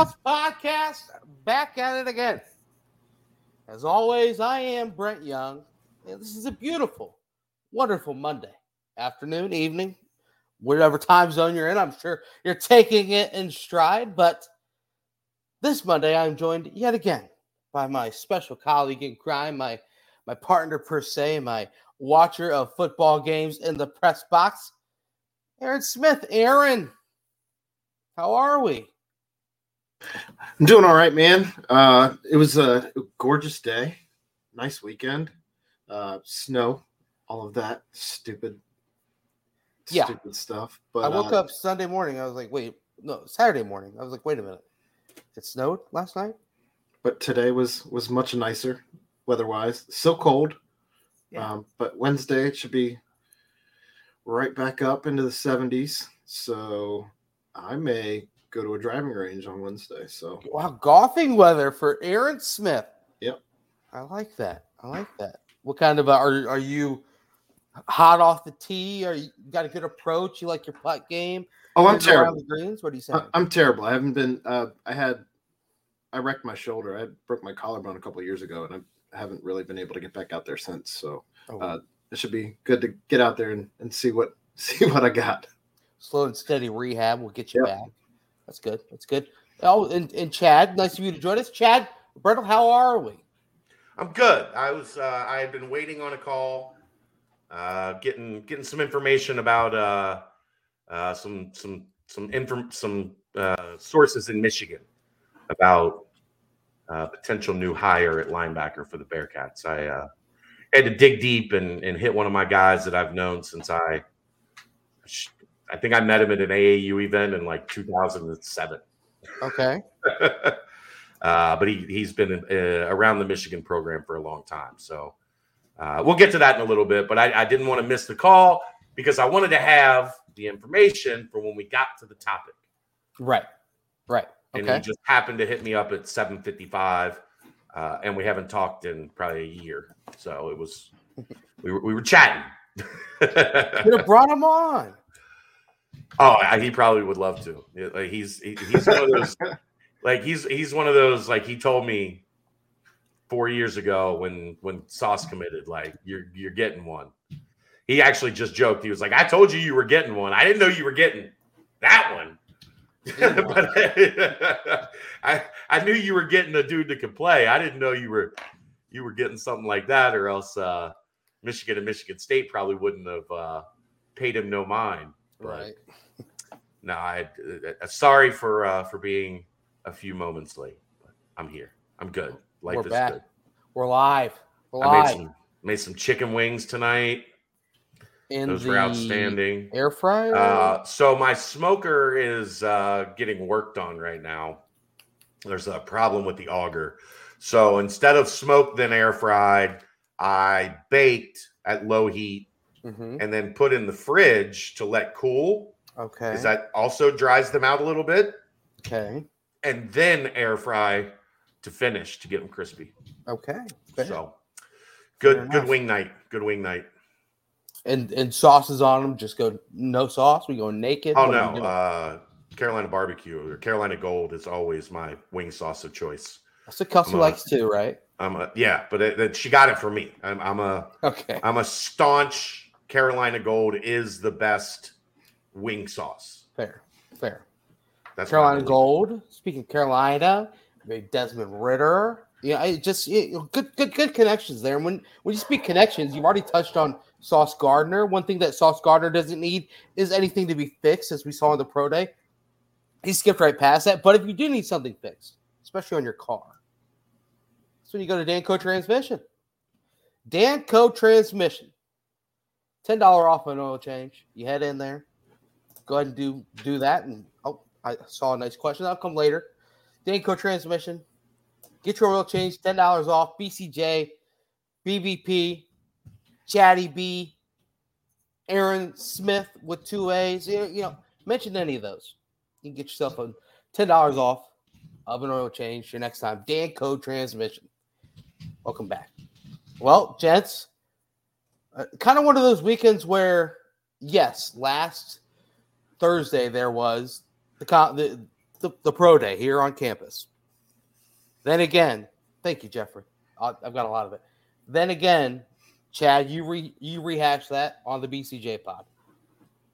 Podcast, back at it again. As always, I am Brent Young, and this is a beautiful, wonderful Monday afternoon, evening, whatever time zone you're in. I'm sure you're taking it in stride, but this Monday I'm joined yet again by my special colleague in crime, my my partner per se, my watcher of football games in the press box, Aaron Smith. Aaron, how are we? I'm doing all right, man. Uh, it was a gorgeous day, nice weekend, uh, snow, all of that stupid, Yeah. stupid stuff. But I woke uh, up Sunday morning. I was like, wait, no, Saturday morning. I was like, wait a minute. It snowed last night? but today was was much nicer weather-wise. Still cold, Yeah. um, but Wednesday it should be right back up into the 70s. So I may go to a driving range on Wednesday. So Wow, golfing weather for Aaron Smith. Yep. I like that. I like that. What kind of uh, are are you hot off the tee? Are you got a good approach? You like your putt game? oh, I'm terrible. The greens? What are you? I- I'm terrible. I haven't been. Uh, I had. I wrecked my shoulder. I broke my collarbone a couple of years ago, and I haven't really been able to get back out there since. So Oh, uh, it should be good to get out there and, and see what see what I got. slow and steady rehab will get you Yep. back. That's good. That's good. Oh, and, and Chad, nice of you to join us. Chad, Roberto, how are we? I'm good. I was uh, I had been waiting on a call, uh, getting getting some information about uh, uh, some some some inform some uh, sources in Michigan about uh, potential new hire at linebacker for the Bearcats. I uh, had to dig deep and, and hit one of my guys that I've known since I I think I met him at an AAU event in like 2007. Okay. uh, but he he's been uh, around the Michigan program for a long time. So uh, we'll get to that in a little bit. But I, I didn't want to miss the call because I wanted to have the information for when we got to the topic. Right. Right. And he just happened to hit me up at 7:55, uh, and we haven't talked in probably a year. So it was we were we were chatting. Could have brought him on. Oh, I- he probably would love to. Like he's he- he's one of those like he's he's one of those like he told me four years ago when when Sauce committed like you're you're getting one. He actually just joked. He was like, "I told you you were getting one. I didn't know you were getting that one." but I I knew you were getting a dude that could play. I didn't know you were you were getting something like that, or else uh, Michigan and Michigan State probably wouldn't have uh, paid him no mind. But Right. No, I uh, sorry for uh, for being a few moments late. But I'm here. I'm good. Life We're is back. good. We're live. We're I made live some made some chicken wings tonight. in Those the were outstanding. air fryer. Uh, so my smoker is uh, getting worked on right now. There's a problem with the auger. So instead of smoked then air fried, I baked at low heat Mhm. and then put in the fridge to let cool. Okay. Because that also dries them out a little bit. okay. and then air fry to finish to get them crispy. Okay. Fair. So good, good wing night. Good wing night. and and sauces on them. Just go no sauce. We go naked. Oh What no, uh, Carolina barbecue or Carolina Gold is always my wing sauce of choice. That's what Kelsey a- likes too, right? I'm a, yeah, but it, it- she got it for me. I'm, I'm a Okay. I'm a staunch Carolina Gold is the best wing sauce. Fair. Fair. That's Carolina. Gold. Speaking of Carolina, maybe Desmond Ridder. Yeah, I just it, good, good, good connections there. And when when you speak connections, you've already touched on Sauce Gardner. One thing that Sauce Gardner doesn't need is anything to be fixed, as we saw in the pro day. He skipped right past that. But if you do need something fixed, especially on your car, that's when you go to Danco Transmission. Danco Transmission, ten dollar off an oil change. You head in there, go ahead and do do that. And oh, I saw a nice question. That'll come later. Danco Transmission, get your oil change, ten dollars off. BCJ, BBP, Chatty B, Aaron Smith with two A's. You know, mention any of those. You can get yourself a ten dollars off of an oil change your next time. Danco Transmission. Welcome back. Well, gents, uh, kind of one of those weekends where, yes, last Thursday there was the the the, the pro day here on campus. Then again, thank you, Jeffrey. I've got a lot of it. Then again, Chad, you re, you rehash that on the BCJ pod.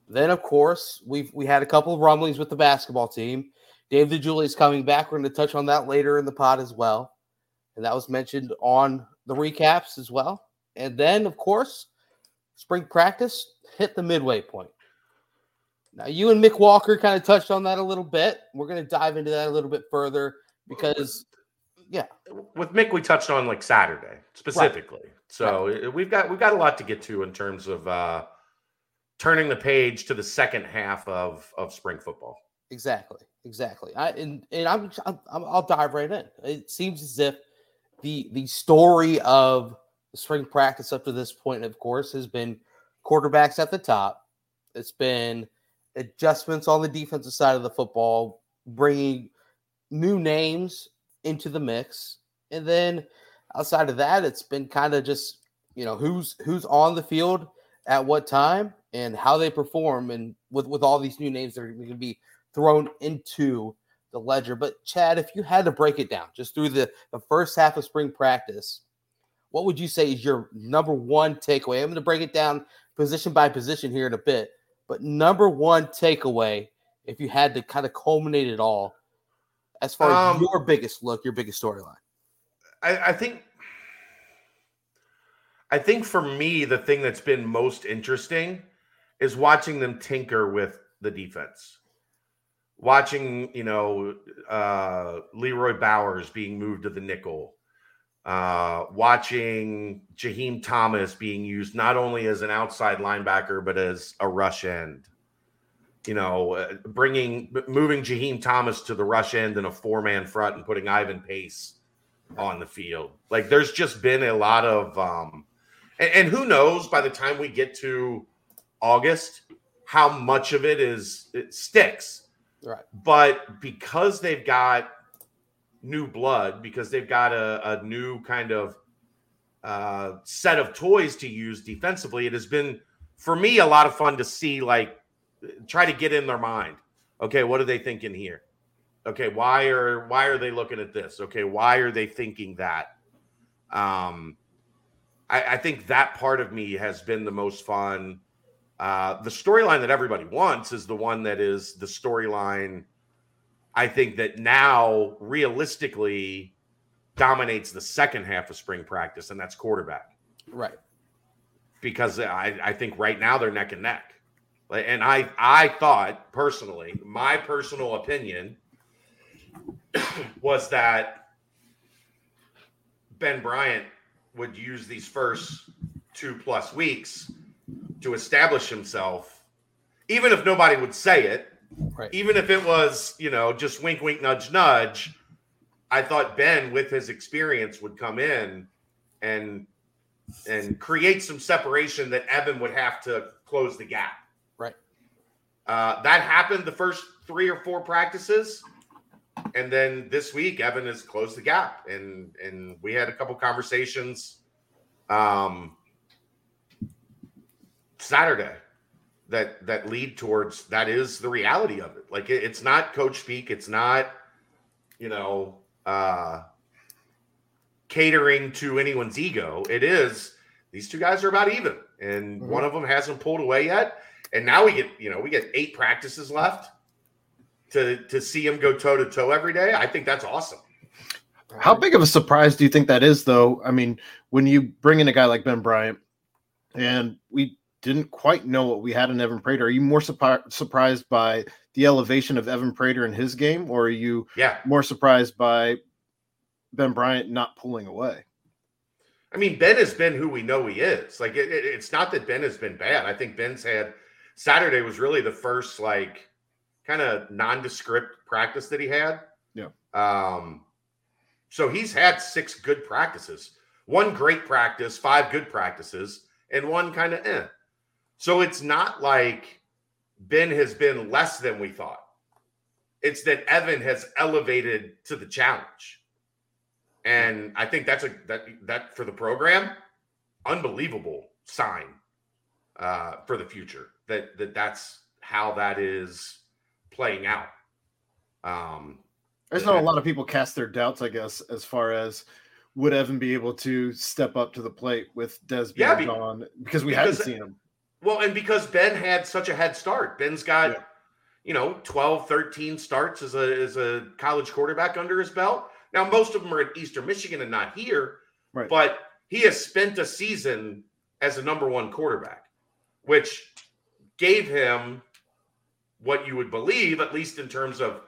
Then, of course, we've we had a couple of rumblings with the basketball team. Dave DeJulius is coming back. We're going to touch on that later in the pod as well, and that was mentioned on the recaps as well. And then, of course, spring practice hit the midway point. Now, you and Mick Walker kind of touched on that a little bit. We're going to dive into that a little bit further because, yeah, with Mick, we touched on like Saturday specifically. Right. So right. we've got we've got a lot to get to in terms of uh, turning the page to the second half of of spring football. Exactly, exactly. I and and I'm, I'm I'll dive right in. It seems as if the the story of spring practice up to this point, of course, has been quarterbacks at the top. It's been adjustments on the defensive side of the football, bringing new names into the mix, and then outside of that, it's been kind of just you know who's who's on the field at what time and how they perform, and with with all these new names that are going to be thrown into the ledger. But Chad, if you had to break it down just through the the first half of spring practice, what would you say is your number one takeaway? I'm going to break it down position by position here in a bit. But number one takeaway, if you had to kind of culminate it all, as far um, as your biggest look, your biggest storyline. I, I think I think for me, the thing that's been most interesting is watching them tinker with the defense. Watching, you know, uh, Leroy Bowers being moved to the nickel, uh, watching Jaheim Thomas being used not only as an outside linebacker but as a rush end. You know, uh, bringing moving Jaheim Thomas to the rush end in a four man front and putting Ivan Pace on the field. Like, there's just been a lot of, um, and, and who knows by the time we get to August how much of it is it sticks. Right. But because they've got new blood because they've got a, a new kind of uh, set of toys to use defensively. It has been for me a lot of fun to see, like, try to get in their mind. Okay, what are they thinking here? Okay, why are why are they looking at this? Okay, why are they thinking that? Um, I, I think that part of me has been the most fun. Uh, the storyline that everybody wants is the one that is the storyline I think that now realistically dominates the second half of spring practice, and that's quarterback. Right. Because I, I think right now they're neck and neck. And I I thought personally, my personal opinion was that Ben Bryant would use these first two plus weeks to establish himself, even if nobody would say it, Right. Even if it was, you know, just wink, wink, nudge, nudge, I thought Ben, with his experience, would come in and and create some separation that Evan would have to close the gap. Right. Uh, that happened the first three or four practices, and then this week Evan has closed the gap, and and we had a couple conversations. Um, Saturday that that lead towards that is the reality of it. Like it, it's not coach speak. It's not you know uh, catering to anyone's ego. It is these two guys are about even, and mm-hmm. one of them hasn't pulled away yet. And now we get you know we get eight practices left to to see him go toe to toe every day. I think that's awesome. How big of a surprise do you think that is, though? I mean, when you bring in a guy like Ben Bryant, and we didn't quite know what we had in Evan Prater. Are you more surpri- surprised by the elevation of Evan Prater in his game, or are you yeah. more surprised by Ben Bryant not pulling away? I mean, Ben has been who we know he is. Like, it, it, it's not that Ben has been bad. I think Ben's had Saturday was really the first like kind of nondescript practice that he had. Yeah. Um, so he's had six good practices, one great practice, five good practices, and one kind of eh. So it's not like Ben has been less than we thought. It's that Evan has elevated to the challenge. And I think that's a that that for the program, unbelievable sign uh, for the future. That that that's how that is playing out. Um, just know a lot of people cast their doubts, I guess, as far as would Evan be able to step up to the plate with Des Yeah, being be- gone because we because- hadn't seen him. Well, and because Ben had such a head start, Ben's got Yeah. you know 12, 13 starts as a as a college quarterback under his belt. Now most of them are at Eastern Michigan and not here, Right. but he has spent a season as a number one quarterback, which gave him what you would believe, at least in terms of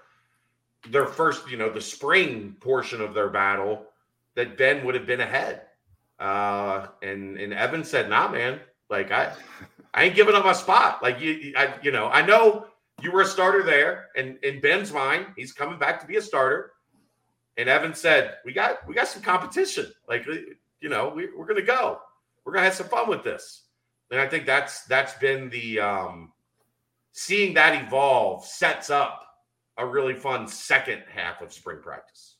their first, you know, the spring portion of their battle, that Ben would have been ahead. Uh, and and Evan said, "Nah, man, like I, I ain't giving up my spot. Like you, I, you know, I know you were a starter there, and in Ben's mind, he's coming back to be a starter." And Evan said, "We got we got some competition. Like you know, we, we're gonna go. We're gonna have some fun with this." And I think that's that's been the um, seeing that evolve sets up a really fun second half of spring practice.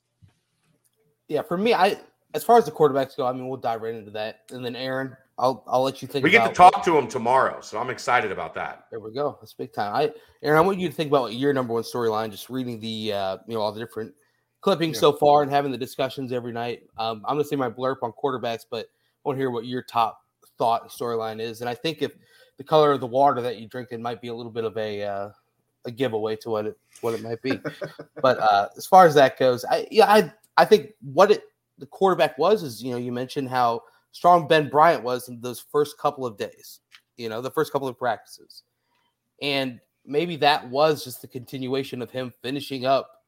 Yeah, for me, I as far as the quarterbacks go, I mean, we'll dive right into that, and then Aaron, I'll I'll let you think. We get to talk to him tomorrow, so I'm excited about that. There we go. That's big time. I Aaron, I want you to think about your number one storyline. Just reading the uh, you know all the different clippings Yeah. so far and having the discussions every night. Um, I'm gonna say my blurb on quarterbacks, but I want to hear what your top thought storyline is. And I think if the color of the water that you drink in might be a little bit of a uh, a giveaway to what it what it might be. but uh, as far as that goes, I yeah I I think what it the quarterback was is you know you mentioned how strong Ben Bryant was in those first couple of days. You know the first couple of practices. And maybe that was just the continuation of him finishing up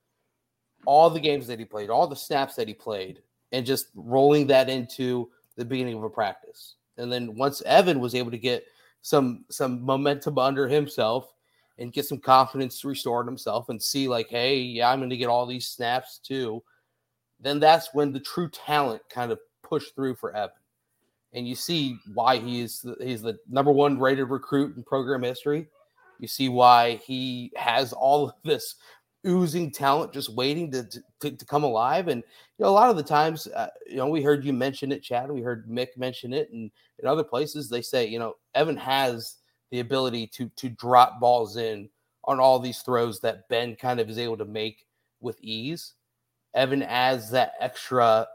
all the games that he played, all the snaps that he played, and just rolling that into the beginning of a practice. And then once Evan was able to get some some momentum under himself and get some confidence restored himself and see like, hey, yeah, I'm going to get all these snaps too. Then that's when the true talent kind of pushed through for Evan and you see why he is the, he's the number one rated recruit in program history. You see why he has all of this oozing talent just waiting to, to, to come alive. And you know, a lot of the times, uh, you know, we heard you mention it, Chad. We heard Mick mention it, and in other places, they say, you know, Evan has the ability to to drop balls in on all these throws that Ben kind of is able to make with ease. Evan adds that extra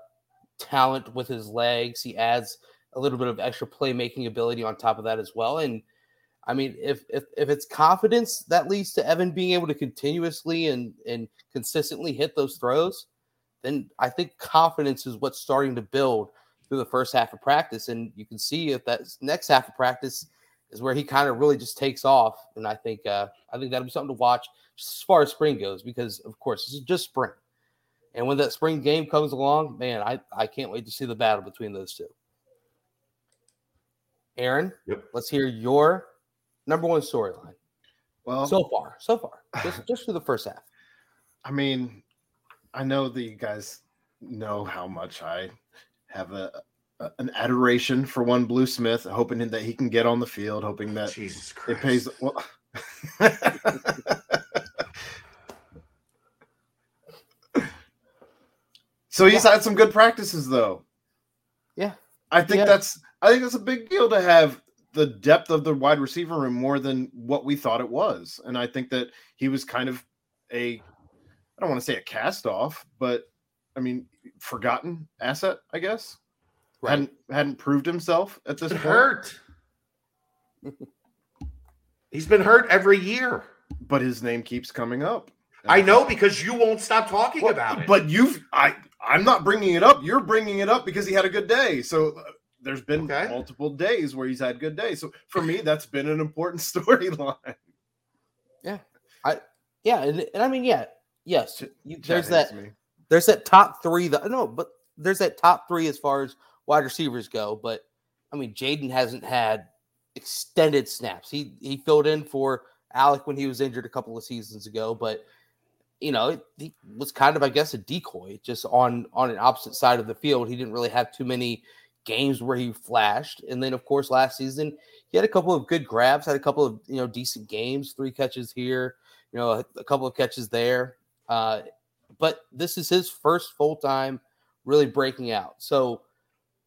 talent with his legs. He adds a little bit of extra playmaking ability on top of that as well. And I mean, if if if it's confidence that leads to Evan being able to continuously and and consistently hit those throws, then I think confidence is what's starting to build through the first half of practice. And you can see if that next half of practice is where he kind of really just takes off. And I think uh, I think that'll be something to watch as far as spring goes, because of course this is just spring. And when that spring game comes along, man, I, I can't wait to see the battle between those two. Aaron, Yep. let's hear your number one storyline Well, so far. So far, just just through the first half. I mean, I know that you guys know how much I have a, a- an adoration for one Blue Smith, hoping that he can get on the field, hoping that Jesus it pays. Well, so he's had some good practices, though. Yeah. I think Yeah. that's I think that's a big deal to have the depth of the wide receiver room more than what we thought it was, and I think that he was kind of a I don't want to say a cast off, but I mean forgotten asset, I guess. Hadn't hadn't proved himself at this point. hurt. He's been hurt every year. but his name keeps coming up. I know because you won't stop talking Well, about it. But you've I I'm not bringing it up. You're bringing it up because he had a good day. So uh, there's been Okay. multiple days where he's had good days. So for me, that's been an important storyline. Yeah, I yeah, and, and I mean, yeah, yes, you, there's Chad that. me. There's that top three. That no, but there's that top three as far as wide receivers go. But I mean, Jadon hasn't had extended snaps. He he filled in for Alec when he was injured a couple of seasons ago, but you know, it, he was kind of, I guess, a decoy just on on an opposite side of the field. He didn't really have too many games where he flashed. And then, of course, last season he had a couple of good grabs, had a couple of you know decent games, three catches here, you know, a, a couple of catches there. Uh, but this is his first full time really breaking out. So,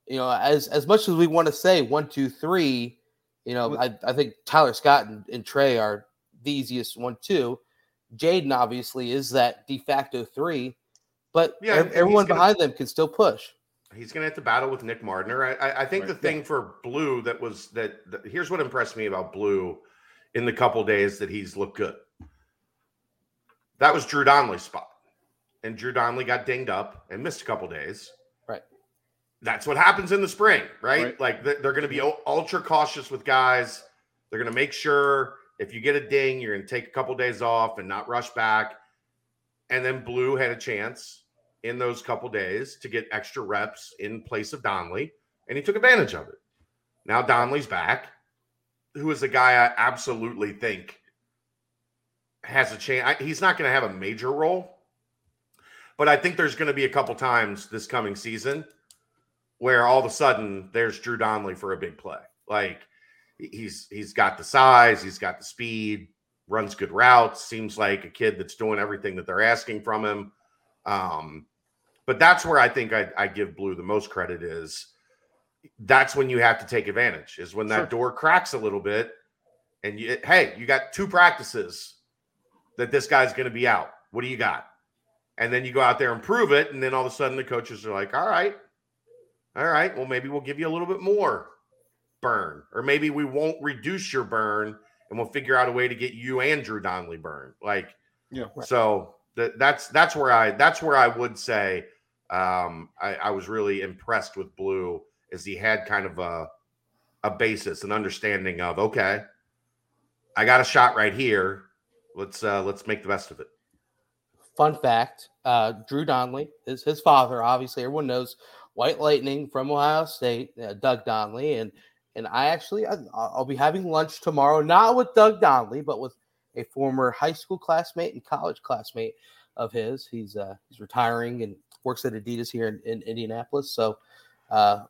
you know, as as much as we want to say one, two, three, you know, I, I think Tyler Scott and, and Tre are the easiest one, two. Jadon obviously is that de facto three, but Yeah, everyone he's gonna- behind them can still push. He's going to have to battle with Nick Mardner. I, I, I think Right. the thing for Blue that was that, that here's what impressed me about Blue in the couple days that he's looked good. That was Drew Donnelly's spot, and Drew Donnelly got dinged up and missed a couple days. Right. That's what happens in the spring, right? Right. Like they- they're going to be ultra cautious with guys. They're going to make sure if you get a ding, you're going to take a couple days off and not rush back. And then Blue had a chance in those couple days to get extra reps in place of Donnelly, and he took advantage of it. Now Donnelly's back, who is a guy I absolutely think has a chance. He's not going to have a major role, but I think there's going to be a couple times this coming season where all of a sudden there's Drew Donnelly for a big play. Like he's he's got the size, he's got the speed, runs good routes, seems like a kid that's doing everything that they're asking from him. Um, but that's where I think I, I give Blue the most credit is that's when you have to take advantage is when that Sure. door cracks a little bit and you hey, you got two practices that this guy's going to be out. What do you got? And then you go out there and prove it, and then all of a sudden the coaches are like, "All right, all right, well maybe we'll give you a little bit more burn, or maybe we won't reduce your burn, and we'll figure out a way to get you Andrew Donnelly burn." Like, Yeah. So that that's that's where I that's where I would say um, I, I was really impressed with Blue as he had kind of a a basis, an understanding of okay, I got a shot right here. Let's uh let's make the best of it. Fun fact: uh, Drew Donnelly is his father. Obviously, everyone knows White Lightning from Ohio State, uh, Doug Donnelly, and and I actually I, I'll be having lunch tomorrow, not with Doug Donnelly, but with a former high school classmate and college classmate of his. He's uh, he's retiring and works at Adidas here in, in Indianapolis. So, uh,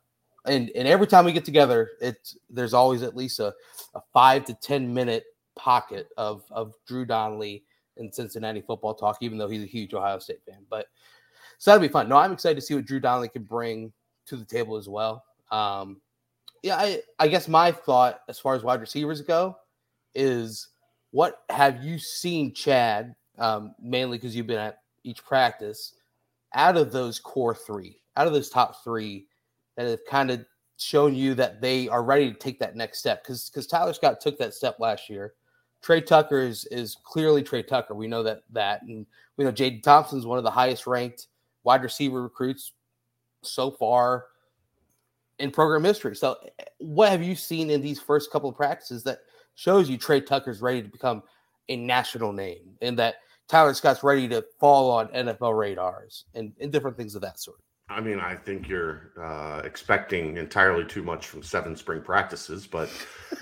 and and every time we get together, it's there's always at least a, a five to ten minute pocket of of Drew Donnelly in Cincinnati football talk, even though he's a huge Ohio State fan. But so that'll be fun. No, I'm excited to see what Drew Donnelly can bring to the table as well. Um, yeah, I, I guess my thought as far as wide receivers go is what have you seen, Chad, um, mainly because you've been at each practice, out of those core three, out of those top three that have kind of shown you that they are ready to take that next step? Because because Tyler Scott took that step last year. Tre Tucker is is clearly Tre Tucker. We know that that, and we know Jadon Thompson is one of the highest ranked wide receiver recruits so far in program history. So, eh, what have you seen in these first couple of practices that shows you Tre Tucker's ready to become a national name, and that Tyler Scott's ready to fall on NFL radars and, and different things of that sort? I mean, I think you're uh, expecting entirely too much from seven spring practices, but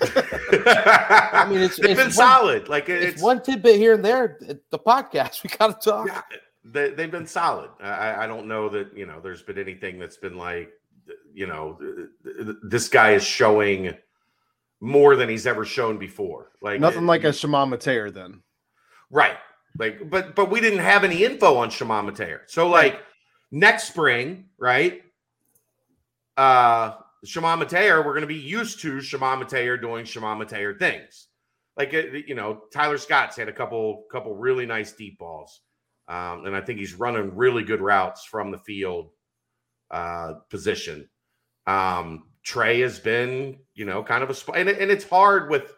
I mean, it's- they've it's been one- solid. Like it's, It's, one tidbit here and there. The podcast we got to talk. Yeah, they, they've been solid. I, I don't know that you know there's been anything that's been like, you know, this guy is showing more than he's ever shown before. Like Nothing like a Shimon Mateer then. Right. Like, but but we didn't have any info on Shema Mateer. So like next spring, right? Uh Shema Mateer, we're gonna be used to Shema Mateer doing Shema Mateer things. Like uh, you know, Tyler Scott's had a couple couple really nice deep balls. Um, and I think he's running really good routes from the field uh position. Um Tre has been, you know, kind of a sp- and, and it's hard with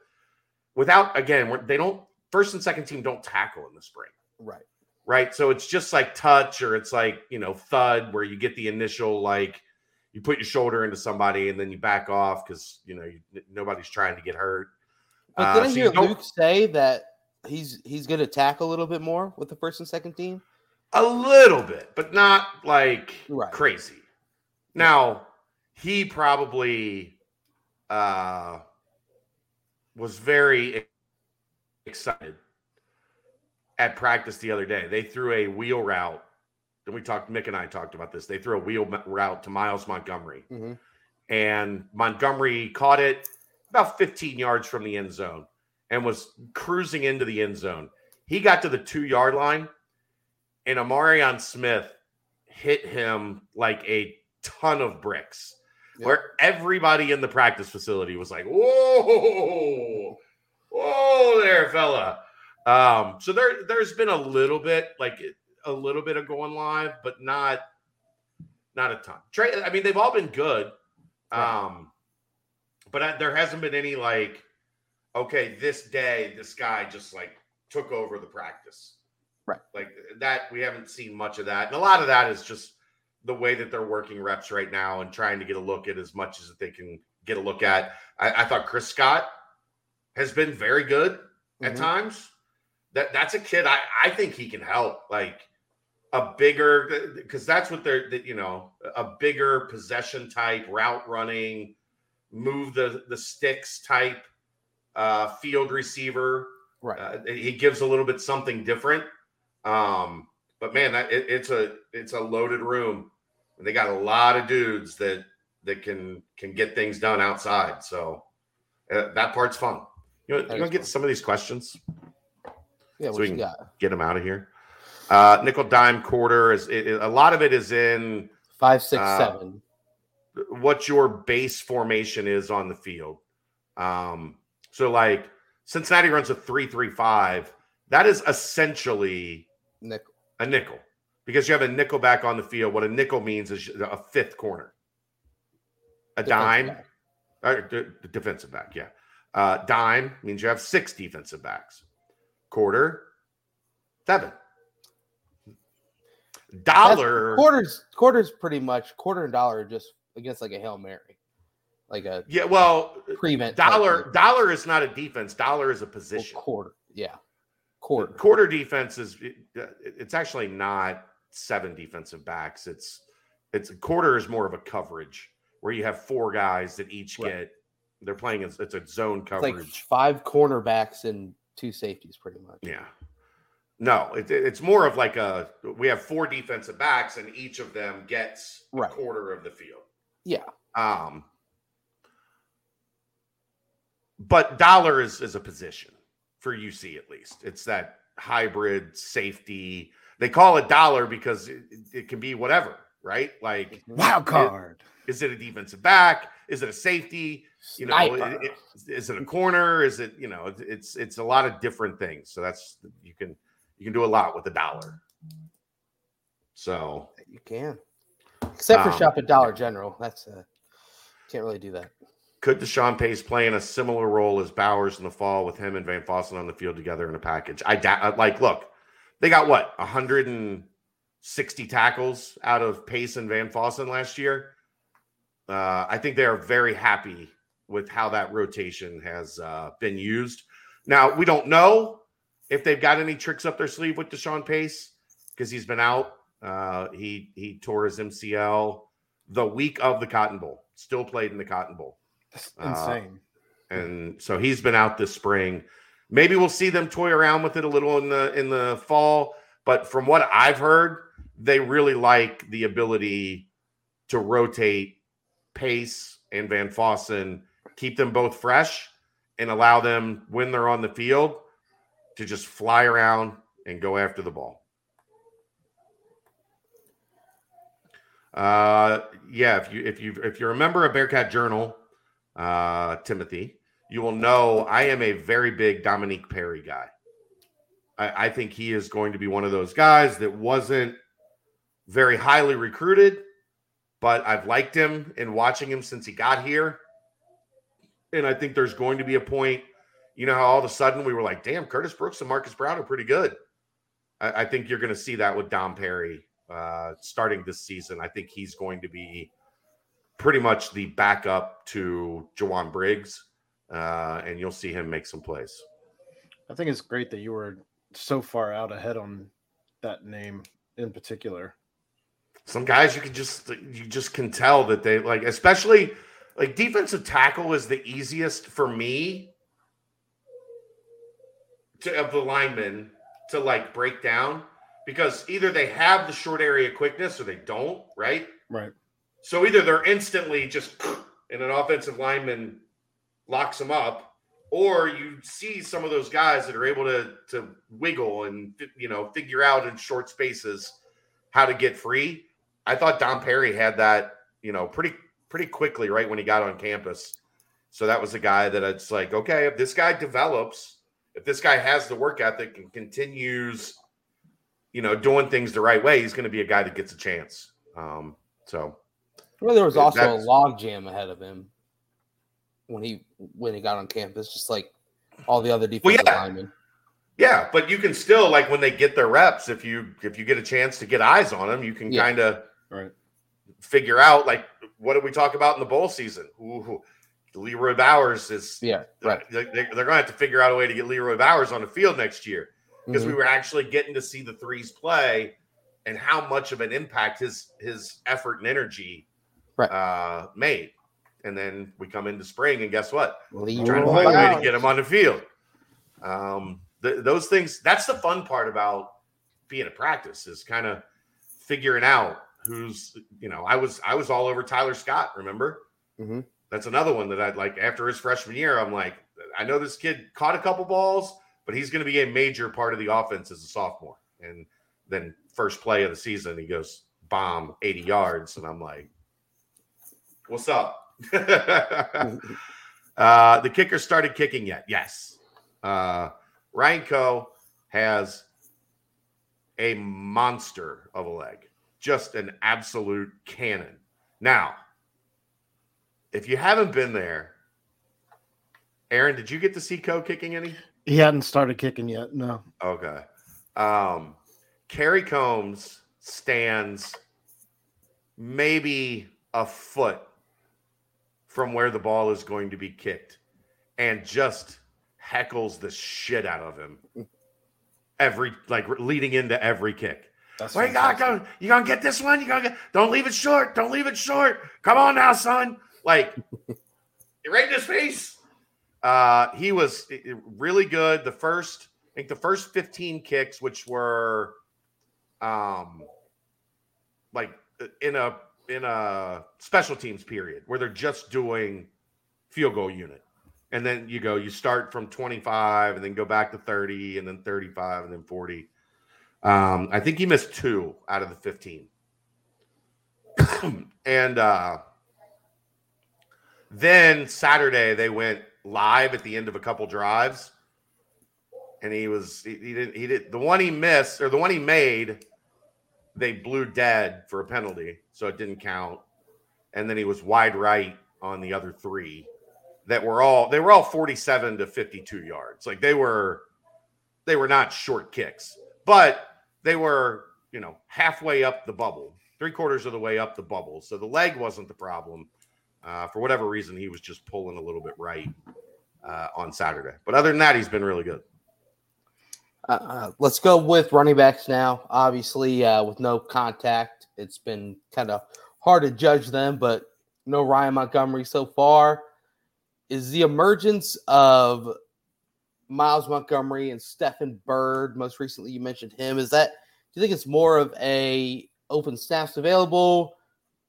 without again, they don't first and second team don't tackle in the spring, Right. right? So it's just like touch or it's like, you know, thud where you get the initial like you put your shoulder into somebody and then you back off because you know you, nobody's trying to get hurt. But Uh, did I so you hear Luke say that he's he's going to tackle a little bit more with the first and second team? A little bit, but not like Right. crazy. Now, he probably uh was very excited at practice the other day. They threw a wheel route. And we talked, Mick and I talked about this. They threw a wheel route to Miles Montgomery, Mhm. and Montgomery caught it about 15 yards from the end zone and was cruising into the end zone. He got to the two yard line, and Amarion Smith hit him like a ton of bricks, where everybody in the practice facility was like, "Whoa, whoa there, fella!" Um, so there there's been a little bit like a little bit of going live, but not not a ton. Tre, I mean, they've all been good. Um, but I, there hasn't been any like, okay, this day this guy just like took over the practice. Right. Like that, we haven't seen much of that. And a lot of that is just the way that they're working reps right now and trying to get a look at as much as they can get a look at. I, I thought Chris Scott has been very good at Mhm. times. That that's a kid I, I think he can help. Like a bigger because that's what they're that, you know, a bigger possession type, route running, move the the sticks type uh field receiver. Right. Uh, he gives a little bit something different. Um, but man, that it, it's a it's a loaded room. And they got a lot of dudes that that can can get things done outside. So uh, that part's fun. You That you want to get some of these questions? yeah, so we can- got? Get them out of here. Uh, nickel dime quarter is it, it- a lot of it is in Five, six, Uh, seven. what your base formation is on the field. Um, so like Cincinnati runs a three three five. That is essentially Nickel. a nickel because you have a nickel back on the field. What a nickel means is a fifth corner, a Defensive dime, back. or the, the defensive back. Yeah, uh, dime means you have six defensive backs. Quarter, seven. Dollar, Quarters, quarters, pretty much quarter and dollar just against like a hail mary, like a yeah. Well, prevent dollar dollar is not a defense. Dollar is a Well, position. quarter, yeah, quarter. Quarter defense is it- it's actually not seven defensive backs. It's it's a quarter is more of a coverage where you have four guys that each Right. get they're playing it's, it's a zone It's like coverage. five cornerbacks and two safeties, pretty much. yeah. No, it, it's more of like a we have four defensive backs and each of them gets Right. a quarter of the field. Yeah. Um but dollar is is a position for UC at least. It's that hybrid safety. They call it dollar because it, it can be whatever, right? Like Wild card. is it a defensive back? Is it a safety? You know, Sniper. i- i- is it a corner? Is it, you know, it's it's a lot of different things. So that's you can you can do a lot with a dollar. So You can, except for Um, shop at Dollar General. That's uh, can't really do that. could Deshaun Pace play in a similar role as Bowers in the fall with him and Van Fossen on the field together in a package? I doubt. Like, look, they got what 160 tackles out of Pace and Van Fossen last year. Uh, I think they are very happy with how that rotation has uh, been used. Now we don't know if they've got any tricks up their sleeve with Deshaun Pace because he's been out. Uh, he he tore his MCL the week of the Cotton Bowl. Still played in the Cotton Bowl That's Uh, insane. and so he's been out this spring. Maybe we'll see them toy around with it a little in the in the fall. But from what I've heard, they really like the ability to rotate Pace and Van Fossen, keep them both fresh, and allow them when they're on the field to just fly around and go after the ball. Uh, yeah, if you if you if you're a member of Bearcat Journal, uh, Timothy, you will know I am a very big Dominique Perry guy. I, I think he is going to be one of those guys that wasn't very highly recruited, but I've liked him in watching him since he got here. And I think there's going to be a point, you know, how all of a sudden we were like, damn, Curtis Brooks and Marcus Brown are pretty good. I, I think you're going to see that with Dom Perry uh, starting this season. I think he's going to be pretty much the backup to Jowon Briggs, uh, and you'll see him make some plays. I think it's great that you were so far out ahead on that name in particular. Some guys you can just you just can tell that they like, especially like defensive tackle is the easiest for me to of the linemen to like break down because either they have the short area quickness or they don't, right? Right. So either they're instantly just and an offensive lineman locks them up, or you see some of those guys that are able to to wiggle and you know figure out in short spaces how to get free. I thought Dom Perry had that you know pretty pretty quickly right when he got on campus. So that was a guy that it's like, okay, if this guy develops if this guy has the work ethic and continues, you know, doing things the right way, he's going to be a guy that gets a chance. Um, so, well, there was also a log jam ahead of him when he when he got on campus, just like all the other defensive yeah. linemen. yeah, but you can still like when they get their reps, if you if you get a chance to get eyes on them, you can Yeah. kind of Right. figure out like what did we talk about in the bowl season? Ooh, Leroy Bowers is Yeah, right. They, are going to have to figure out a way to get Leroy Bowers on the field next year because Mhm. we were actually getting to see the threes play and how much of an impact his his effort and energy Right. uh, made. And then we come into spring, and guess what? Leroy Trying to find a way to get him on the field. Um, th- those things. That's the fun part about being a practice is kind of figuring out who's. You know, I was I was all over Tyler Scott. Remember? Mhm. That's another one that I'd like after his freshman year. I'm like, I know this kid caught a couple balls, but he's going to be a major part of the offense as a sophomore. And then first play of the season, he goes bomb 80 yards, and I'm like, what's up? uh, the kicker started kicking yet? Yes. Uh, Ryan Coe has a monster of a leg, just an absolute cannon. Now, if you haven't been there, Aaron, did you get to see Coe kicking any? He hadn't started kicking yet. No. Okay. Um, Kerry Coombs stands maybe a foot from where the ball is going to be kicked and just heckles the shit out of him every like leading into every kick. That's Where you gonna go? You gonna get this one? You gonna get? Don't leave it short. Don't leave it short. Come on now, son. Like, right in his face. Uh, he was i- i- really good. The first, I think, the first fifteen kicks, which were, um, like uh, in a in a special teams period where they're just doing field goal unit, and then you go, you start from twenty five, and then go back to thirty, and then thirty five, and then forty. Um, I think he missed two out of the 15. and uh, then Saturday they went live at the end of a couple drives. And he was he, he didn't he did the one he missed or the one he made, they blew dead for a penalty, so it didn't count. And then he was wide right on the other three that were all they were all 47 to 52 yards. Like they were they were not short kicks, but they were, you know, halfway up the bubble, three quarters of the way up the bubble. So the leg wasn't the problem. Uh, for whatever reason, he was just pulling a little bit right uh, on Saturday. But other than that, he's been really good. Uh, uh, let's go with running backs now. Obviously, uh, with no contact, it's been kind of hard to judge them, but no Ryan Montgomery so far. Is the emergence of Miles Montgomery and Stephen Bird, most recently you mentioned him, is that do you think it's more of a open snaps available,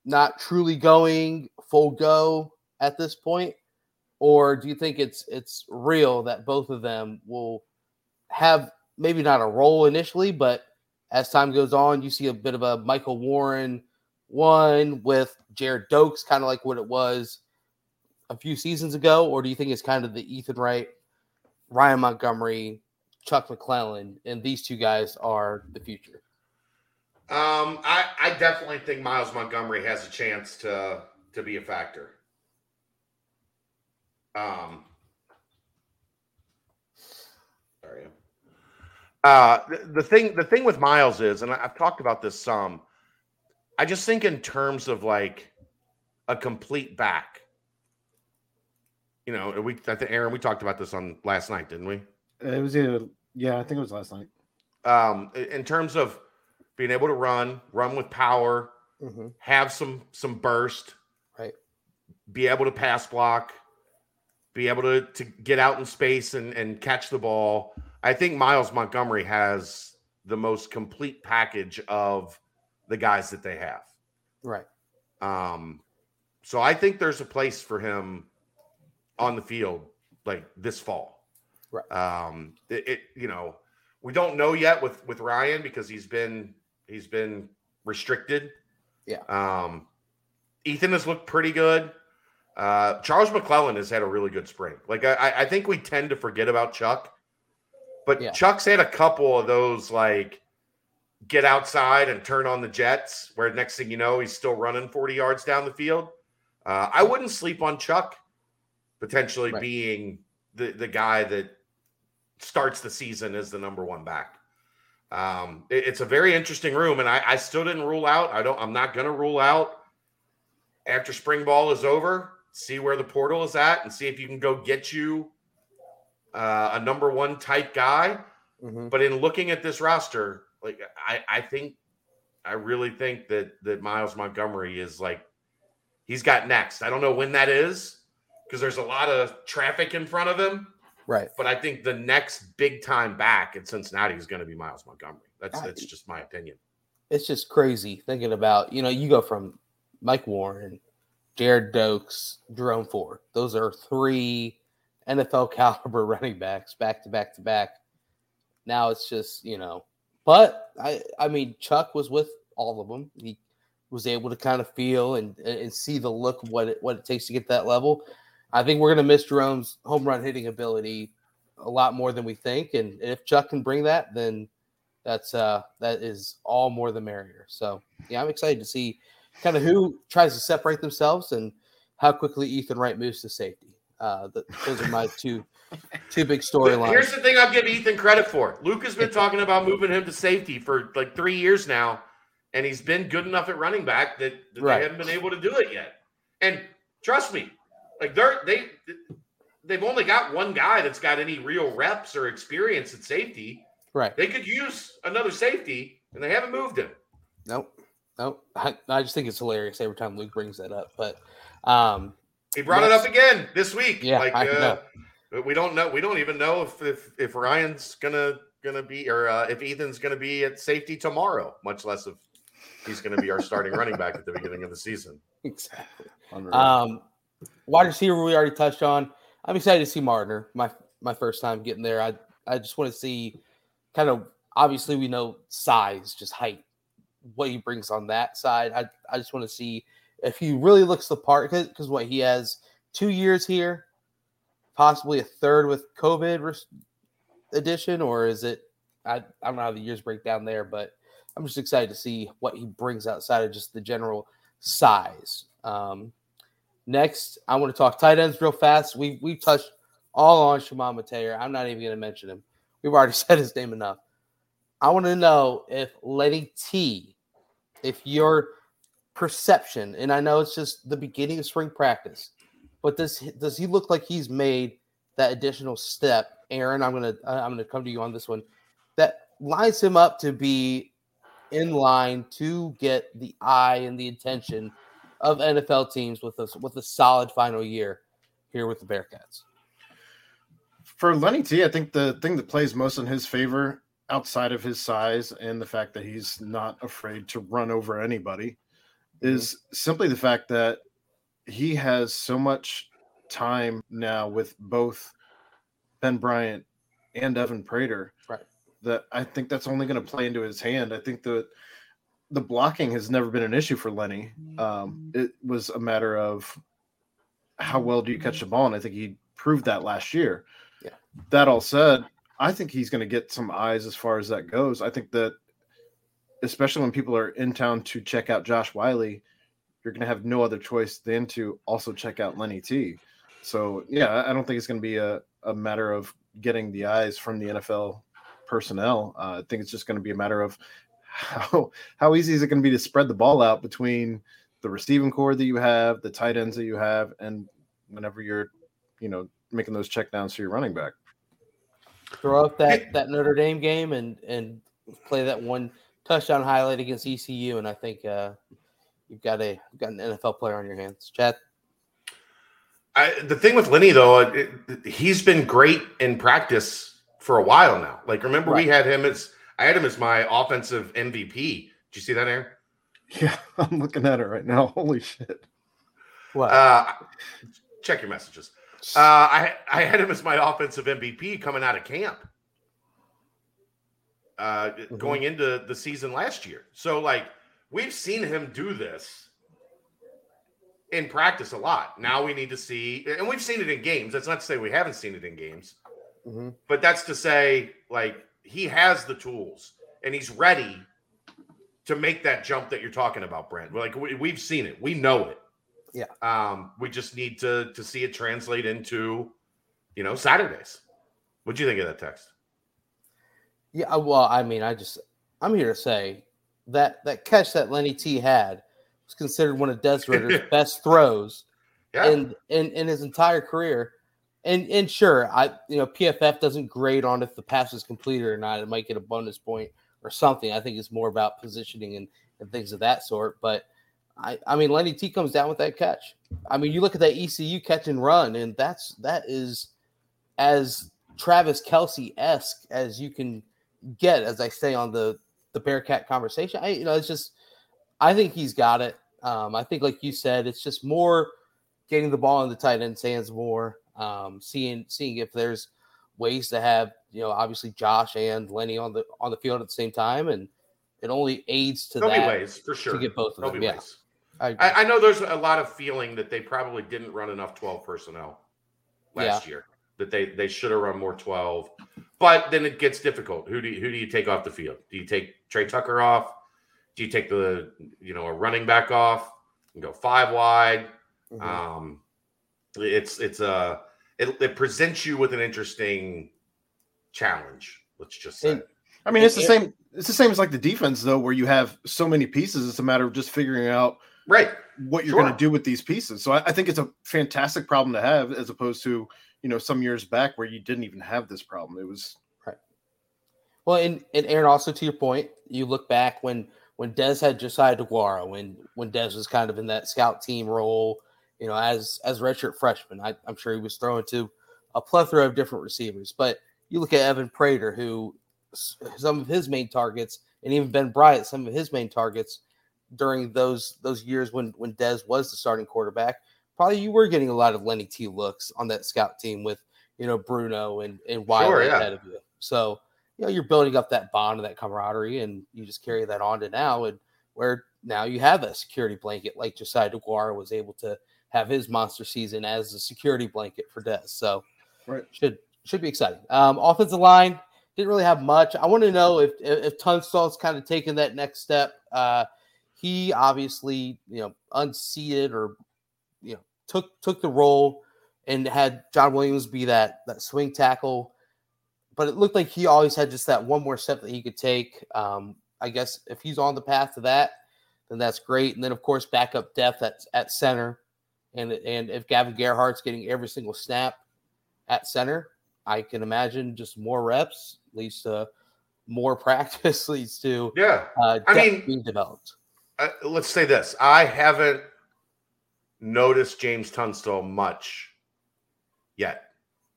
not truly going full go at this point? Or do you think it's it's real that both of them will have maybe not a role initially, but as time goes on, you see a bit of a Michael Warren one with Gerrid Doaks, kind of like what it was a few seasons ago, or do you think it's kind of the Ethan Wright, Ryan Montgomery, Chuck McClellan, and these two guys are the future? Um, I, I definitely think Miles Montgomery has a chance to to be a factor. Um, sorry. Uh, the, the thing the thing with Miles is, and I've talked about this some. I just think in terms of like a complete back. You know, we I think Aaron, we talked about this on last night, didn't we? It was either, yeah, I think it was last night. Um, in terms of being able to run, run with power, Mm-hmm. have some some burst, Right. Be able to pass block, be able to to get out in space and and catch the ball. I think Miles Montgomery has the most complete package of the guys that they have. Right. Um, so I think there's a place for him on the field like this fall. Right. Um, it, it you know we don't know yet with with Ryan because he's been he's been restricted. Yeah. Um, Ethan has looked pretty good. Uh, Charles McClellan has had a really good spring. Like I, I think we tend to forget about Chuck But Yeah. Chuck's had a couple of those like get outside and turn on the jets, where next thing you know, he's still running 40 yards down the field. Uh, I wouldn't sleep on Chuck potentially Right. being the, the guy that starts the season as the number one back. Um, it- it's a very interesting room, and I, I still didn't rule out. I don't. I'm not going to rule out after spring ball is over. See where the portal is at, and see if you can go get you uh, a number one type guy. Mhm. But in looking at this roster, like I, I think, I really think that that Miles Montgomery is like he's got next. I don't know when that is because there's a lot of traffic in front of him. Right. But I think the next big time back in Cincinnati is going to be Miles Montgomery. That's I- that's just my opinion. It's just crazy thinking about, you know, you go from Mike Warren, Gerrid Doaks, Jerome Ford. Those are three NFL caliber running backs back to back to back. Now it's just, you know, but I I mean Chuck was with all of them. He was able to kind of feel and and see the look of what it what it takes to get that level. I think we're gonna miss Jerome's home run hitting ability a lot more than we think. And if Chuck can bring that, then that's uh that is all more the merrier. So yeah, I'm excited to see kind of who tries to separate themselves and how quickly Ethan Wright moves to safety. Uh, th- those are my two two big storylines. Here's the thing I'll give Ethan credit for. Luke has been talking about moving him to safety for like three years now, and he's been good enough at running back that, that Right. they haven't been able to do it yet. And trust me, like they're they they've only got one guy that's got any real reps or experience at safety. Right? They could use another safety, and they haven't moved him. Nope. Nope. I, I just think it's hilarious every time Luke brings that up. But um, He brought it up again this week. Yeah, like I uh, we don't know. We don't even know if if, if Ryan's gonna gonna be or uh, if Ethan's gonna be at safety tomorrow. Much less if he's gonna be our starting running back at the beginning of the season. exactly. Um, wide receiver we already touched on. I'm excited to see Mardner. My my first time getting there. I I just want to see kind of obviously we know size, just height, what he brings on that side. I I just want to see if he really looks the part because what he has two years here, possibly a third with COVID res- or is it? I I don't know how the years break down there, but I'm just excited to see what he brings outside of just the general size. Um, next, I want to talk tight ends real fast. We we touched all on Shimon Mateer. I'm not even going to mention him. We've already said his name enough. I want to know if Lenny T, if your perception, and I know it's just the beginning of spring practice, but does does he look like he's made that additional step? Aaron, I'm gonna I'm gonna come to you on this one. That lines him up to be in line to get the eye and the attention of NFL teams with a with a solid final year here with the Bearcats. For Lenny T, I think the thing that plays most in his favor, outside of his size and the fact that he's not afraid to run over anybody, is simply the fact that he has so much time now with both Ben Bryant and Evan Prater. Right. That I think that's only going to play into his hand. I think that the blocking has never been an issue for Lenny. Um, it was a matter of how well do you catch the ball, and I think he proved that last year. Yeah. That all said, I think he's going to get some eyes as far as that goes. I think that, especially when people are in town to check out Josh Wiley, you're going to have no other choice than to also check out Lenny T. So yeah, I- I don't think it's going to be a, a matter of getting the eyes from the NFL personnel. Uh, I think it's just going to be a matter of how how easy is it going to be to spread the ball out between the receiving core that you have, the tight ends that you have, and whenever you're, you know, making those checkdowns for your running back. Throw up that that Notre Dame game and and play that one touchdown highlight against ECU, and I think uh, you've got a you've got an NFL player on your hands. Chad, I, the thing with Lenny though, it, it- he's been great in practice for a while now. Like remember we had him as I had him as my offensive MVP. Did you see that, Aaron? Yeah, I'm looking at it right now. Holy shit. what? Uh, check your messages. Uh, I I had him as my offensive MVP coming out of camp, uh, going into the season last year. So like we've seen him do this in practice a lot. Now we need to see, and we've seen it in games. That's not to say we haven't seen it in games. Mm-hmm. But that's to say, like, he has the tools and he's ready to make that jump that you're talking about, Brent. Like, we, we've seen it, we know it. Yeah. Um, we just need to to see it translate into, you know, Saturdays. What'd you think of that text? Yeah, uh, well, I mean, I just I'm here to say that that catch that Lenny T had was considered one of Des Ridder's best throws Yeah. in, in in his entire career. And and sure, I you know PFF doesn't grade on if the pass is completed or not. It might get a bonus point or something. I think it's more about positioning and, and things of that sort. But I I mean Lenny T comes down with that catch. I mean you look at that ECU catch and run, and that's that is as Travis Kelce esque as you can get, as I say on the the Bearcat conversation. I you know it's just I think he's got it. Um, I think like you said, it's just more getting the ball in the tight end's hands more, um, seeing seeing if there's ways to have you know obviously Josh and Lenny on the on the field at the same time, and it only aids to There'll be that ways for sure. to get both of There'll them. be Yeah, ways. I. I, I know there's a lot of feeling that they probably didn't run enough 12 personnel last year. That they they should have run more 12. But then it gets difficult. Who do you, who do you take off the field? Do you take Tre Tucker off? Do you take the you know a running back off and go five wide? Mhm. Um, it's it's a it, it presents you with an interesting challenge. Let's just say. And- I mean, it's the same. It's the same as like the defense, though, where you have so many pieces. It's a matter of just figuring out right. what you're Sure. going to do with these pieces. So I, I think it's a fantastic problem to have, as opposed to you know some years back where you didn't even have this problem. It was right. Well, and, and Aaron, also to your point, you look back when when Dez had Josiah Deguara, when when Dez was kind of in that scout team role, you know, as as redshirt freshman, I, I'm sure he was throwing to a plethora of different receivers. But you look at Evan Prater, who some of his main targets, and even Ben Bryant, some of his main targets during those those years when when Dez was the starting quarterback, probably you were getting a lot of Lenny T looks on that scout team with you know Bruno and and Wiley Sure, yeah. ahead of you. So you know you're building up that bond and that camaraderie, and you just carry that on to now, and where now you have that security blanket like Josiah Deguara was able to have his monster season as a security blanket for Dez. So Right. should should be exciting. Um, offensive line didn't really have much. I want to know if if, if Tunstall's kind of taken that next step. Uh, he obviously you know unseated or you know took took the role and had John Williams be that that swing tackle, but it looked like he always had just that one more step that he could take. Um, I guess if he's on the path to that, then that's great. And then of course backup depth at at center, and and if Gavin Gerhardt's getting every single snap at center, I can imagine just more reps leads to more practice leads to Yeah. uh, I mean- being developed. uh, let's say this I haven't noticed James Tunstall much yet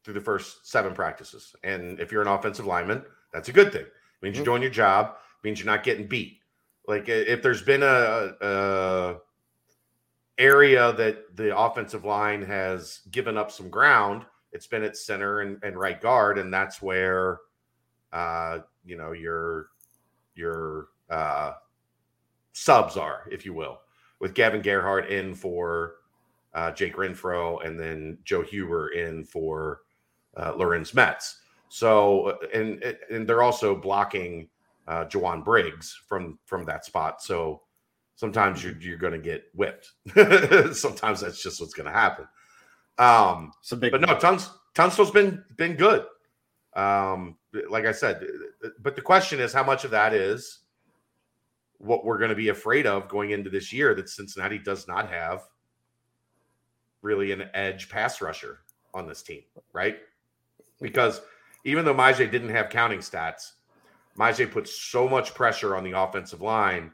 through the first seven practices. And if you're an offensive lineman, that's a good thing. It means you're Mhm. doing your job, means you're not getting beat. Like if there's been a, a area that the offensive line has given up some ground, it's been at center and, and right guard, and that's where uh, you know your your uh, subs are, if you will, with Gavin Gerhardt in for uh, Jake Renfro and then Joe Huber in for uh, Lorenz Metz. So, and and they're also blocking uh, Jowon Briggs from from that spot. So sometimes you're you're going to get whipped. sometimes that's just what's going to happen. Um, a big. but no, Tuns, Tunstall's been been good. Um, like I said, but the question is, how much of that is what we're going to be afraid of going into this year? That Cincinnati does not have really an edge pass rusher on this team, right? Because even though Myjai didn't have counting stats, Myjai put so much pressure on the offensive line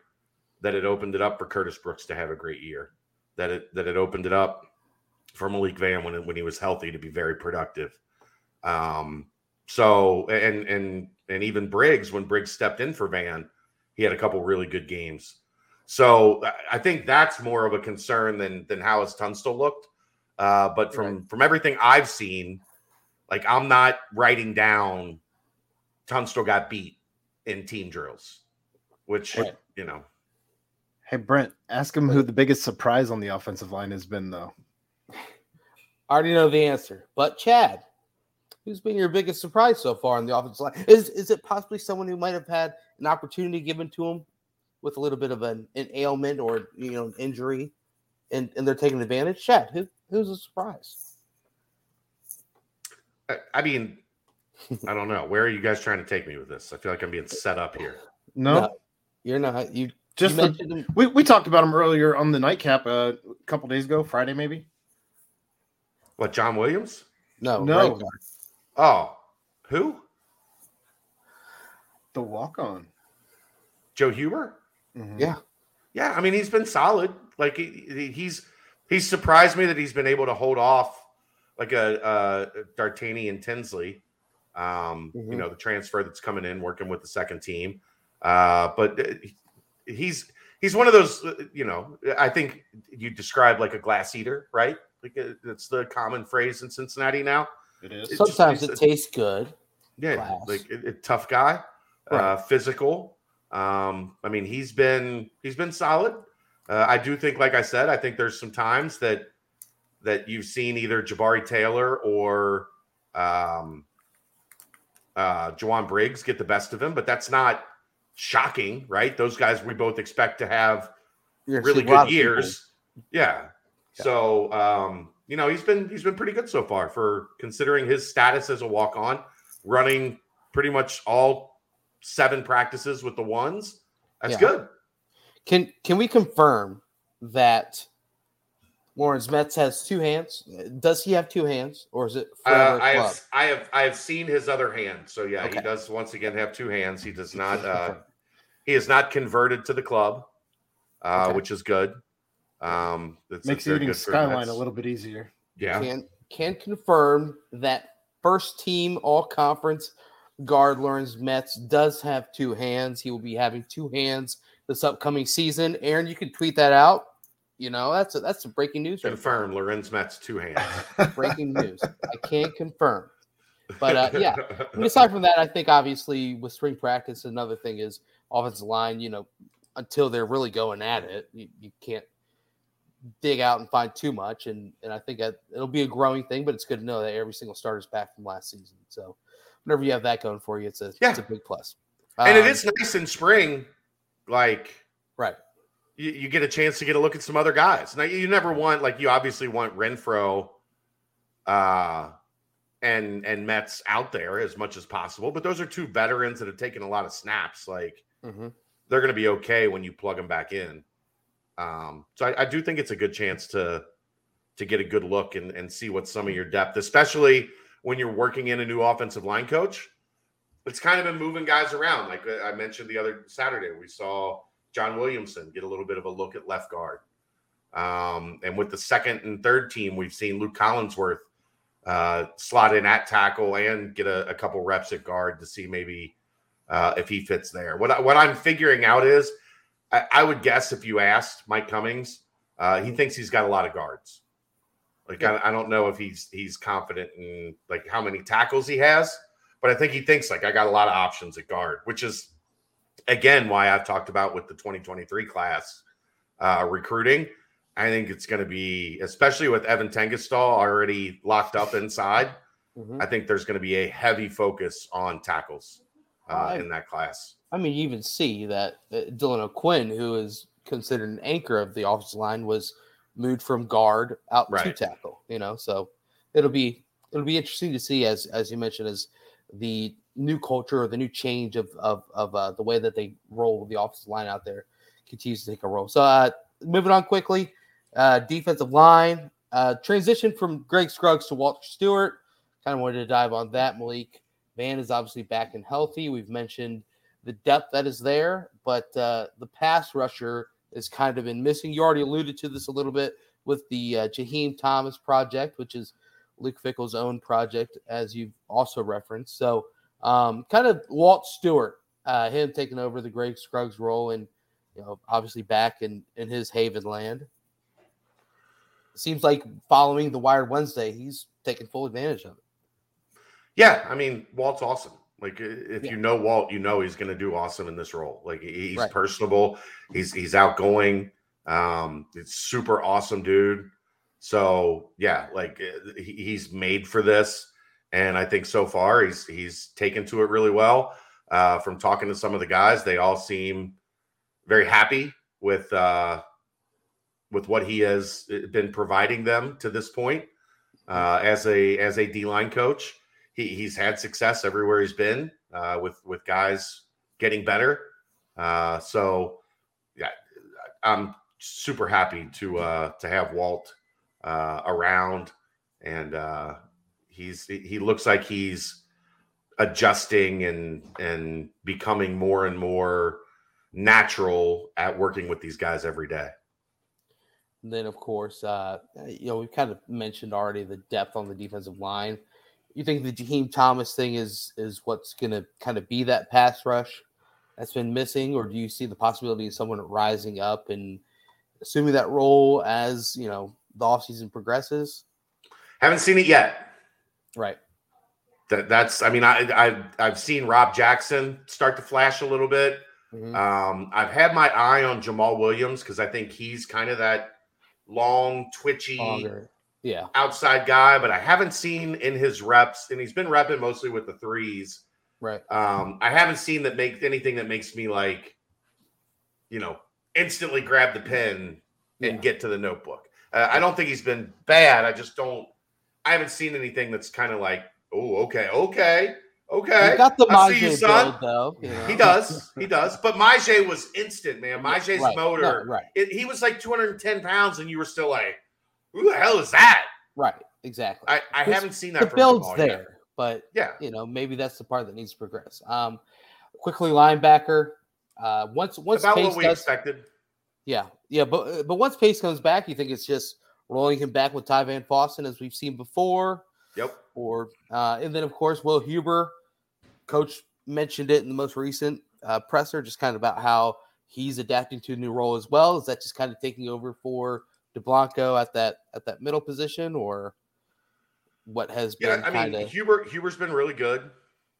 that it opened it up for Curtis Brooks to have a great year. That it that it opened it up for Malik Vann when when he was healthy to be very productive. Um, so and and and even Briggs when Briggs stepped in for Vann, he had a couple really good games. So I- think that's more of a concern than than how his Tunstall looked. Uh, but from from everything I've seen, like I'm not writing down Tunstall got beat in team drills, which Right. you know Hey Brent, ask him who the biggest surprise on the offensive line has been, though. I already know the answer, but Chad, who's been your biggest surprise so far on the offensive line? Is is it possibly someone who might have had an opportunity given to him with a little bit of an, an ailment or you know an injury, and, and they're taking advantage? Chad, who who's a surprise? I, I mean, I don't know. Where are you guys trying to take me with this? I feel like I'm being set up here. No, No, You're not. You just the, we, we talked about him earlier on the nightcap uh, a couple days ago, Friday maybe. What, John Williams? No, No. right. Oh, who? The walk on. Joe Huber? Yeah. Yeah, I mean he's been solid. Like he, he- he's he's surprised me that he's been able to hold off like a, uh D'Artagnan Tinsley. Um, Mhm. you know, the transfer that's coming in, working with the second team. Uh, but uh, he's he's one of those. uh, You know, I think you describe like a glass eater, right? Like uh, it's the common phrase in Cincinnati now. It is. It's just- Sometimes it's it tastes good. Yeah, Class. like a, a tough guy, uh, physical. Um, I mean, he's been he's been solid. Uh, I do think, like I said, I think there's some times that that you've seen either Jabari Taylor or um, uh, Jowon Briggs get the best of him, but that's not shocking, right? Those guys we both expect to have You're really see a lot good years. Yeah. Yeah. So um, you know, he's been he's been pretty good so far for considering his status as a walk on, running pretty much all seven practices with the ones. That's Yeah. good. Can can we confirm that Lorenz Metz has two hands? Does he have two hands, or is it Uh, I have I have I have seen his other hand. So yeah, Okay. he does once again have two hands. He does not uh. He is not converted to the club, uh, Okay. which is good. Um it's, Makes it's very eating good skyline Mets. a little bit easier. yeah. Can can confirm that first team all conference guard Lorenz Metz does have two hands. He will be having two hands this upcoming season. Aaron, you can tweet that out. You know that's a, that's some breaking news. Right Confirm Lorenz Metz two hands. breaking news. I can't confirm. But uh, yeah, I mean, aside from that, I think obviously with spring practice, another thing is offensive line. You know, until they're really going at it, you, you can't dig out and find too much. And and I think that it'll be a growing thing, but it's good to know that every single starter's back from last season. So whenever you have that going for you, it's a Yeah. it's a big plus. and it Um, is nice in spring, like right. you, you get a chance to get a look at some other guys. Now you never want like you obviously want Renfro uh and and Metz out there as much as possible, but those are two veterans that have taken a lot of snaps. Like Mhm. they're gonna be okay when you plug them back in. Um, so I, I do think it's a good chance to to get a good look and, and see what some of your depth, especially when you're working in a new offensive line coach. It's kind of been moving guys around. Like uh, I mentioned the other Saturday, we saw John Williamson get a little bit of a look at left guard. Um, and with the second and third team, we've seen Luke Collinsworth uh, slot in at tackle and get a, a couple reps at guard to see maybe uh, if he fits there. What, I, what I'm figuring out is I, I would guess if you asked Mike Cummings, uh, he thinks he's got a lot of guards. Like I, I don't know if he's he's confident in like how many tackles he has, but I think he thinks like I got a lot of options at guard, which is again why I've talked about with the 2023 class uh, recruiting. I think it's going to be, especially with Evan Tengestal already locked up inside. Mhm. I think there's going to be a heavy focus on tackles uh, I- in that class. I mean, you even see that uh, Dylan O'Quinn, who is considered an anchor of the offensive line, was moved from guard out to tackle. You know, so it'll be it'll be interesting to see as as you mentioned as the new culture or the new change of of of uh, the way that they roll the offensive line out there continues to take a role. So uh, moving on quickly, uh, defensive line uh, transition from Greg Scruggs to Walter Stewart. Kind of wanted to dive on that. Malik Vann is obviously back and healthy. We've mentioned the depth that is there, but uh, the pass rusher has kind of been missing. You already alluded to this a little bit with the uh, Jaheim Thomas project, which is Luke Fickell's own project, as you've also referenced. So, um, kind of Walt Stewart, uh, him taking over the Greg Scruggs role, and you know, obviously back in in his haven land. Seems like following the Wired Wednesday, he's taking full advantage of it. Yeah, I mean, Walt's awesome. Like if Yeah. you know Walt, you know he's going to do awesome in this role. Like he's Right. personable, he's he's outgoing. Um, it's super awesome, dude. So yeah, like uh, he's made for this. and I think so far he's he's taken to it really well. Uh, from talking to some of the guys, they all seem very happy with uh, with what he has uh, been providing them to this point uh, as a as a D line coach. He, he's had success everywhere he's been uh, with with guys getting better. Uh, so yeah, I'm super happy to uh, to have Walt uh, around, and uh, he's he looks like he's adjusting and and becoming more and more natural at working with these guys every day. And then, of course, uh, you know we've kind of mentioned already the depth on the defensive line. You think the Jaheim Thomas thing is is what's going to kind of be that pass rush that's been missing, or do you see the possibility of someone rising up and assuming that role as you know the offseason progresses? Haven't seen it yet. Right. That that's. I mean, I I I've seen Rob Jackson start to flash a little bit. Mm-hmm. Um, I've had my eye on Jamal Williams because I think he's kind of that long, twitchy, Longer. Yeah, outside guy. But I haven't seen in his reps, and he's been repping mostly with the threes. Right. Um, I haven't seen that make anything that makes me like, you know, instantly grab the pen and yeah. get to the notebook. Uh, I don't think he's been bad. I just don't. I haven't seen anything that's kind of like, oh, okay, okay, okay. He got the Myjai build, though. You know? He does, he does. But Myjai was instant, man. Myjai's right. motor, no, right? It, he was like 210 pounds, and you were still like, who the hell is that? Right, exactly. I, I haven't seen that. The build's there, yet. but yeah, you know, maybe that's the part that needs to progress. Um, quickly, linebacker. Uh, once once about Pace what we does, expected. Yeah, yeah, but but once Pace comes back, you think it's just rolling him back with Ty Van Fossen as we've seen before. Yep. Or uh, and then of course Will Huber, coach mentioned it in the most recent uh, presser, just kind of about how he's adapting to a new role as well. Is that just kind of taking over for DeBlanco at that at that middle position, or what has yeah, been? I mean, kinda... Huber Huber's been really good.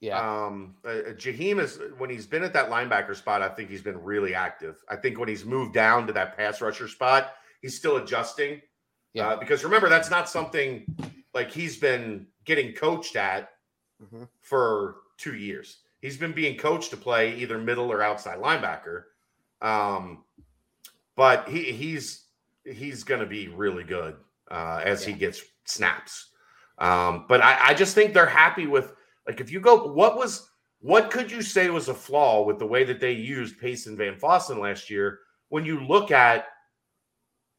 Yeah. Um, uh, uh, Jaheim is when he's been at that linebacker spot. I think he's been really active. I think when he's moved down to that pass rusher spot, he's still adjusting. Yeah. Uh, because remember, that's not something like he's been getting coached at mm-hmm. for two years. He's been being coached to play either middle or outside linebacker. Um, but he he's he's going to be really good uh, as yeah. he gets snaps. Um, but I, I just think they're happy with like if you go, what was what could you say was a flaw with the way that they used Pace and Van Fossen last year when you look at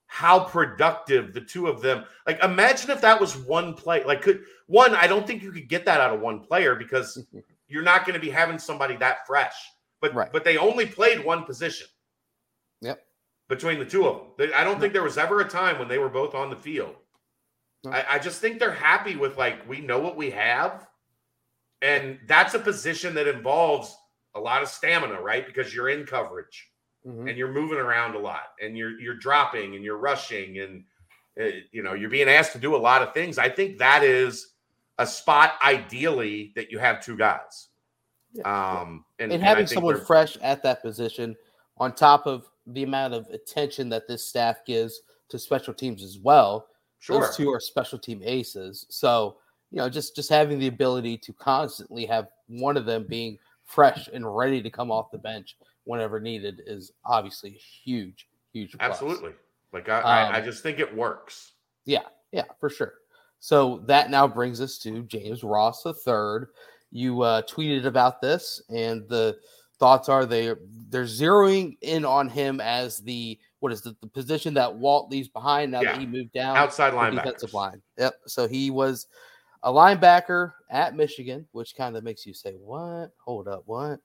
how productive the two of them like imagine if that was one play like could one i don't think you could get that out of one player because you're not going to be having somebody that fresh but right. but they only played one position yep between the two of them i don't think there was ever a time when they were both on the field no. I, I just think they're happy with like we know what we have and that's a position that involves a lot of stamina, right? Because you're in coverage mm-hmm. and you're moving around a lot and you're you're dropping and you're rushing and uh, you know, you're being asked to do a lot of things. I think that is a spot ideally that you have two guys. Yeah. Um and, and having and someone fresh at that position on top of the amount of attention that this staff gives to special teams as well. Sure. Those two are special team aces. So you know, just just having the ability to constantly have one of them being fresh and ready to come off the bench whenever needed is obviously huge, huge. Plus. Absolutely. Like I, um, I, I just think it works. Yeah, yeah, for sure. So that now brings us to James Ross the third. You uh, tweeted about this, and the thoughts are they they're zeroing in on him as the what is the, the position that Walt leaves behind now yeah. that he moved down outside line defensive line. Yep. So he was a linebacker at Michigan, which kind of makes you say, "What? Hold up, what?"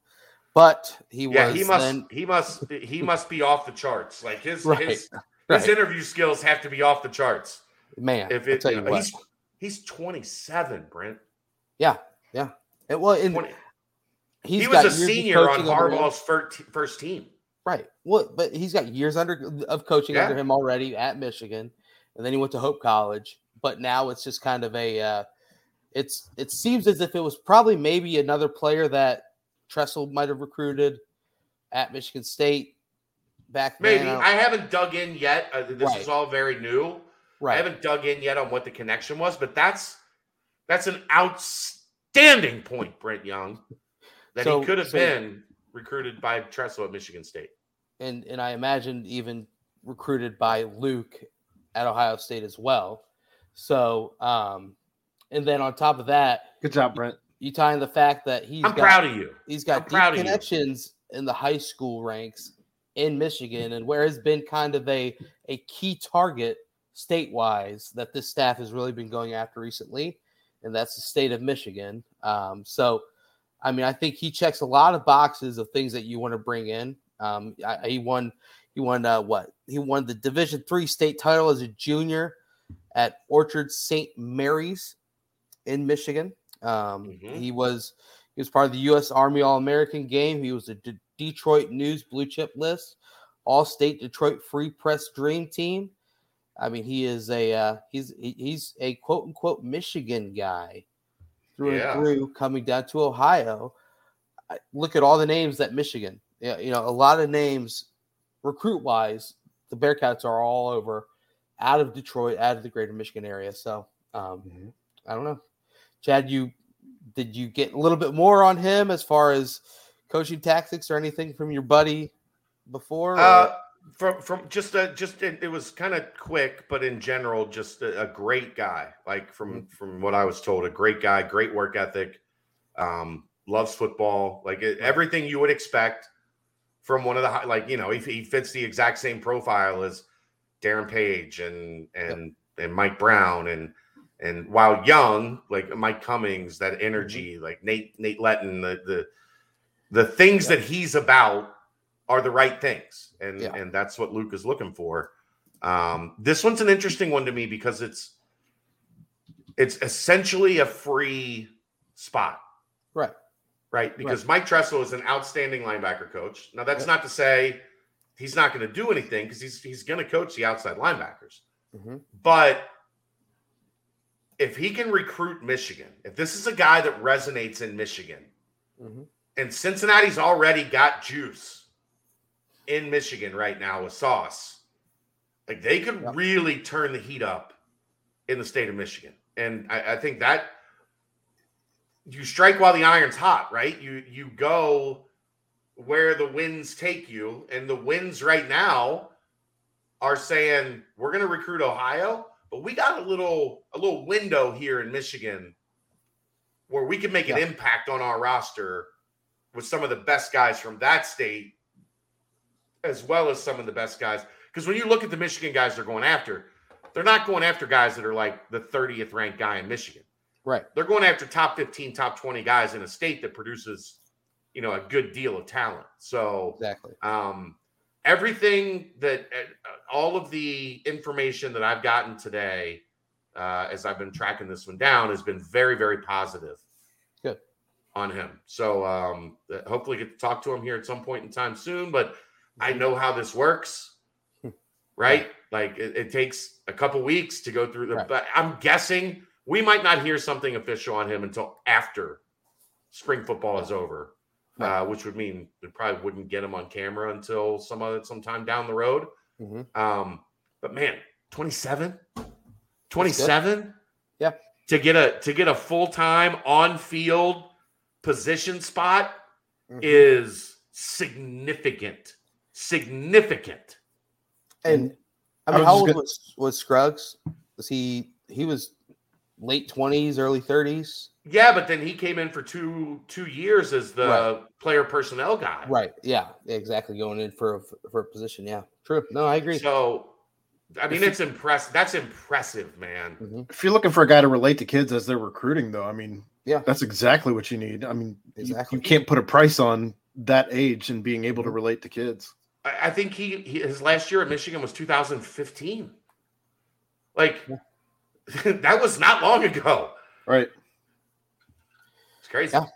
But he yeah, was. he must. Then... He must. He must be off the charts. Like his right. his, right. his interview skills have to be off the charts. Man, if it, you know, he's he's twenty seven, Brent. Yeah, yeah. It was. In, he was a senior on Harbaugh's first, first team. Right. Well, but he's got years under of coaching yeah. under him already at Michigan, and then he went to Hope College. But now it's just kind of a uh, it's it seems as if it was probably maybe another player that Tressel might have recruited at Michigan State back maybe. then. I haven't dug in yet. Uh, this right. is all very new. Right. I haven't dug in yet on what the connection was, but that's That's an outstanding point, Brent Young, that So- he could have so- been recruited by Tressel at Michigan State. and and I imagine even recruited by Luke at Ohio State as well. So, um, and then on top of that, Good job, Brent. you tie in the fact that he's I'm got, proud of you. he's I'm got proud deep you. connections in the high school ranks in Michigan, and where has been kind of a a key target state wise that this staff has really been going after recently, and that's the state of Michigan. Um, so, I mean, I think he checks a lot of boxes of things that you want to bring in. Um, I, he won, he won uh, what? He won the Division three state title as a junior at Orchard St. Mary's in Michigan. Um, Mhm. He was he was part of the U.S. Army All American game. He was a D- Detroit News blue chip list, All State Detroit Free Press Dream Team. I mean, he is a uh, he's he's a quote unquote Michigan guy through Yeah. and through, coming down to Ohio. I- Look at all the names that Michigan, yeah, you know, a lot of names recruit wise. The Bearcats are all over, out of Detroit, out of the greater Michigan area. So um, Mhm. I don't know. Chad, you did you get a little bit more on him as far as coaching tactics or anything from your buddy before? or- Uh, from from just a just it, it was kind of quick, but in general, just a, a great guy. Like from from what I was told, a great guy, great work ethic, um, loves football, like it, everything you would expect from one of the hi- like you know he, he fits the exact same profile as Darren Page and and and Mike Brown and and while young, like Mike Cummings, that energy, like Nate Nate Letton, the the the things Yeah. that he's about are the right things, and Yeah. and that's what Luke is looking for. Um, this one's an interesting one to me because it's it's essentially a free spot, right. right? Because Mike Tressel is an outstanding linebacker coach. Now, that's Yep. not to say he's not going to do anything because he's he's going to coach the outside linebackers. Mhm. But if he can recruit Michigan, if this is a guy that resonates in Michigan, Mhm. and Cincinnati's already got juice in Michigan right now with Sauce, like they could Yep. really turn the heat up in the state of Michigan. And I, I think that you strike while the iron's hot, right? You you go where the winds take you, and the winds right now are saying we're going to recruit Ohio, but we got a little a little window here in Michigan where we can make an impact on our roster with some of the best guys from that state, as well as some of the best guys. Because when you look at the Michigan guys they're going after, they're not going after guys that are like the 30th ranked guy in Michigan. Right. They're going after top 15, top 20 guys in a state that produces, you know, a good deal of talent. So Exactly. um, everything that uh, all of the information that I've gotten today, uh, as I've been tracking this one down, has been very, very positive. Good. on him. So um, uh, hopefully get to talk to him here at some point in time soon. But I know how this works, right? Like it, it takes a couple weeks to go through the. Right. But I'm guessing we might not hear something official on him until after spring football is over Right. uh, which would mean we probably wouldn't get him on camera until some other sometime down the road. Mhm. Um, but man, 27, 27, Yeah. to get a to get a full time on field position spot Mhm. is significant, significant. And I I mean, was how old gonna- was was Scruggs? Was he he was late twenties, early thirties? Yeah, but then he came in for two two years as the Right. player personnel guy. Right. Yeah. Exactly. Going in for a, for a position. Yeah. True. No, I agree. So, I mean, If you- it's impressive. That's impressive, man. Mhm. If you're looking for a guy to relate to kids as they're recruiting, though, I mean, Yeah. that's exactly what you need. I mean, you- Exactly. you, can't put a price on that age and being able to Mm-hmm. relate to kids. I, think he, he his last year at Michigan was 2015. Like that was not long ago. Right. It's crazy. Yeah.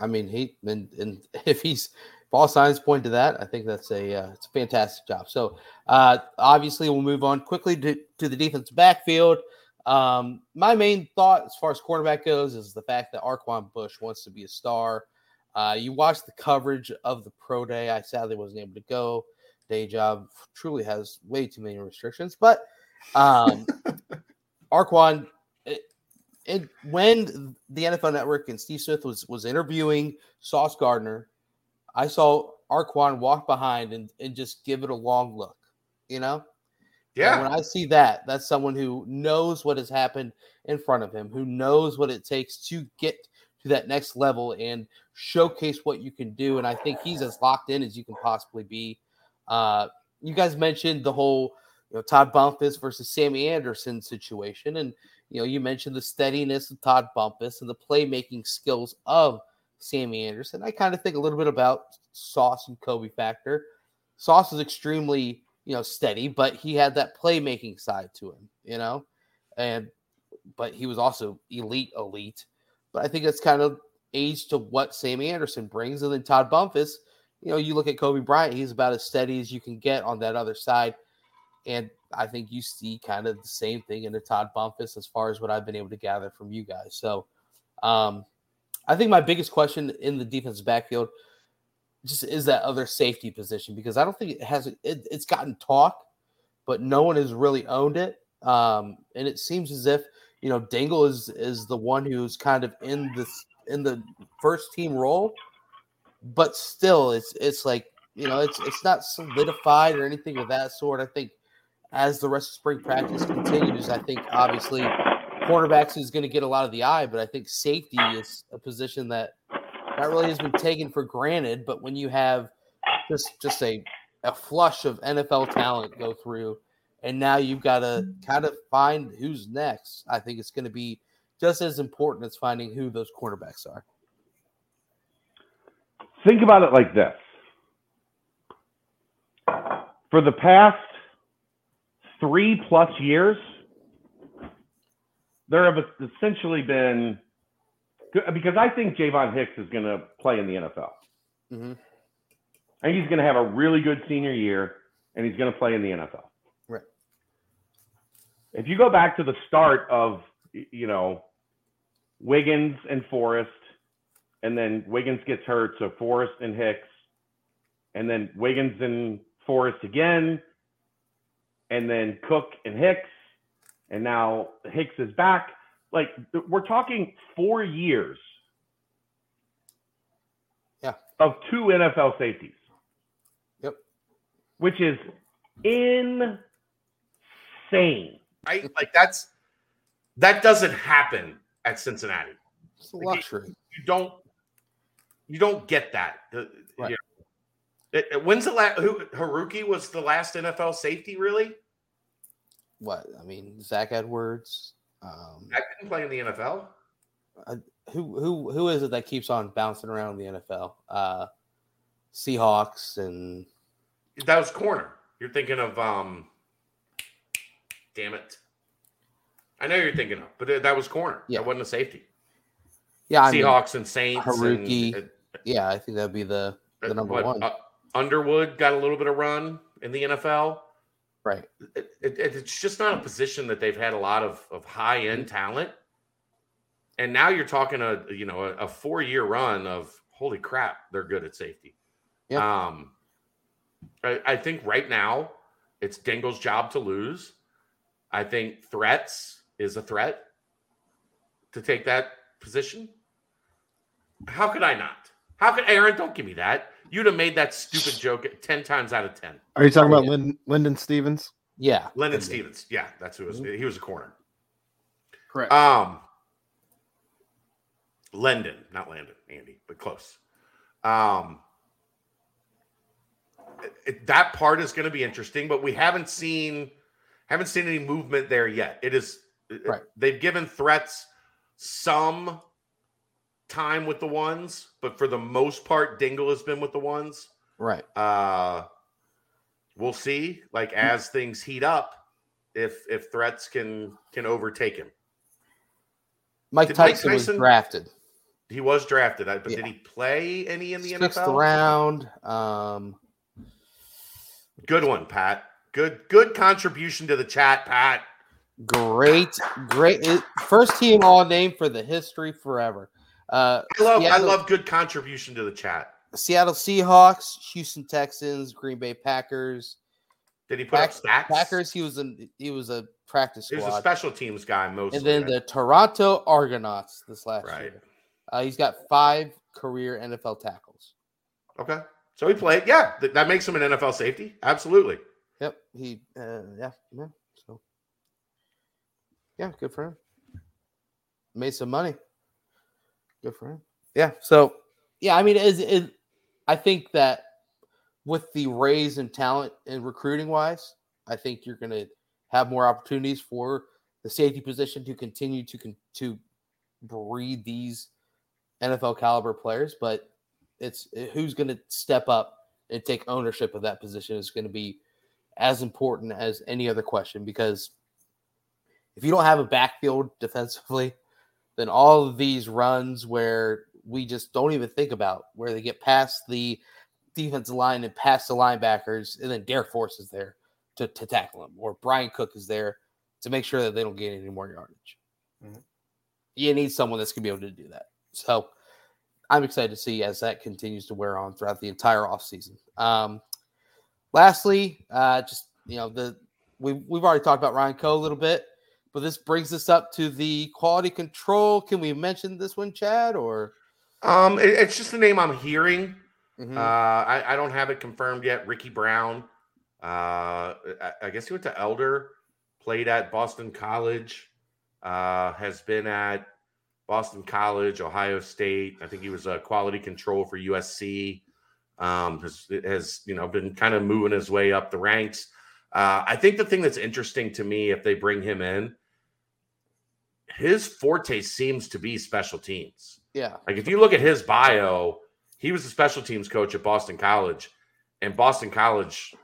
I mean, he and, and if he's if all signs point to that, I think that's a uh, it's a fantastic job. So uh, obviously, we'll move on quickly to, to the defense backfield. Um, my main thought as far as quarterback goes is the fact that Arquon Bush wants to be a star. Uh, you watch the coverage of the pro day. I sadly wasn't able to go. Day job truly has way too many restrictions, but um, Arquon, it- and when the NFL Network and Steve Smith was was interviewing Sauce Gardner, I saw Arquon walk behind and, and just give it a long look. You know, Yeah. And when I see that, that's someone who knows what has happened in front of him, who knows what it takes to get to that next level and showcase what you can do. And I think he's as locked in as you can possibly be. Uh, you guys mentioned the whole, you know, Todd Bumpus versus Sammy Anderson situation, and you know, you mentioned the steadiness of Todd Bumpus and the playmaking skills of Sammy Anderson. I kind of think a little bit about Sauce and Coby factor. Sauce is extremely, you know, steady, but he had that playmaking side to him, you know, and but he was also elite, elite. But I think that's kind of age to what Sammy Anderson brings. And then Todd Bumpus, you know, you look at Coby Bryant, he's about as steady as you can get on that other side. And I think you see kind of the same thing in the Todd Bumpus as far as what I've been able to gather from you guys. So um, I think my biggest question in the defensive backfield just is that other safety position because I don't think it has it, it's gotten talk, but no one has really owned it. Um, and it seems as if you know Dingle is is the one who's kind of in this in the first team role, but still it's it's like you know it's it's not solidified or anything of that sort. I think as the rest of spring practice continues, I think obviously cornerbacks is going to get a lot of the eye, but I think safety is a position that not really has been taken for granted. But when you have just just a a flush of NFL talent go through, and now you've got to kind of find who's next. I think it's going to be just as important as finding who those quarterbacks are. Think about it like this. For the past three plus years, there have essentially been because I think Ja'von Hicks is going to play in the NFL. Mm-hmm. I think he's going to have a really good senior year, and he's going to play in the NFL. If you go back to the start of, you know, Wiggins and Forrest, and then Wiggins gets hurt, so Forrest and Hicks, and then Wiggins and Forrest again, and then Cook and Hicks, and now Hicks is back. Like we're talking four years. Yeah. Of two NFL safeties. Yep. Which is insane. Right? Like that's that doesn't happen at Cincinnati. It's a luxury. You don't you don't get that. Right. you know. It- it- when's the last who Haruki was the last NFL safety really? What I mean, Zach Edwards. Um, I didn't play in the NFL. who who who is it that keeps on bouncing around the NFL? Uh, Seahawks and That was corner. You're thinking of um damn it. I know you're thinking of, but that was corner. Yeah. That wasn't a safety. yeah, I mean, Seahawks and Saints. Haruki, and, yeah, I think that'd be the uh, the number what, one. uh, Underwood got a little bit of run in the NFL. right. It, it, it's just not a position that they've had a lot of, of high Mm-hmm. end talent. And now you're talking a you know a, a four year run of holy crap, they're good at safety. Yeah. Um, I, I think right now it's Dingle's job to lose. I think threats is a threat to take that position. How could I not? How could Aaron? Don't give me that. You'd have made that stupid joke ten times out of ten. Are you talking about yeah. Linden, Linden Stephens? Yeah, Lennon Okay. Stevens. Yeah, that's who it was. Mhm. He was a corner. Correct. Um, Lendon, not Landon, Andy, but close. Um, it- it- that part is going to be interesting, but we haven't seen haven't seen any movement there yet. It is Right. They've given threats some time with the ones, but for the most part, Dingle has been with the ones. right. Uh, we'll see. Like as things heat up, if if threats can can overtake him. Mike Did Mike Tyson, was drafted He was drafted, but Yeah. did he play any in the sixth NFL? round. Um, Good one, Pat. Good good contribution to the chat, Pat. great, great first team all name for the history forever. Uh, I love I love good contribution to the chat. Seattle Seahawks, Houston Texans, Green Bay Packers, Did he put up stats? Packers, he was in he was a practice He was a squad. special teams guy mostly. He was a practice He was a squad. special teams guy mostly. And then right? the Toronto Argonauts this last Right. year. Uh, he's got five career NFL tackles. okay, so he played. Yeah, th- that makes him an NFL safety. Absolutely. He uh, yeah, yeah. So yeah, good for him. Made some money. Good for him. Yeah. So yeah, I mean, is is I think that with the raise in talent and recruiting wise, I think you're gonna have more opportunities for the safety position to continue to to breed these NFL caliber players, but it's who's going to step up and take ownership of that position is going to be as important as any other question because if you don't have a backfield defensively, then all of these runs where we just don't even think about where they get past the defensive line and past the linebackers, and then Derek Force is there to, to tackle them, or Bryon Cook is there to make sure that they don't gain any more yardage. Mhm. You need someone that's gonna be able to do that. So I'm excited to see as that continues to wear on throughout the entire offseason. Um, lastly, uh, just you know, the we we've already talked about Ryan Coe a little bit, but this brings us up to the quality control. Can we mention this one, Chad? Or Um, it- it's just the name I'm hearing. Mhm. Uh, I, I don't have it confirmed yet. Ricky Brown. Uh, I, I guess he went to Elder, played at Boston College, uh, has been at Boston College, Ohio State. I think he was a quality control for USC. Um, has, has you know been kind of moving his way up the ranks. Uh, I think the thing that's interesting to me, if they bring him in, his forte seems to be special teams. yeah, Like if you look at his bio, he was a special teams coach at Boston College, and Boston College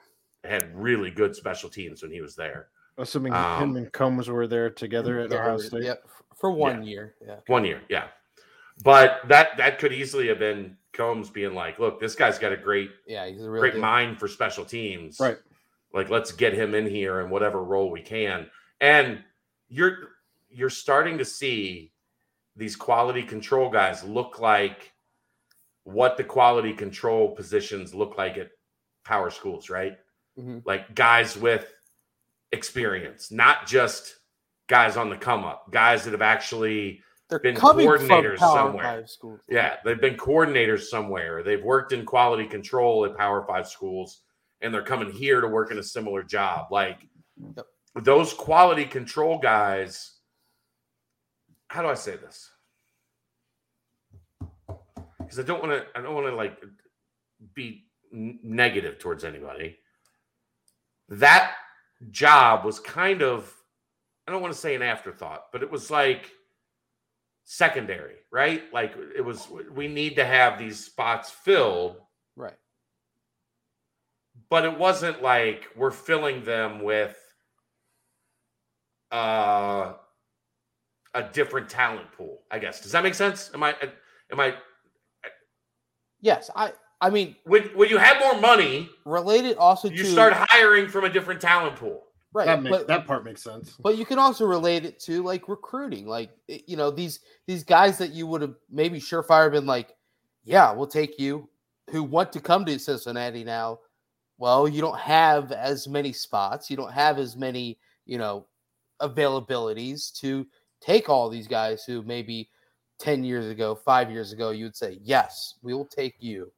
had really good special teams when he was there. Assuming Um, him and Coombs were there together at Yeah, Ohio for- State. Yep, for one year. Yeah, One year, yeah. But that that could easily have been Coombs being like, "Look, this guy's got a great yeah, he's a real great deal. mind for special teams. Right. Like let's get him in here in whatever role we can." And you're you're starting to see these quality control guys look like what the quality control positions look like at power schools, right? Mhm. Like guys with experience, not just guys on the come up, guys that have actually They're been coordinators Power somewhere. Five schools. yeah, they've been coordinators somewhere. They've worked in quality control at Power Five schools, and they're coming here to work in a similar job. Like Yep. those quality control guys. How do I say this? Because I don't want to. I don't want to like be negative towards anybody. That job was kind of. I don't want to say an afterthought, but it was like secondary, right? Like it was we need to have these spots filled, Right. but it wasn't like we're filling them with uh a different talent pool, I guess. Does that make sense? Am I am I Yes, I. I mean, when when you have more money, related also you to start hiring from a different talent pool. Right. That makes but, that part makes sense. but you can also relate it to like recruiting, like eh, you know these these guys that you would have maybe surefire been like, yeah, we'll take you, who want to come to Cincinnati now. Well, you don't have as many spots, you don't have as many you know availabilities to take all these guys who maybe 10 years ago, five years ago, you would say, yes, we will take you.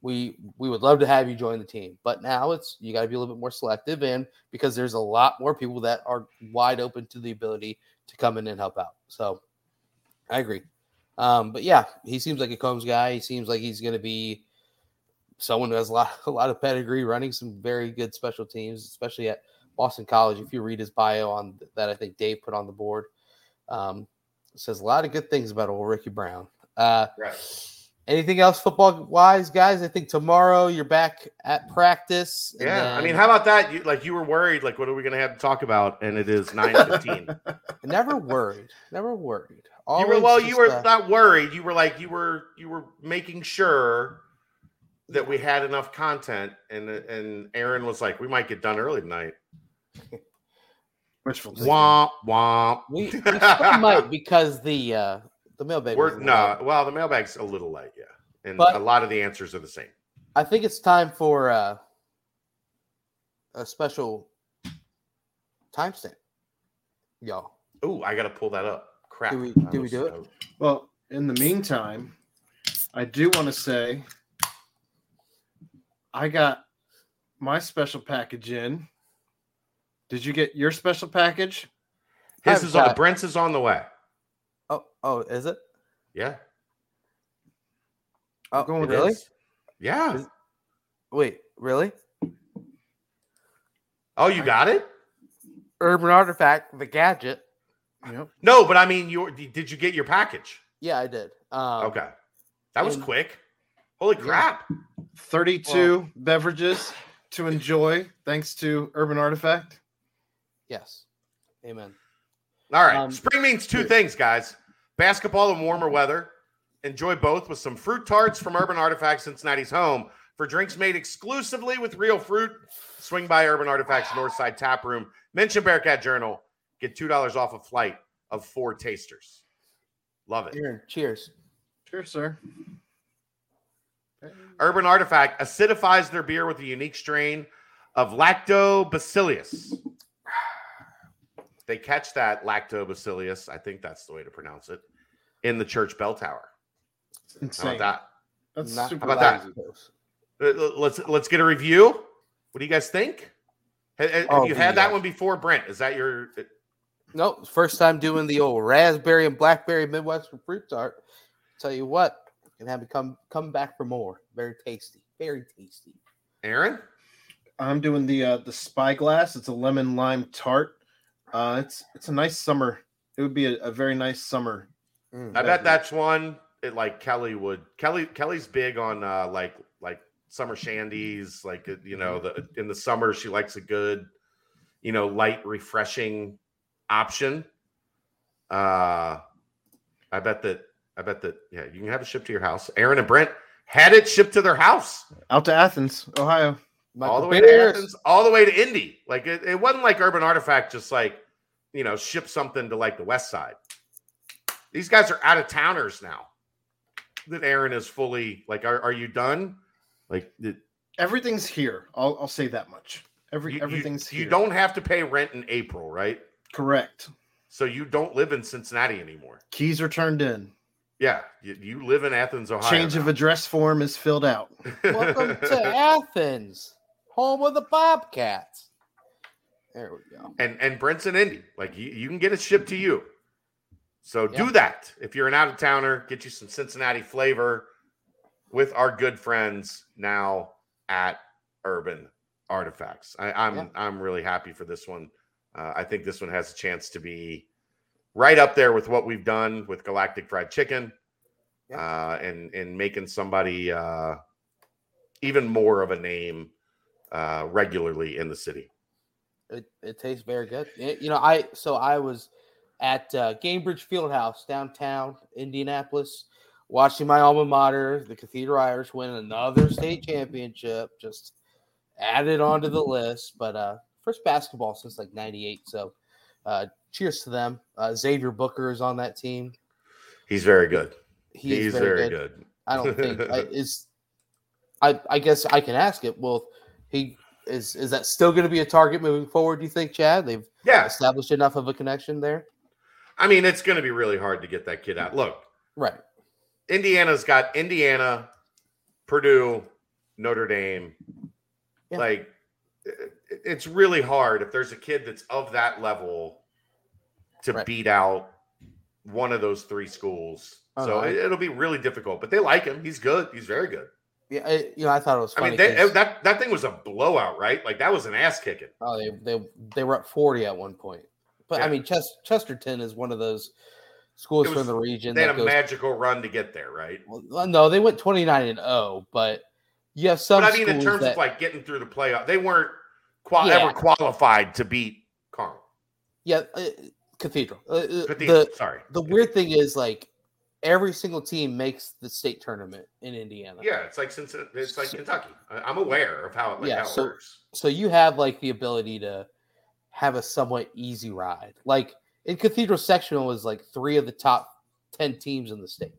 We we would love to have you join the team. But now it's you got to be a little bit more selective and because there's a lot more people that are wide open to the ability to come in and help out. So I agree. Um, but yeah, he seems like a Coombs guy. He seems like he's going to be someone who has a lot, a lot of pedigree, running some very good special teams, especially at Boston College. If you read his bio on that, I think Dave put on the board, um, says a lot of good things about old Ricky Brown. Uh, Right. Anything else football wise, guys? I think tomorrow you're back at practice. and Yeah, I mean, then- how about that? You like you were worried, like what are we going to have to talk about? And it is nine fifteen. never worried, never worried. you were Always well, you were uh, not worried. You were like you were you were making sure that we had enough content, and and Aaron was like, we might get done early tonight. Wishful thinking. Womp womp. we, we still might because the uh, the mailbag. We're was no, late. well, the mailbag's a little late, yeah, and But- a lot of the answers are the same. I think it's time for uh, a special timestamp. Y'all, Ooh, I gotta pull that up. Crap. Do we- I do we do it? Was- Well, in the meantime, I do want to say I got my special package in. Did you get your special package? His is on. Brent's is on the way. Oh, oh, is it? Yeah. Oh, going with really? is. Yeah. Is- Wait, really? Oh, you got it? Urban Artifact, the gadget. Yep. No, but I mean, you did you get your package? Yeah, I did. Um, Okay, that was and- quick. Holy Yeah. crap! 32 beverages to enjoy thanks to Urban Artifact. Yes. Amen. All right, Um, spring means two here. things, guys: basketball and warmer weather. Enjoy both with some fruit tarts from Urban Artifacts, Cincinnati's home for drinks made exclusively with real fruit. Swing by Urban Artifacts Northside Tap Room. Mention Bearcat Journal. Get two dollars off a flight of four tasters. Love it. Aaron, cheers. Sure, sir. Urban Artifact acidifies their beer with a unique strain of lactobacillus. They catch that lactobacillus, I think that's the way to pronounce it, in the church bell tower. How Insane. about That's Not super How about that? lactose. that? Uh, Let's let's get a review. What do you guys think? Ha- ha- Have, Oh, you had that one before, Brent? Is that your? Nope, first time doing the old raspberry and blackberry Midwestern fruit tart. Tell you what, can have it come come back for more. Very tasty, very tasty. Aaron? I'm doing the uh, the spyglass. It's a lemon lime tart. Uh, it's it's a nice summer. It would be a, a very nice summer. Mm. I bet that's one it, like Kelly would. Kelly Kelly's big on uh, like like summer shandies. Like uh, you know, the in the summer she likes a good, you know, light refreshing option. Uh, I bet that I bet that yeah, you can have it shipped to your house. Aaron and Brent had it shipped to their house Out to Athens, Ohio. All the Michael way to Athens, all the way to Indy. Like it, it wasn't like Urban Artifact just like you know ship something to like the West Side. These guys are out of towners now. That Aaron is fully like, are, are you done? Like the, Everything's here. I'll, I'll say that much. Every you, everything's you, here. you don't have to pay rent in April, right? correct. So you don't live in Cincinnati anymore. Keys are turned in. Yeah, you, you live in Athens, Ohio. Change of address form is filled out. Welcome to Athens, home of the Bobcats. There we go. and and Brent's in Indy. Like you, you can get it shipped to you. So Yeah. do that. If you're an out of towner, get you some Cincinnati flavor with our good friends now at Urban Artifacts. I, I'm Yeah. I'm really happy for this one. Uh, I think this one has a chance to be right up there with what we've done with Galactic Fried Chicken, Yeah. uh, and and making somebody uh, even more of a name uh, regularly in the city. It, it tastes very good. It- you know, I so I was at uh, Gainbridge Fieldhouse downtown Indianapolis, watching my alma mater, the Cathedral Irish, win another state championship. Just added onto the list, but uh, first basketball since like '98. So, uh, cheers to them. Uh, Xavier Booker is on that team. He's very good. He He's very, very good. good. I don't think I, is. I I guess I can ask it. Well, he is. Is that still going to be a target moving forward? Do you think, Chad? They've Yeah, established enough of a connection there. I mean, it's going to be really hard to get that kid out. Look, Right. Indiana's got Indiana, Purdue, Notre Dame. Yeah. Like, it's really hard if there's a kid that's of that level to Right. beat out one of those three schools. Oh, so no, it'll be really difficult. But they like him. He's good. He's very good. Yeah. I, you know, I thought it was I mean, they, that that thing was a blowout, right? Like that was an ass kicking. oh, they, they they were up forty at one point. But I mean, Ches- Chesterton is one of those schools It from the region They that had a goes. magical run to get there, right? well, no, they went twenty nine and zero, but you have some. But I mean, in terms that, of like getting through the playoff, they weren't qual- Yeah. ever qualified to beat Carmel. yeah, uh, Cathedral. Uh, uh, Cathedral, the sorry. the weird thing is like every single team makes the state tournament in Indiana. Yeah, it's like since it's like Kentucky. I, I'm aware of how, like, Yeah, how it so- works. so you have like the ability to have a somewhat easy ride. Like in Cathedral Sectional was like three of the top ten teams in the state,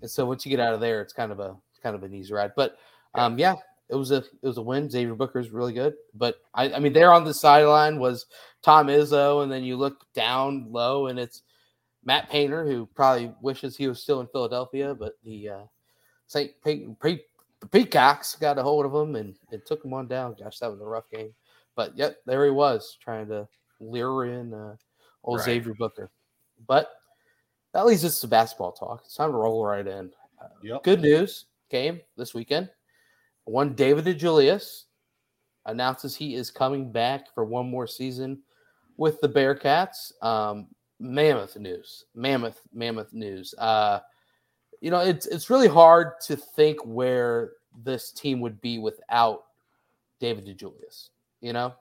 and so once you get out of there, it's kind of a kind of an easy ride. But um, yeah, it was a it was a win. Xavier Booker's really good, but I, I mean, there on the sideline was Tom Izzo, and then you look down low, and it's Matt Painter, who probably wishes he was still in Philadelphia, but the uh, St. Peter's, the Peacocks got a hold of him and, and took him on down. Gosh, that was a rough game. But yep, there he was trying to lure in uh, old Right. Xavier Booker. But that leads us to basketball talk. It's time to roll right in. Uh, Yep. Good news game this weekend. One David DeJulius announces he is coming back for one more season with the Bearcats. Um, mammoth news, mammoth, mammoth news. Uh, you know, it's it's really hard to think where this team would be without David DeJulius. You know,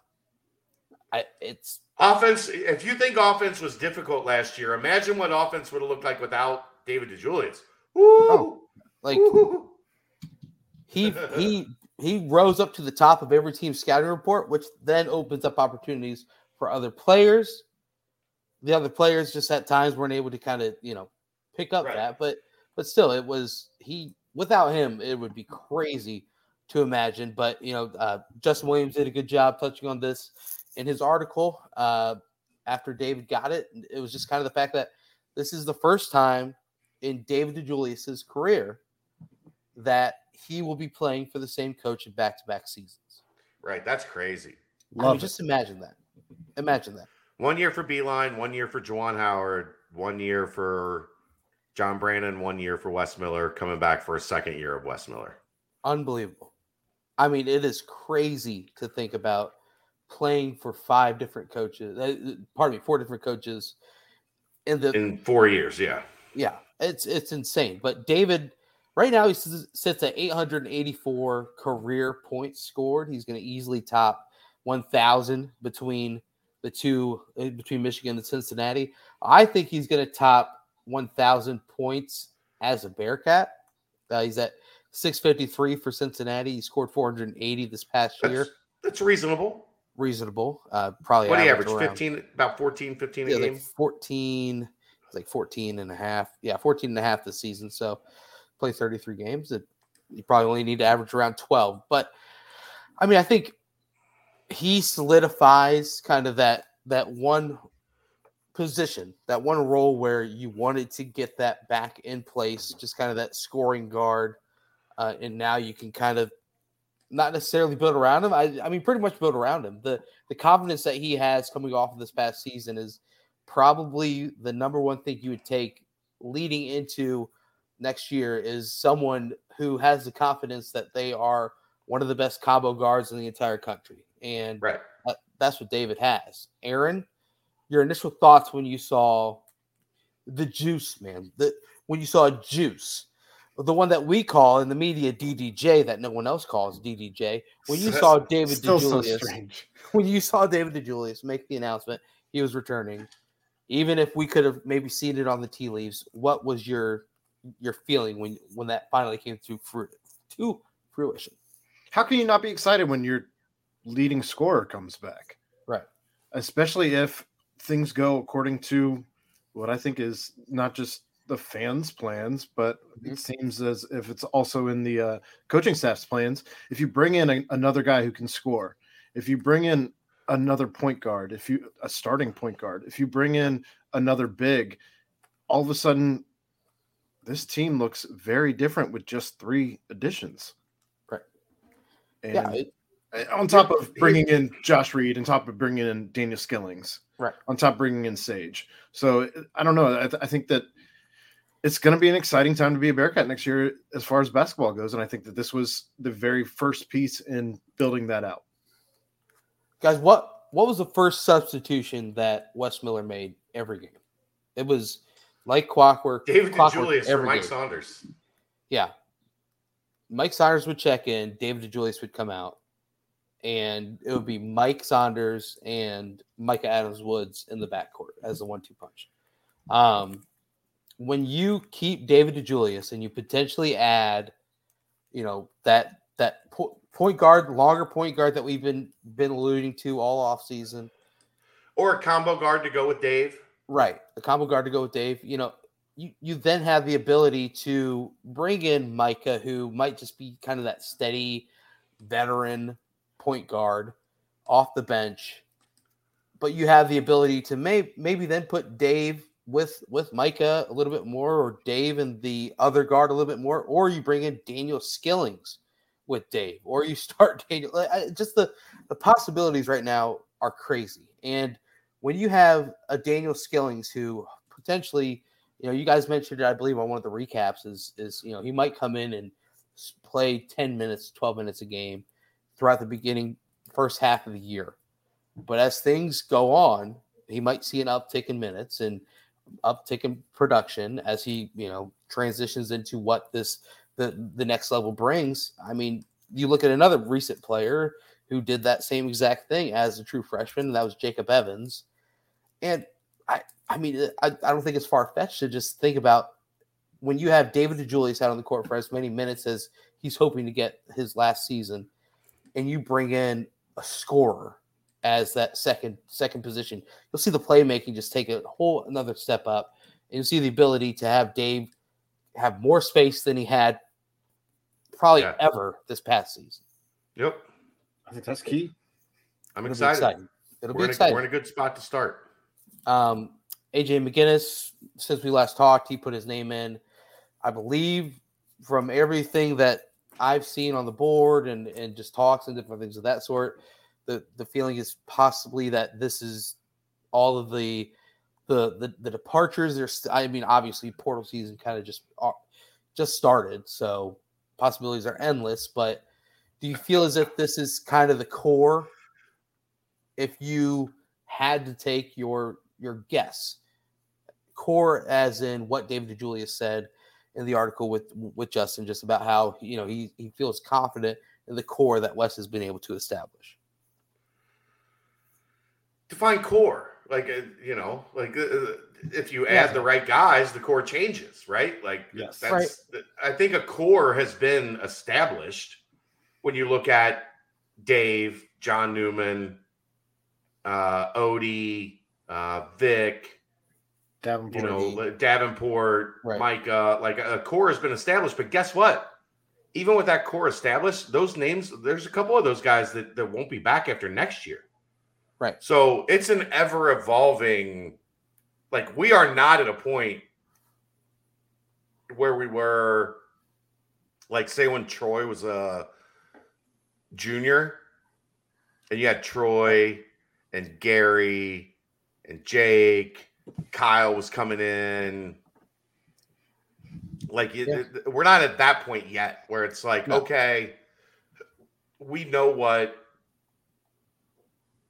I it's Offense, if you think offense was difficult last year, imagine what offense would have looked like without David DeJulius. Woo! Oh, like Woo! he he he rose up to the top of every team scouting report, which then opens up opportunities for other players. The other players just at times weren't able to kind of you know pick up Right. that, but but still, it was he. Without him, it would be crazy to imagine. But you know, uh, Justin Williams did a good job touching on this in his article uh, after David got it. It was just kind of the fact that this is the first time in David DeJulius's career that he will be playing for the same coach in back-to-back seasons. Right, that's crazy. I mean, Love just imagine that. Imagine that. One year for Beilein, one year for Juwan Howard, one year for John Brannen, one year for Wes Miller, coming back for a second year of Wes Miller. Unbelievable. I mean, it is crazy to think about playing for five different coaches. Uh, pardon me, four different coaches in the In four years, yeah. yeah, it's it's insane. But David, right now he sits at 884 career points scored. He's going to easily top 1,000 between the two uh, between Michigan and Cincinnati. I think he's going to top 1,000 points as a Bearcat. Uh, he's at 653 for Cincinnati. He scored 480 this past year. That's, that's reasonable. Reasonable. Uh, probably What do you average around- 15, about 14, 15 a yeah, game? like 14 like 14 and a half yeah 14 and a half this season so play 33 games it, you probably only need to average around 12 but i mean i think he solidifies kind of that that one position that one role where you wanted to get that back in place just kind of that scoring guard uh, and now you can kind of not necessarily build around him I, I mean pretty much build around him the the confidence that he has coming off of this past season is probably the number one thing you would take leading into next year is someone who has the confidence that they are one of the best combo guards in the entire country. And Right. that- that's what David has. Aaron, your initial thoughts when you saw the juice, man, the when you saw juice, the one that we call in the media DDJ that no one else calls DDJ. When you saw David Still so DeJulius, when you saw David DeJulius make the announcement he was returning, even if we could have maybe seen it on the tea leaves, what was your your feeling when when that finally came to fru- to fruition? How can you not be excited when your leading scorer comes back? Right. Especially if things go according to what I think is not just the fans' plans, but it seems as if it's also in the uh, coaching staff's plans. If you bring in a, another guy who can score, if you bring in another point guard, if you a starting point guard, if you bring in another big, all of a sudden this team looks very different with just three additions. Right. And yeah, it- Uh, on top of bringing in Josh Reed, on top of bringing in Daniel Skillings, Right. On top of bringing in Sage. So uh, I don't know. I, th- I think that it's going to be an exciting time to be a Bearcat next year as far as basketball goes, and I think that this was the very first piece in building that out. guys, what what was the first substitution that Wes Miller made every game? It was like clockwork. David clockwork DeJulius or every Mike game. Saunders. Yeah. Mike Saunders would check in, David DeJulius would come out, and it would be Mike Saunders and Micah Adams Woods in the backcourt as the one two punch. Um, when you keep David DeJulius and you potentially add, you know, that that po- point guard, longer point guard that we've been been alluding to all off season, Or a combo guard to go with Dave. Right. A combo guard to go with Dave. You know, you, you then have the ability to bring in Micah, who might just be kind of that steady veteran point guard off the bench, but you have the ability to may, maybe then put Dave with with Micah a little bit more, or Dave and the other guard a little bit more, or you bring in Daniel Skillings with Dave, or you start Daniel. Just the the possibilities right now are crazy, and when you have a Daniel Skillings who potentially, you know, you guys mentioned it, I believe, on one of the recaps is is you know he might come in and play ten minutes, twelve minutes a game throughout the beginning first half of the year, but as things go on, he might see an uptick in minutes and uptick in production as he you know transitions into what this the the next level brings. I mean, you look at another recent player who did that same exact thing as a true freshman, and that was Jacob Evans. And I, I mean, I, I don't think it's far fetched to just think about when you have David DeJulius out on the court for as many minutes as he's hoping to get his last season, and you bring in a scorer as that second second position, you'll see the playmaking just take a whole another step up, and you'll see the ability to have Dave have more space than he had probably yeah. ever this past season. Yep, I think that's key. I'm It'll excited. It'll we're be exciting. A, we're in a good spot to start. Um, AJ McGinnis, since we last talked, he put his name in. I believe from everything that I've seen on the board and, and just talks and different things of that sort, the, the feeling is possibly that this is all of the the the, the departures. There's I mean, obviously portal season kind of just uh, just started, so possibilities are endless. But do you feel as if this is kind of the core? If you had to take your your guess. Core, as in what David DeJulius said in the article with with Justin, just about how you know he he feels confident in the core that Wes has been able to establish. Define core, like uh, you know, like uh, uh if you add yeah. the right guys, the core changes, right? Like yes, that's. Right. I think a core has been established when you look at Dave, John Newman, uh, Odie, uh, Vic, Davenport, you know, Davenport, right. Micah. Like a core has been established, but guess what? Even with that core established, those names, there's a couple of those guys that, that won't be back after next year. Right. So it's an ever evolving, like we are not at a point where we were, like say when Troy was a junior, and you had Troy and Gary and Jake, Kyle was coming in. Like yeah. it, we're not at that point yet where it's like, no. okay, we know what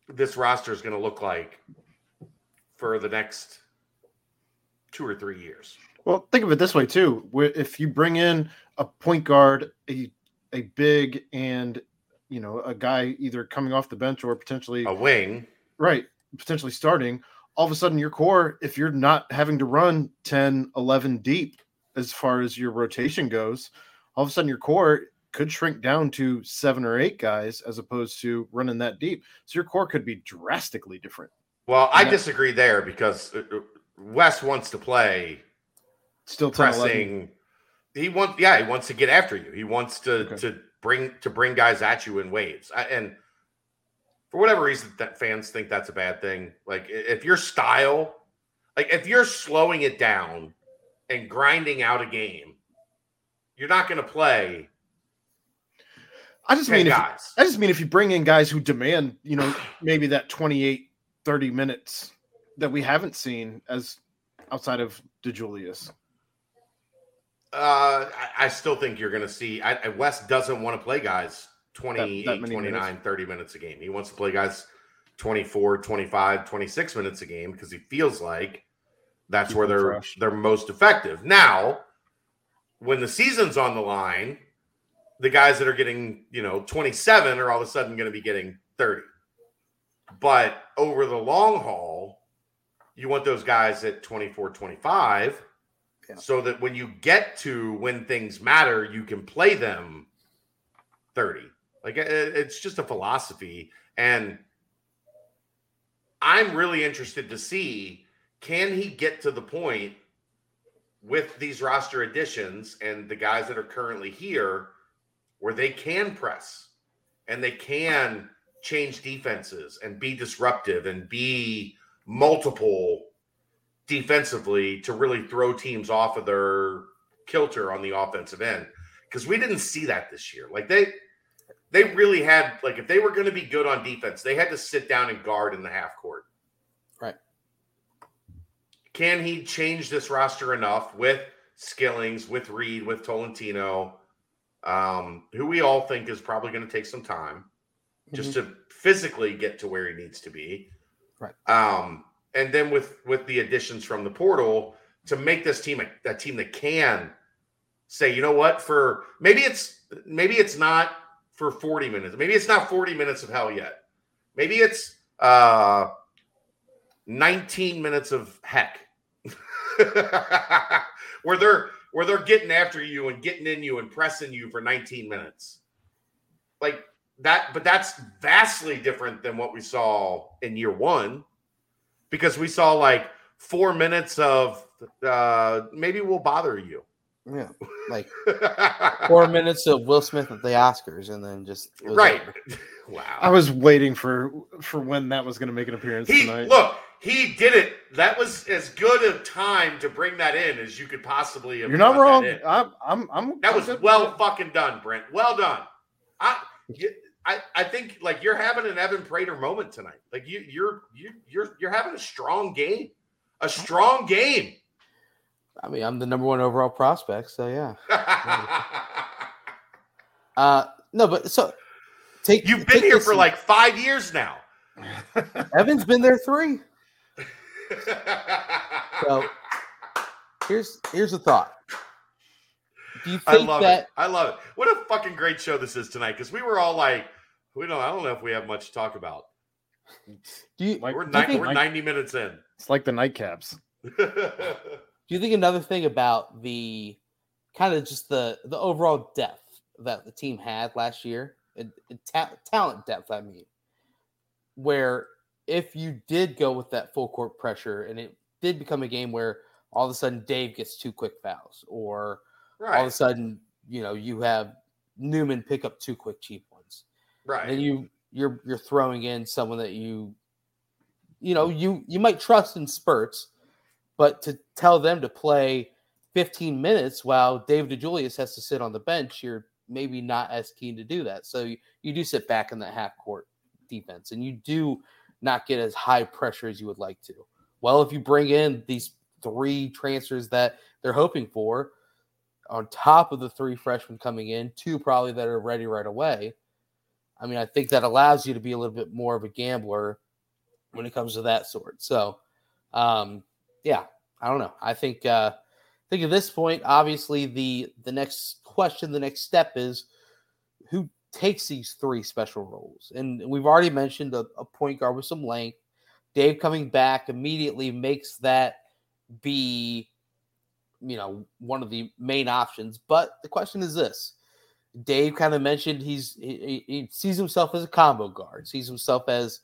this roster is going to look like for the next two or three years. Well, think of it this way too: if you bring in a point guard, a a big, and you know a guy either coming off the bench or potentially a wing, right? potentially starting, all of a sudden your core, if you're not having to run 10, 11 deep as far as your rotation goes, all of a sudden your core could shrink down to seven or eight guys as opposed to running that deep. So your core could be drastically different. Well, I disagree there because uh, uh, Wes wants to play still 10, pressing. 11. He wants, yeah, he wants to get after you. He wants to okay. to bring to bring guys at you in waves. And for whatever reason that fans think that's a bad thing. Like if your style, like if you're slowing it down and grinding out a game, you're not going to play. I just mean guys. If, I just mean if you bring in guys who demand, you know, maybe that 28 30 minutes that we haven't seen as outside of DeJulius. Uh, I, I still think you're going to see. I, Wes doesn't want to play guys 28, that, that 29, minutes. 30 minutes a game. He wants to play guys 24, 25, 26 minutes a game because he feels like that's Keep where they're fresh. they're most effective. Now, when the season's on the line, the guys that are getting, you know, 27 are all of a sudden going to be getting 30. But over the long haul, you want those guys at 24, 25 yeah. so that when you get to when things matter, you can play them 30. Like it's just a philosophy. And I'm really interested to see can he get to the point with these roster additions and the guys that are currently here where they can press and they can change defenses and be disruptive and be multiple defensively to really throw teams off of their kilter on the offensive end because we didn't see that this year. Like they they really had like if they were going to be good on defense, they had to sit down and guard in the half court. Right. Can he change this roster enough with Skillings, with Reed, with Tolentino, um, who we all think is probably going to take some time just Mm-hmm. to physically get to where he needs to be. Right. Um, and then with with the additions from the portal to make this team a, a team that can say, you know what, for maybe it's maybe it's not for 40 minutes. Maybe it's not 40 minutes of hell yet. Maybe it's uh 19 minutes of heck. where they're where they're getting after you and getting in you and pressing you for 19 minutes. Like that, but that's vastly different than what we saw in year one because we saw like four minutes of uh maybe we'll bother you. Yeah, like four minutes of Will Smith at the Oscars, and then just right. over. wow. I was waiting for for when that was going to make an appearance He tonight. look, he did it. That was as good a time to bring that in as you could possibly have. You're not wrong. That. I'm I'm I'm That was well fucking done, Brent. Well done. I, you- I, I think like you're having an Evan Prater moment tonight. Like you, you're you, you're you're having a strong game, a strong game. I mean, I'm the number one overall prospect, so yeah. Uh, no, but so take You've been take here for in- like five years now. Evan's been there three. So here's here's a thought. Do you I think love that it. I love it. What a fucking great show this is tonight because we were all like, we don't. I don't know if we have much to talk about. do you, Like- We're, do you ni- think, we're ninety minutes in. It's like the nightcaps. Do you think another thing about the kind of just the the overall depth that the team had last year, and, and ta- talent depth, I mean, where if you did go with that full court pressure and it did become a game where all of a sudden Dave gets two quick fouls, or all of a sudden you know you have Newman pick up two quick cheap ones. Right. and you you're you're throwing in someone that you you know you you might trust in spurts but to tell them to play 15 minutes while Dave DeJulius has to sit on the bench you're maybe not as keen to do that so you, you do sit back in that half court defense and you do not get as high pressure as you would like to well if you bring in these three transfers that they're hoping for on top of the three freshmen coming in two probably that are ready right away I mean, I think that allows you to be a little bit more of a gambler when it comes to that sort. So, um, yeah, I don't know. I think uh, I think at this point, obviously the the next question, the next step is who takes these three special roles, and we've already mentioned a, a point guard with some length. Dave coming back immediately makes that be, you know, one of the main options. But the question is this: Dave kind of mentioned he's he, he sees himself as a combo guard, sees himself as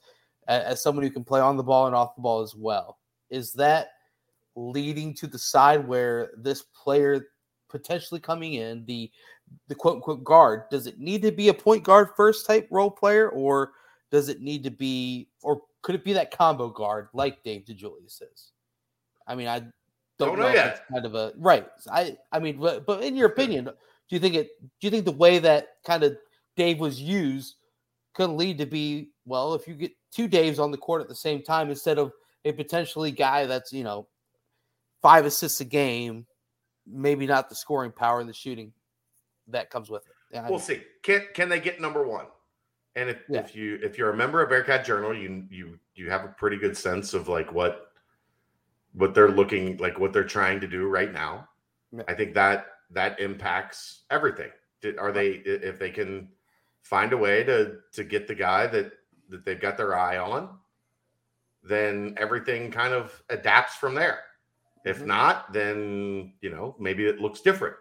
as someone who can play on the ball and off the ball as well. Is that leading to the side where this player potentially coming in the the quote unquote guard does it need to be a point guard first type role player or does it need to be or could it be that combo guard like Dave DeJulius is? I mean, I don't, Don't know, know yet. kind of a right. I I mean, but, but in your opinion, do you think it? Do you think the way that kind of Dave was used could lead to be well? If you get two Daves on the court at the same time instead of a potentially guy that's you know five assists a game, maybe not the scoring power and the shooting that comes with it. Yeah, We'll see. Can can they get number one? And if, Yeah. if you if you're a member of Bearcat Journal, you you you have a pretty good sense of like what what they're looking like what they're trying to do right now. Yeah. I think that that impacts everything. Did- Are they if they can find a way to to get the guy that that they've got their eye on, then everything kind of adapts from there. If Mhm. not, then you know maybe it looks different.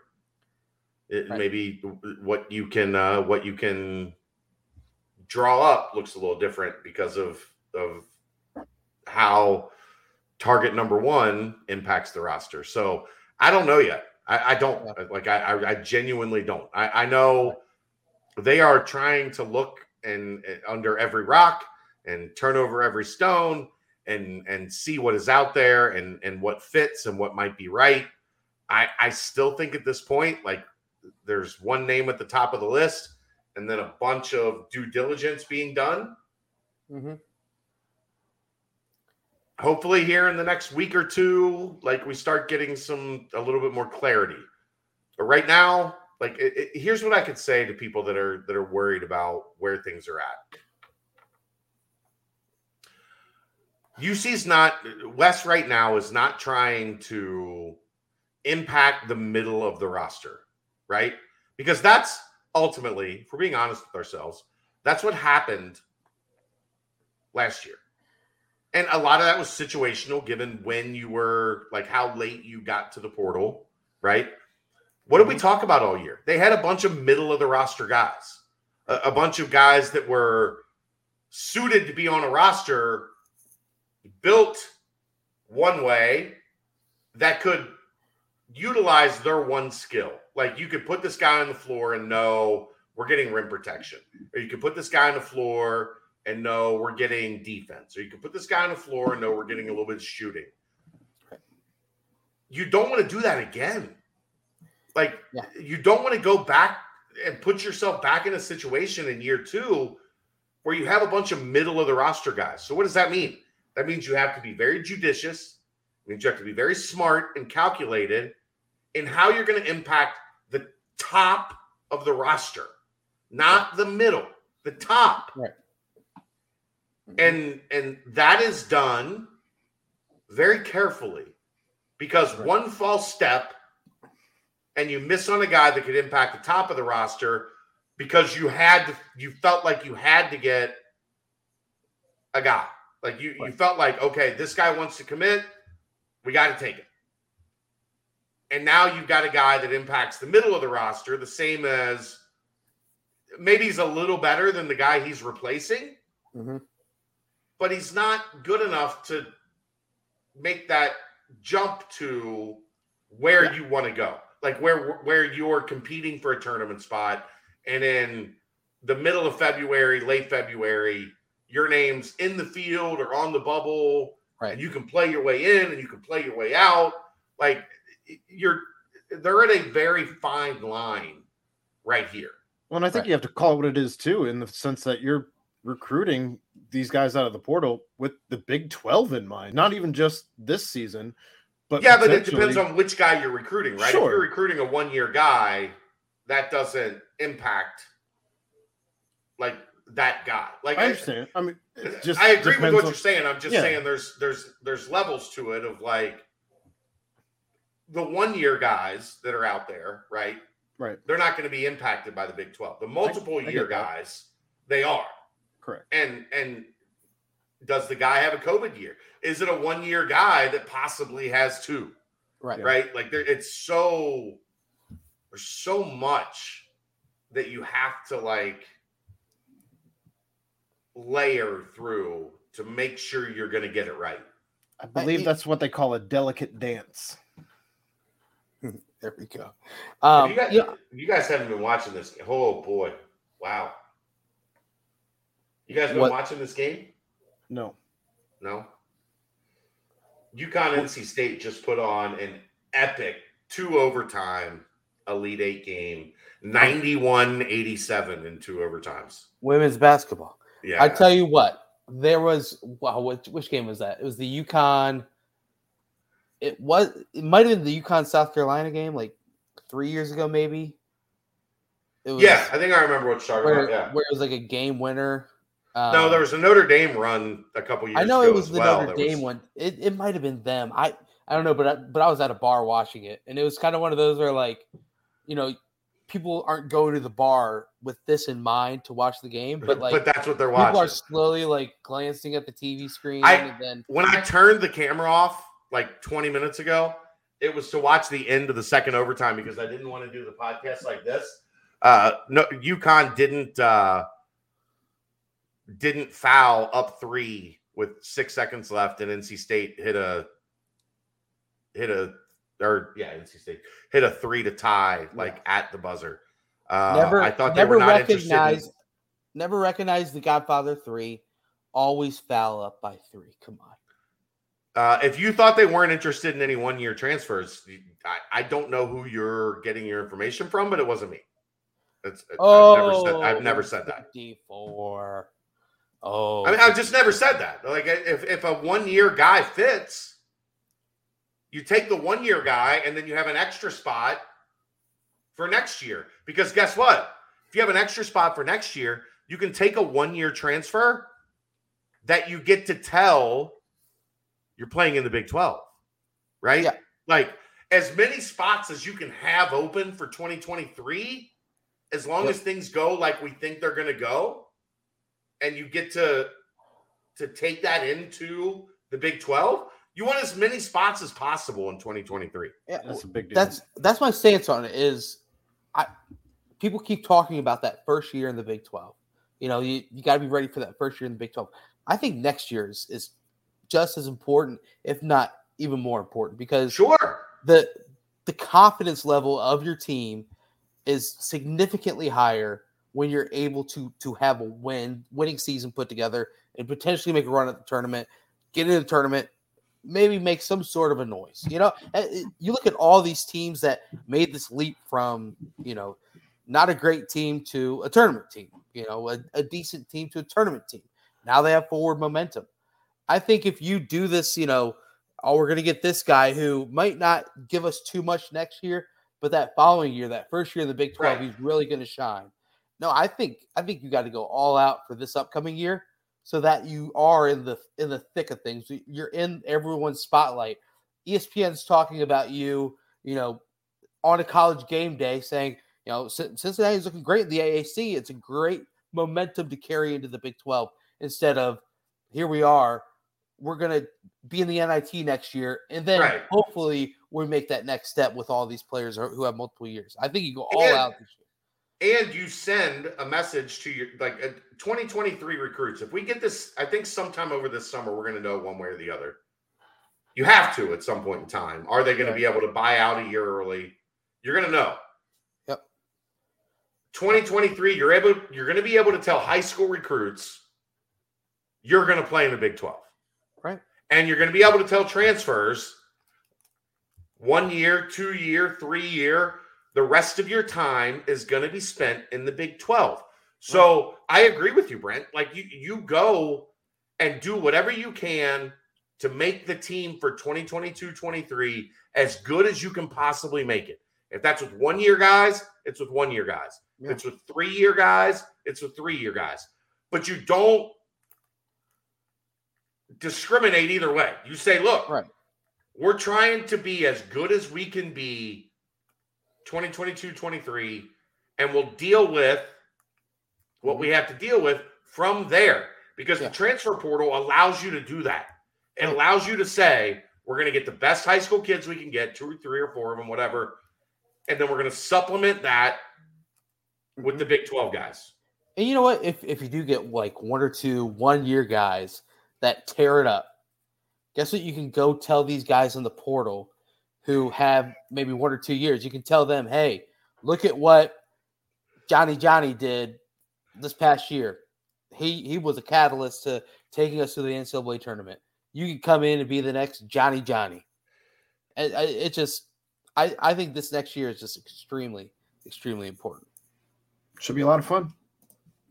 It, Right. Maybe what you can uh, what you can draw up looks a little different because of of how target number one impacts the roster. So I don't know yet. I, I don't like. I, I I genuinely don't. I, I know they are trying to look and, and under every rock and turn over every stone and and see what is out there and and what fits and what might be right. I I still think at this point like there's one name at the top of the list and then a bunch of due diligence being done. Mm-hmm. Hopefully, here in the next week or two, like we start getting some a little bit more clarity. But right now, like it, it, here's what I could say to people that are that are worried about where things are at. UC's not West right now is not trying to impact the middle of the roster, right? Because that's ultimately, if we're being honest with ourselves, that's what happened last year. And a lot of that was situational given when you were like how late you got to the portal, right? What did we mm-hmm. talk about all year? They had a bunch of middle of the roster guys, a, a bunch of guys that were suited to be on a roster built one way that could utilize their one skill. Like you could put this guy on the floor and know we're getting rim protection, or you could put this guy on the floor and know we're getting defense, or you could put this guy on the floor and know we're getting a little bit of shooting. You don't want to do that again. Like Yeah. you don't want to go back and put yourself back in a situation in year two where you have a bunch of middle of the roster guys. So what does that mean? That means you have to be very judicious. It means you have to be very smart and calculated in how you're going to impact the top of the roster, not the middle, the top. Right. Mm-hmm. And and that is done very carefully because Right. one false step and you miss on a guy that could impact the top of the roster because you had to you felt like you had to get a guy. Like you, you felt like, okay, this guy wants to commit, we got to take it. And now you've got a guy that impacts the middle of the roster, the same as maybe he's a little better than the guy he's replacing, Mhm. but he's not good enough to make that jump to where Yeah. you want to go. Like where where you're competing for a tournament spot and in the middle of February, late February, your name's in the field or on the bubble Right. and you can play your way in and you can play your way out. Like you're they're at a very fine line right here. Well, and I think Right. you have to call it what it is too, in the sense that you're recruiting these guys out of the portal with the Big 12 in mind, not even just this season, but yeah, but it depends on which guy you're recruiting, right? If you're recruiting a one year guy, that doesn't impact like that guy. Like I understand. I mean, it just I agree with what on- you're saying. I'm just Yeah. saying there's there's there's levels to it of like the one year guys that are out there, right? Right. They're not going to be impacted by the Big 12. The multiple I year that. guys, they are. Correct. And and does the guy have a COVID year? Is it a one year guy that possibly has two? Right. Right? Like there, it's so there's so much that you have to like layer through to make sure you're going to get it right. I believe that's what they call a delicate dance. There we go. Um, you, guys, yeah, you guys haven't been watching this. Oh boy, wow! You guys been What- watching this game? No. No. UConn NC State just put on an epic two overtime Elite Eight game, 91 87 in two overtimes. women's basketball. Yeah. I tell you what, there was wow. Which, which game was that? It was the UConn. It was. It might have been the UConn South Carolina game, like three years ago, maybe. It was yeah, I think I remember what you're talking where, about. Yeah. where it was like a game winner. Um, no, there was a Notre Dame run a couple years ago. I know it was the well. Notre There was- Dame one. It, it might have been them. I I don't know, but I, but I was at a bar watching it, and it was kind of one of those where like, you know, people aren't going to the bar with this in mind to watch the game, but like but that's what they're watching. people are slowly like glancing at the TV screen, I- and then when I turned the camera off like 20 minutes ago, it was to watch the end of the second overtime because I didn't want to do the podcast like this. Uh no UConn didn't uh didn't foul up three with six seconds left, and NC State hit a hit a or yeah, NC State hit a three to tie like at the buzzer. Uh never I thought they never were not interested in- recognized Never recognized the Godfather three. Always foul up by three. Come on. Uh, if you thought they weren't interested in any one year transfers, I, I, don't know who you're getting your information from, but it wasn't me. It's, oh, I've never said, I've never said that. D4. Oh, I mean, I've just never said that. Like, if, if a one year guy fits, you take the one year guy and then you have an extra spot for next year. Because guess what? If you have an extra spot for next year, you can take a one year transfer that you get to tell you're playing in the Big 12, right? Yeah. Like as many spots as you can have open for 2023, as long yep. as things go like we think they're going to go, and you get to to take that into the Big 12, you want as many spots as possible in 2023. Yeah, that's a big deal. That's that's my stance on it. Is I people keep talking about that first year in the Big 12. You know, you, you got to be ready for that first year in the Big 12. I think next year is, is just as important, if not even more important, because sure the the confidence level of your team is significantly higher when you're able to to have a win winning season put together and potentially make a run at the tournament, get into the tournament, maybe make some sort of a noise. You know, eh, eh, you look at all these teams that made this leap from you know not a great team to a tournament team. You know, a, a decent team to a tournament team. Now they have forward momentum. I think if you do this, you know, oh, we're going to get this guy who might not give us too much next year, but that following year, that first year of the Big 12, right. he's really going to shine. No, I think I think you got to go all out for this upcoming year so that you are in the in the thick of things. You're in everyone's spotlight. ESPN's talking about you, you know, on a college game day saying, you know, since Cincinnati's looking great in the AAC. It's a great momentum to carry into the Big 12 instead of here we are we're going to be in the NIT next year, and then right. hopefully we make that next step with all these players who have multiple years. I think you go all and, out this year. And you send a message to your like uh, 2023 recruits. If we get this, I think sometime over this summer we're going to know one way or the other. You have to at some point in time. Are they going to be able to buy out a year early? You're going to know. Yep. 2023, you're able. You're going to be able to tell high school recruits you're going to play in the Big 12 right and you're going to be able to tell transfers one year, two year, three year. The rest of your time is going to be spent in the Big 12. So I agree with you, Brent. Like you, you go and do whatever you can to make the team for 2022 23 as good as you can possibly make it. If that's with one year guys, it's with one year guys. Yeah. If it's with three year guys, it's with three year guys. But you don't discriminate either way. You say, look, right. we're trying to be as good as we can be 2022 23, and we'll deal with what we have to deal with from there because yeah. the transfer portal allows you to do that. It allows you to say, we're going to get the best high school kids we can get, two or three or four of them, whatever. And then we're going to supplement that with mm-hmm. the Big 12 guys. And you know what? If, if you do get like one or two one year guys that tear it up. Guess what? You can go tell these guys in the portal who have maybe one or two years. You can tell them, hey, look at what Johnny Johnny did this past year. He he was a catalyst to taking us to the NCAA tournament. You can come in and be the next Johnny Johnny. And it just, I I think this next year is just extremely extremely important. Should be a lot of fun.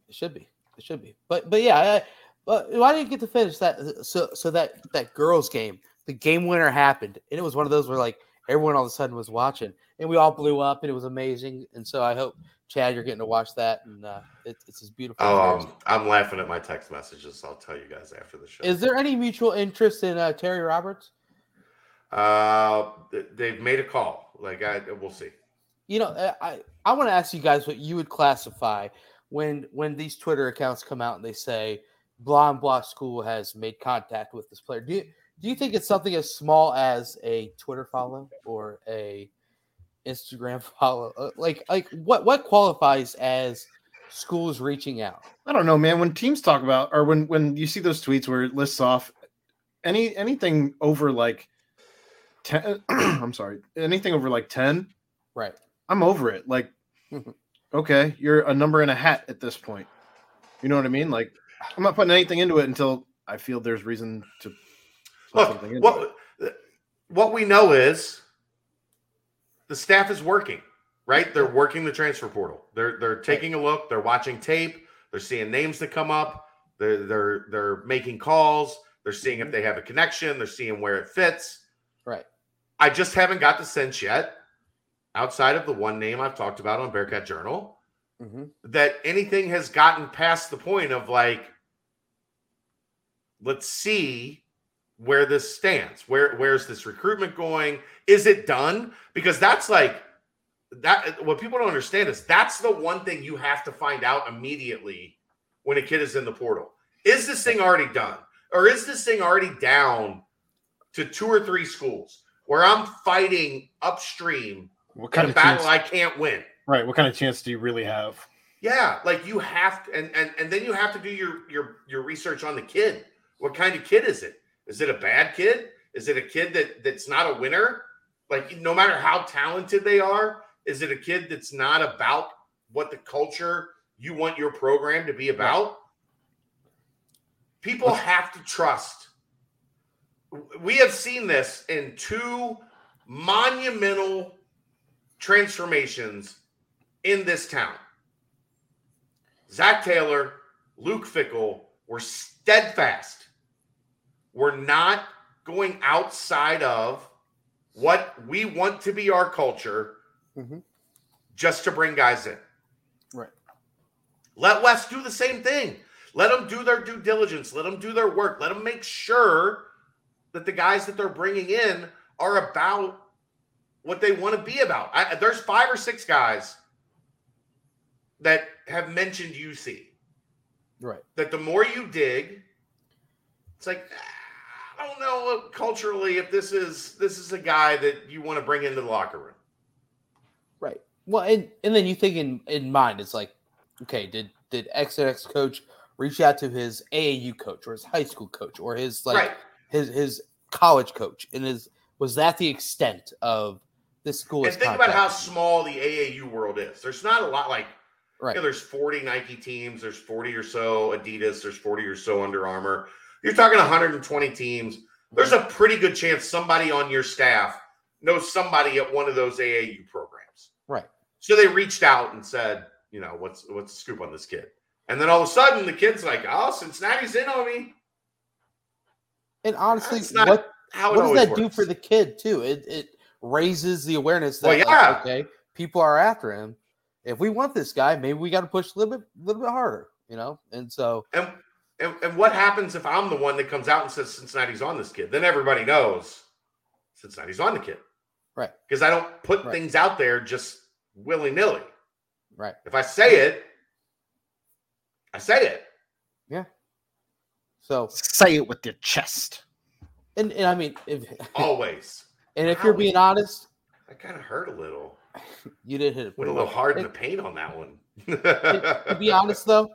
It should be. It should be. But but yeah, but why didn't you get to finish that? So so that that girls game, the game winner happened, and it was one of those where like everyone all of a sudden was watching, and we all blew up, and it was amazing. And so I hope Chad, you're getting to watch that, and uh, it, it's as beautiful. Oh, um, I'm laughing at my text messages. I'll tell you guys after the show. Is there any mutual interest in uh, Terry Roberts? Uh, they've made a call. Like I, we'll see. You know, I I want to ask you guys what you would classify when when these Twitter accounts come out and they say blah and blah school has made contact with this player. Do you do you think it's something as small as a Twitter follow or a Instagram follow? Uh, like like what what qualifies as schools reaching out? I don't know, man. When teams talk about or when when you see those tweets where it lists off any anything over like 10 I'm sorry, anything over like 10, right. I'm over it. Like okay, you're a number in a hat at this point. You know what I mean? Like I'm not putting anything into it until I feel there's reason to Look, it. what what we know is the staff is working, right? They're working the transfer portal. They're they're taking a look. They're watching tape. They're seeing names that come up. They're they're they're making calls. They're seeing if they have a connection. They're seeing where it fits. Right. I just haven't got the sense yet, outside of the one name I've talked about on Bearcat Journal, Mhm. that anything has gotten past the point of like, let's see where this stands. Where where's this recruitment going? Is it done? Because that's like that. What people don't understand is that's the one thing you have to find out immediately when a kid is in the portal. Is this thing already done, or is this thing already down to two or three schools where I'm fighting upstream What kind of battle chance? I can't win? Right. What kind of chance do you really have? Yeah, like you have to, and and and then you have to do your your your research on the kid. What kind of kid is it? Is it a bad kid? Is it a kid that that's not a winner? Like no matter how talented they are, is it a kid that's not about what the culture you want your program to be about? People have to trust. We have seen this in two monumental transformations in this town. Zac Taylor, Luke Fickell were steadfast. We're not going outside of what we want to be our culture Mhm. just to bring guys in. Right. Let Wes do the same thing. Let them do their due diligence. Let them do their work. Let them make sure that the guys that they're bringing in are about what they want to be about. I, there's five or six guys that have mentioned UC. Right. That the more you dig, it's like ah, I don't know culturally if this is this is a guy that you want to bring into the locker room. Right. Well, and, and then you think in, in mind, it's like, okay, did did X and X coach reach out to his AAU coach or his high school coach or his like right. his his college coach and is was that the extent of this school? And think about how small the AAU world is. There's not a lot like right. you know, there's 40 Nike teams, there's 40 or so Adidas, there's 40 or so Under Armour. You're talking 120 teams. There's a pretty good chance somebody on your staff knows somebody at one of those AAU programs. Right. So they reached out and said, you know, what's what's the scoop on this kid? And then all of a sudden the kid's like, oh, Cincinnati's in on me. And honestly, not what How what does that do for the kid too? It it raises the awareness that Well, like, okay, people are after him. If we want this guy, maybe we got to push a little bit, little bit harder, you know. And so, And, and and what happens if I'm the one that comes out and says Cincinnati's on this kid? Then everybody knows Cincinnati's on the kid. Right. Because I don't put Right. things out there just willy nilly. right, If I say it, I say it. Yeah. So Say it with your chest. and, and I mean, if Always. and if you're being honest, I kind of hurt a little. you did hit it. Went a little well. hard in the paint on that one. to be honest though,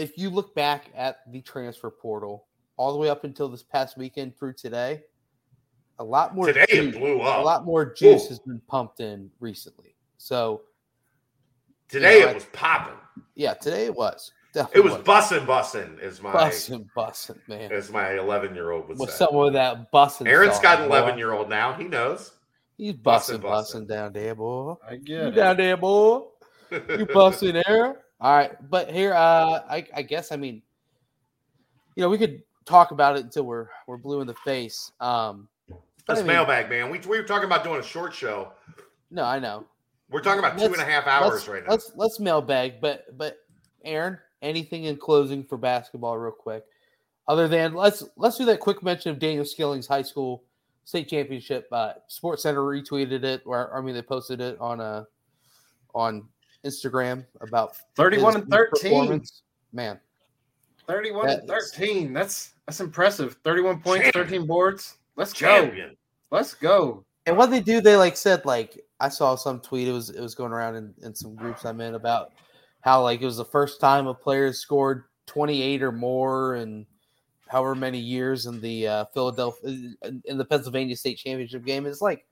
if you look back at the transfer portal all the way up until this past weekend through today, a lot more Today juice, it blew a lot more juice Ooh. has been pumped in recently. So Today you know, it was popping. yeah, today it was. It Definitely was bussin' bussin', is my bussin', bussin', man. as my 11 year old would With say. some of that bussin'. Aaron's sauce, got an 11 year old now. He knows. He's bussin', bussin', bussin'. bussin' down there, boy. I You get it. down there, boy. You bussin' there. All right, but here, uh, I, I guess, I mean, you know, we could talk about it until we're we're blue in the face. Um, That's I mean, mailbag, man. We, we were talking about doing a short show. No, I know. We're talking about two and a half hours right now. Let's let's mailbag, but but Aaron, anything in closing for basketball, real quick, other than let's let's do that quick mention of Daniel Skilling's high school state championship. Uh, Sports Center retweeted it, or I mean, they posted it on uh on Instagram about 31 and 13. Man, 31 and That is- 13. That's that's impressive. 31 points, Champion. 13 boards. Let's go. Let's go. and what they do, they like said like I saw some tweet. It was it was going around in, in some groups I'm in about how like it was the first time a player scored 28 or more and however many years in the uh, Philadelphia in, in the Pennsylvania State Championship game. It's like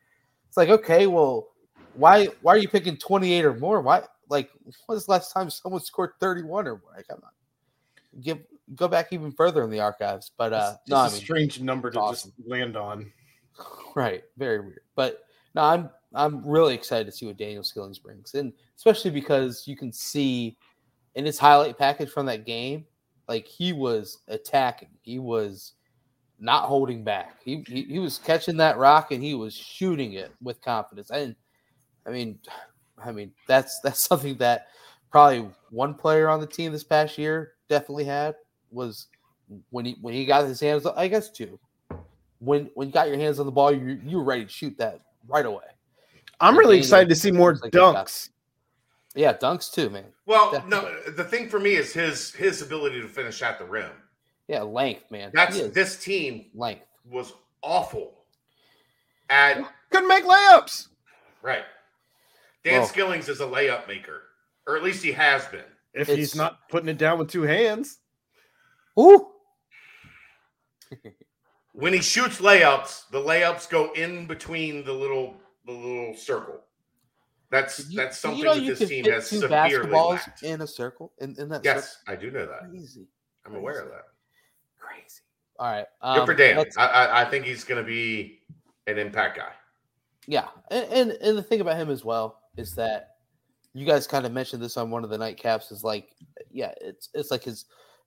it's like okay, well, why why are you picking 28 or more? Why like was the last time someone scored 31 or more? Like, I'm not, give go back even further in the archives. But uh, It's no, I just a mean, strange number to awesome. just land on. right, very weird. But no, I'm I'm really excited to see what Daniel Skillings brings, and especially because you can see in his highlight package from that game, like he was attacking, he was not holding back. He he, he was catching that rock and he was shooting it with confidence. And I mean, I mean that's that's something that probably one player on the team this past year definitely had was when he when he got his hands. I guess two. When when you got your hands on the ball, you you were ready to shoot that right away. I'm Yeah, really Daniel excited to see more like dunks. Yeah, dunks too, man. Well, Definitely. no, the thing for me is his his ability to finish at the rim. Yeah, length, man. That's this team length. was awful at Couldn't make layups. right. Dan Well- Skillings is a layup maker, or at least he has been. If It's- he's not putting it down with two hands. Ooh, When he shoots layups, the layups go in between the little the little circle. That's You- that's something you know that you this team has two severely basketballs lacked. in a circle in, in that Yes, I do know that. Crazy, I'm aware of that. crazy. All right, Good um, for Dan. I, I, I think he's going to be an impact guy. Yeah, and, and and the thing about him as well is that you guys kind of mentioned this on one of the nightcaps. Is like, yeah, it's it's like his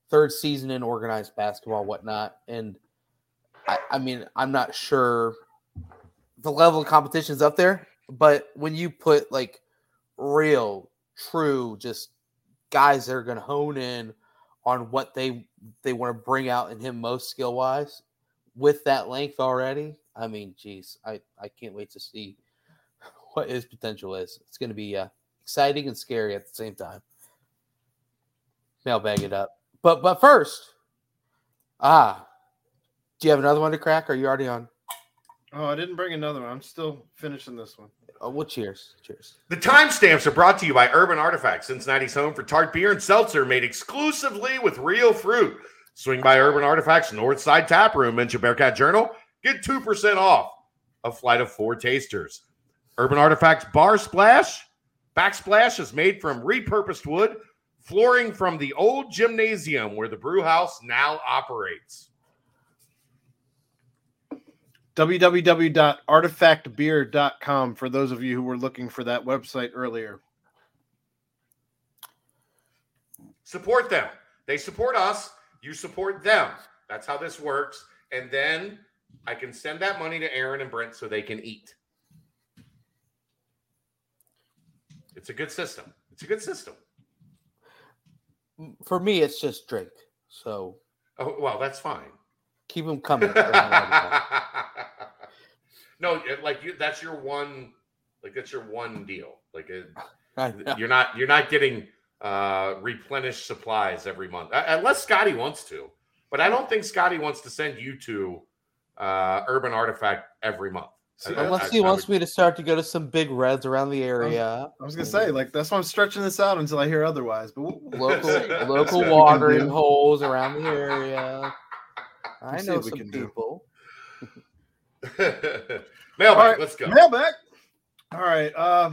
third season in organized basketball, whatnot, and I, I mean, I'm not sure the level of competition's up there, but when you put like real, true, just guys that are going to hone in on what they they want to bring out in him most skill wise with that length already. I mean, geez, I I can't wait to see what his potential is. It's going to be uh, exciting and scary at the same time. Mailbag it up, but but first, ah, do you have another one to crack? Or are you already on? Oh, I didn't bring another one. I'm still finishing this one. Oh, well, cheers, cheers. The timestamps are brought to you by Urban Artifacts, Cincinnati's home for tart beer and seltzer made exclusively with real fruit. Swing by Urban Artifacts Northside Tap Room, mention Bearcat Journal, get 2% off a flight of four tasters. Urban Artifacts Bar Splash, Backsplash is made from repurposed wood, flooring from the old gymnasium where the brew house now operates. www.artifactbeer.com for those of you who were looking for that website earlier. Support them. They support us. You support them. That's how this works. And then I can send that money to Aaron and Brent so they can eat. It's a good system. It's a good system. For me, it's just drink. So Oh, well, that's fine. keep them coming. No, like you, that's your one, like that's your one deal. Like it, you're not, you're not getting uh replenished supplies every month unless Scotty wants to. But I don't think Scotty wants to send you to uh Urban Artifact every month. See, Unless I- he I wants would- me to start to go to some big reds around the area. I was gonna say, like, that's why I'm stretching this out until I hear otherwise. But we'll, we'll local local Let's see what we can watering holes around the area. I see know we some can do. people. Mailbag, All right, let's go. Mailbag. All right. Uh,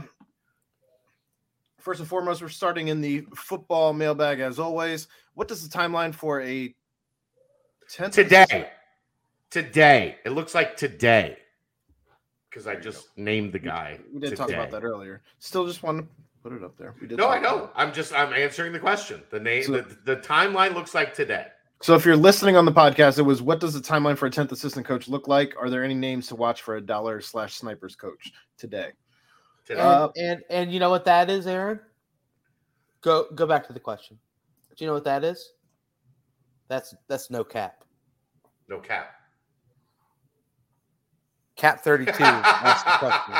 first and foremost, we're starting in the football mailbag as always. What does the timeline for a 10th Today. Today. It looks like today. Because I just named the guy. We did talk about that earlier. Still just want to put it up there. We did. No, talk I know. I'm just I'm answering the question. The name So- the, the timeline looks like today. So if you're listening on the podcast, it was what does the timeline for a 10th assistant coach look like? Are there any names to watch for a dollar slash snipers coach today? Today. Uh, and and you know what that is, Aaron? Go go back to the question. Do you know what that is? That's that's no cap. no cap. Cap thirty two asked the question.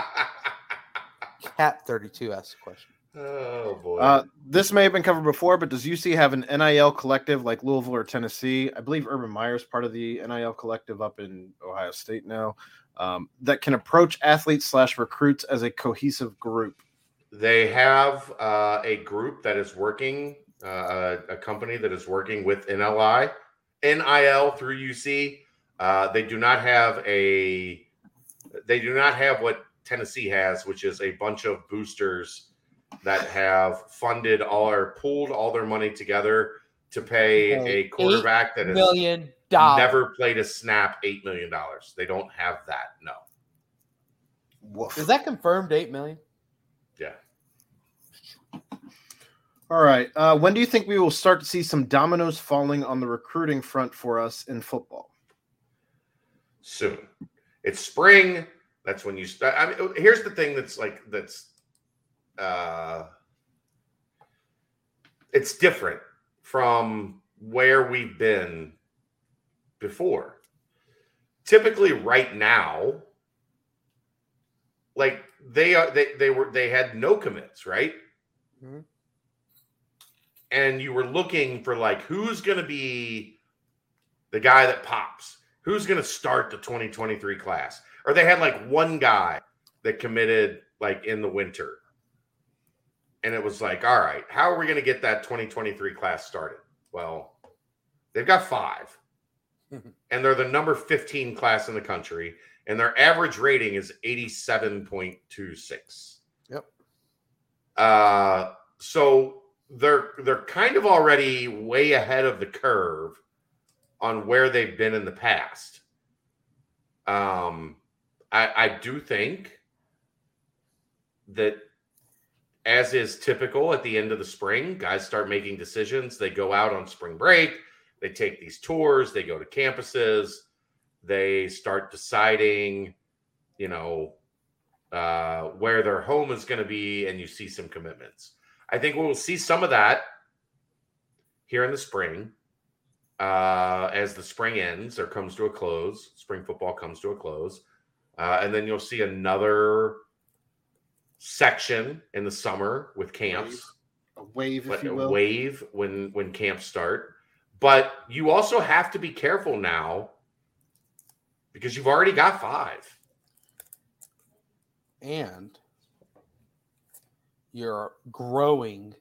Cat thirty two asked the question. oh boy. Uh, this may have been covered before, but does UC have an NIL collective like Louisville or Tennessee? I believe Urban Meyer's part of the NIL collective up in Ohio State now um, that can approach athletes slash recruits as a cohesive group. They have uh, a group that is working, uh, a, a company that is working with NLI, NIL through UC. Uh, they do not have a, they do not have what Tennessee has, which is a bunch of boosters that have funded all or pooled all their money together to pay Okay, a quarterback that has Million dollars. never played a snap eight million dollars. They don't have that. No. Woof. Is that confirmed? Eight million. Yeah. All right. Uh, when do you think we will start to see some dominoes falling on the recruiting front for us in football? soon. It's spring. That's when you start. I mean, here's the thing that's like that's uh it's different from where we've been before. Typically right now like they are they they were they had no commits, right? Mhm. And you were looking for like who's going to be the guy that pops? Who's going to start the 2023 class? Or they had like one guy that committed like in the winter. And it was like, all right, how are we going to get that 2023 class started? Well, they've got five, and they're the number 15 class in the country, and their average rating is 87.26. Yep. Uh, so they're they're kind of already way ahead of the curve on where they've been in the past. Um, I, I do think that, as is typical at the end of the spring, guys start making decisions. They go out on spring break, they take these tours, they go to campuses, they start deciding, you know, uh, where their home is going to be, and you see some commitments. I think we'll see some of that here in the spring uh, as the spring ends or comes to a close. Spring football comes to a close. Uh, and then you'll see another section in the summer with camps, A wave, if but you a will. wave when when camps start. But you also have to be careful now because you've already got five. and you're growing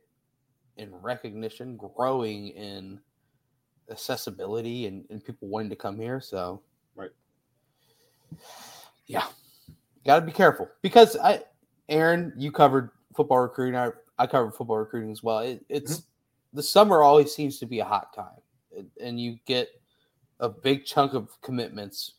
in recognition, growing in accessibility, and, and people wanting to come here. So, Right. Yeah, got to be careful because I, Aaron, you covered football recruiting. I, I covered football recruiting as well. It, it's mm-hmm. the summer always seems to be a hot time, and- and you get a big chunk of commitments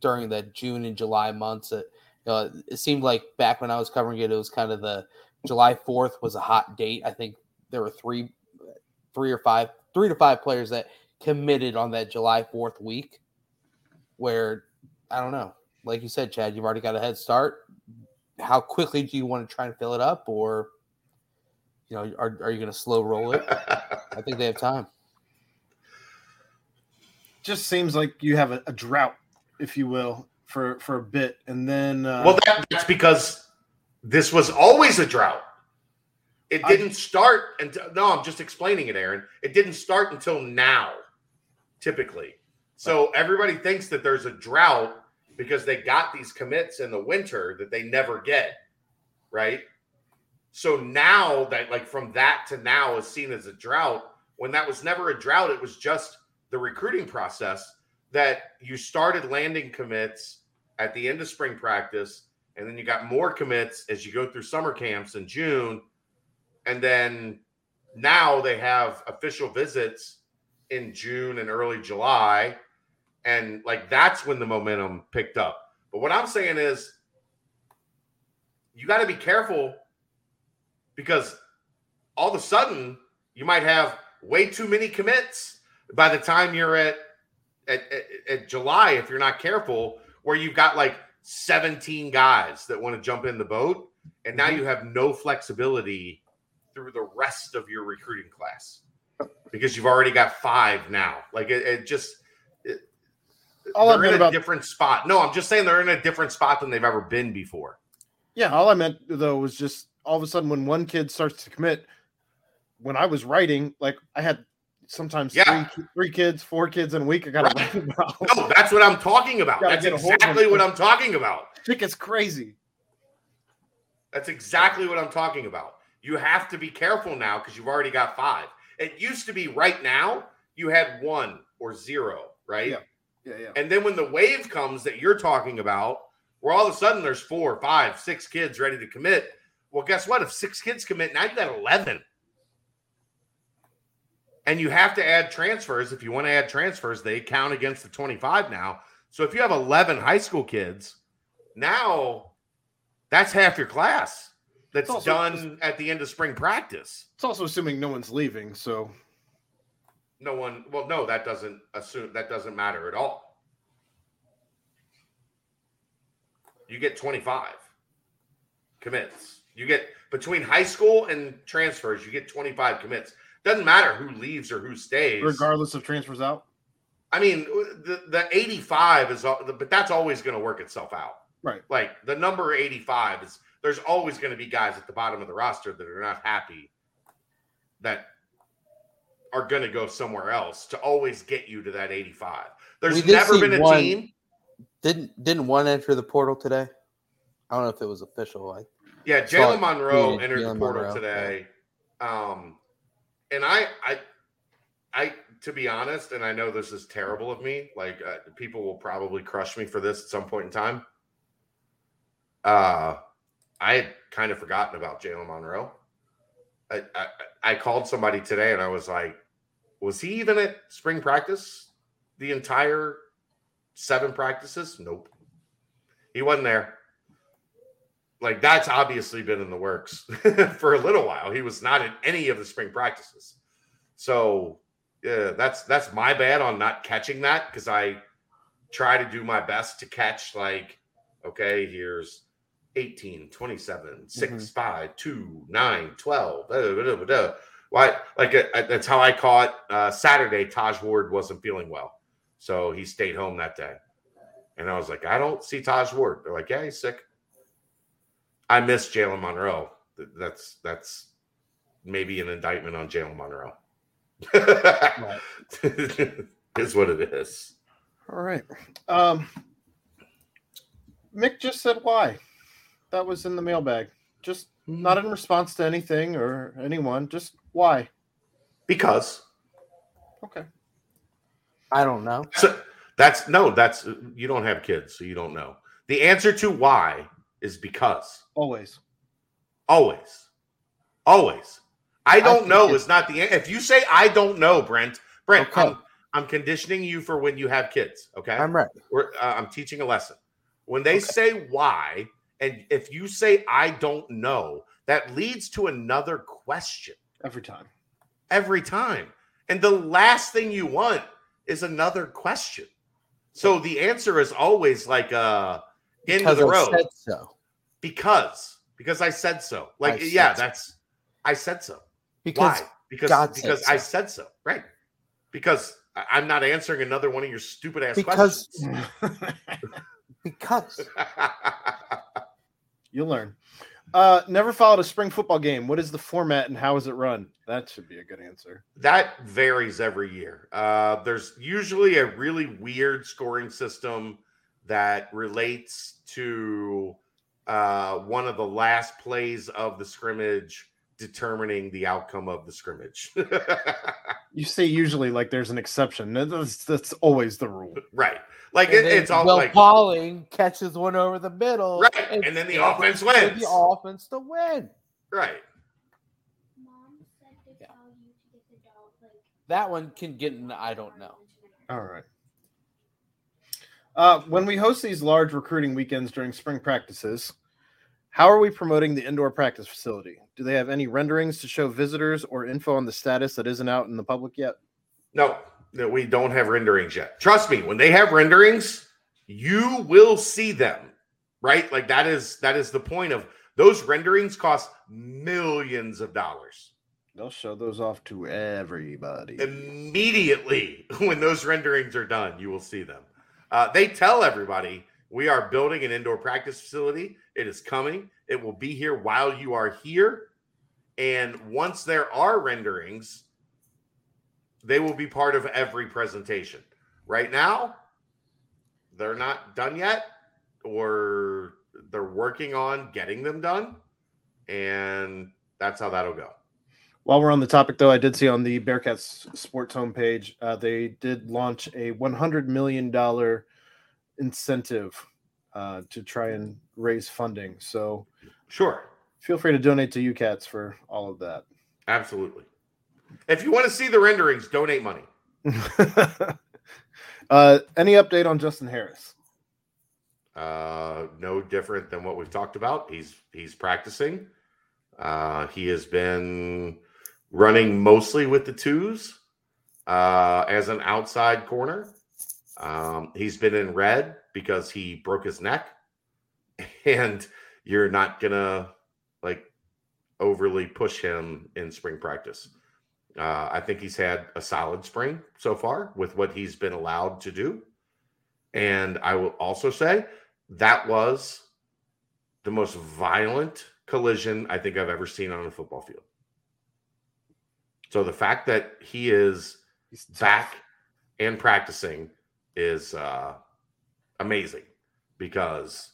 during that June and July months. That you know, it seemed like back when I was covering it, it was kind of the July Fourth was a hot date. I think there were three, three or five, three to five players that committed on that July Fourth week. Where I don't know, like you said, Chad, you've already got a head start. How quickly do you want to try and fill it up, or you know, are, are you going to slow roll it? I think they have time. Just seems like you have a, a drought, if you will, for for a bit, and then uh, Well, that, that's because this was always a drought. It didn't start until no, I'm just explaining it, Aaron. It didn't start until now, typically. So everybody thinks that there's a drought because they got these commits in the winter that they never get, right? So now that like from that to now is seen as a drought. When that was never a drought, it was just the recruiting process that you started landing commits at the end of spring practice, and then you got more commits as you go through summer camps in June, and then now they have official visits in June and early July, and like that's when the momentum picked up. But what I'm saying is, you got to be careful because all of a sudden you might have way too many commits by the time you're at at, at, at July if you're not careful, where you've got like 17 guys that want to jump in the boat, and now mhm. you have no flexibility through the rest of your recruiting class because you've already got five now. Like it, it just All they're meant in a about- different spot. No, I'm just saying they're in a different spot than they've ever been before. Yeah, all I meant though was just all of a sudden when one kid starts to commit, when I was writing, like I had sometimes Yeah. three, three kids, four kids in a week. I got Right. to about. No, that's what I'm talking about. That's get a hold of exactly what I'm talking about. Shit gets crazy. That's exactly what I'm talking about. You have to be careful now because you've already got five. It used to be right now, you had one or zero, right? Yeah. Yeah, yeah. And then when the wave comes that you're talking about, where all of a sudden there's four, five, six kids ready to commit. Well, guess what? If six kids commit, now you got 11. And you have to add transfers. If you want to add transfers, they count against the 25 now. So if you have 11 high school kids, now that's half your class that's also- done at the end of spring practice. It's also assuming no one's leaving, so No one, well, no, that doesn't assume that doesn't matter at all. You get 25 commits. You get between high school and transfers, you get 25 commits. Doesn't matter who leaves or who stays. regardless of transfers out. I mean, the, the 85 is, but that's always going to work itself out. Right. Like the number 85 is, there's always going to be guys at the bottom of the roster that are not happy that are going to go somewhere else to always get you to that 85. There's never been a one- team. Didn't didn't one enter the portal today? I don't know if it was official. Like Yeah, Jalen Monroe entered the portal Monroe, today. Um, and I, I, I, to be honest, and I know this is terrible of me. Like uh, people will probably crush me for this at some point in time. Uh, I had kind of forgotten about Jalen Monroe. I, I, I called somebody today and I was like, was he even at spring practice the entire seven practices? Nope. He wasn't there like that's obviously been in the works for a little while. He was not in any of the spring practices. So yeah, that's that's my bad on not catching that because I try to do my best to catch like, okay, here's 18, 27, 6, mm-hmm. 5, 2, 9, 12. da, da, da, da, da. Why like uh, that's how I caught uh Saturday. Taj Ward wasn't feeling well. So he stayed home that day. And I was like, I don't see Taj Ward. They're like, yeah, he's sick. I miss Jalen Monroe. That's that's maybe an indictment on Jalen Monroe. is what it is. All right. Um, Mick just said why. That was in the mailbag. Just not in response to anything or anyone. Just why. Because Okay. I don't know. so that's no, that's you don't have kids, so you don't know. The answer to why is because. Always. Always. Always. I don't think know it's- is not the if you say I don't know, Brent. Brent, Okay. I'm, I'm conditioning you for when you have kids. Okay. I'm right. We're, uh, I'm teaching a lesson. When they say why, and if you say I don't know, that leads to another question Every time. every time. And the last thing you want is another question. So the answer is always like uh into Because the I road said so. because because I said so. Like I said yeah, so. that's I said so. Because Why? Because God said because so. I said so. Right. Because I- I'm not answering another one of your stupid ass Because- questions. because You'll learn. Uh, never followed a spring football game. What is the format and how is it run? That should be a good answer. That varies every year. Uh, there's usually a really weird scoring system that relates to uh, one of the last plays of the scrimmage determining the outcome of the scrimmage. You say usually like there's an exception. That's, that's always the rule. right. Like it, it's all Will like Pauling catches one over the middle, Right, and then the offense wins. The offense to win. right. Mom said to Yeah. tell you to get like That one can get. In, I don't know. All right. Uh, when we host these large recruiting weekends during spring practices, how are we promoting the indoor practice facility? Do they have any renderings to show visitors or info on the status that isn't out in the public yet? No, no, we don't have renderings yet. Trust me, when they have renderings, you will see them. Right? Like that is that is the point of those renderings cost millions of dollars. They'll show those off to everybody. Immediately when those renderings are done, you will see them. Uh, they tell everybody we are building an indoor practice facility. It is coming. It will be here while you are here. And once there are renderings, they will be part of every presentation. Right now, they're not done yet, or they're working on getting them done. And that's how that'll go. While we're on the topic, though, I did see on the Bearcats Sports homepage uh, they did launch a $100 million incentive uh, to try and raise funding. So Sure. Feel free to donate to UCATS for all of that. Absolutely. If you want to see the renderings, donate money. uh, any update on Justin Harris? Uh, no different than what we've talked about. He's he's practicing. Uh, he has been running mostly with the twos uh, as an outside corner. Um, he's been in red because he broke his neck, and you're not gonna like overly push him in spring practice. Uh, I think he's had a solid spring so far with what he's been allowed to do. And I will also say that was the most violent collision I think I've ever seen on a football field. So the fact that he is He's tough. back and practicing is uh, amazing because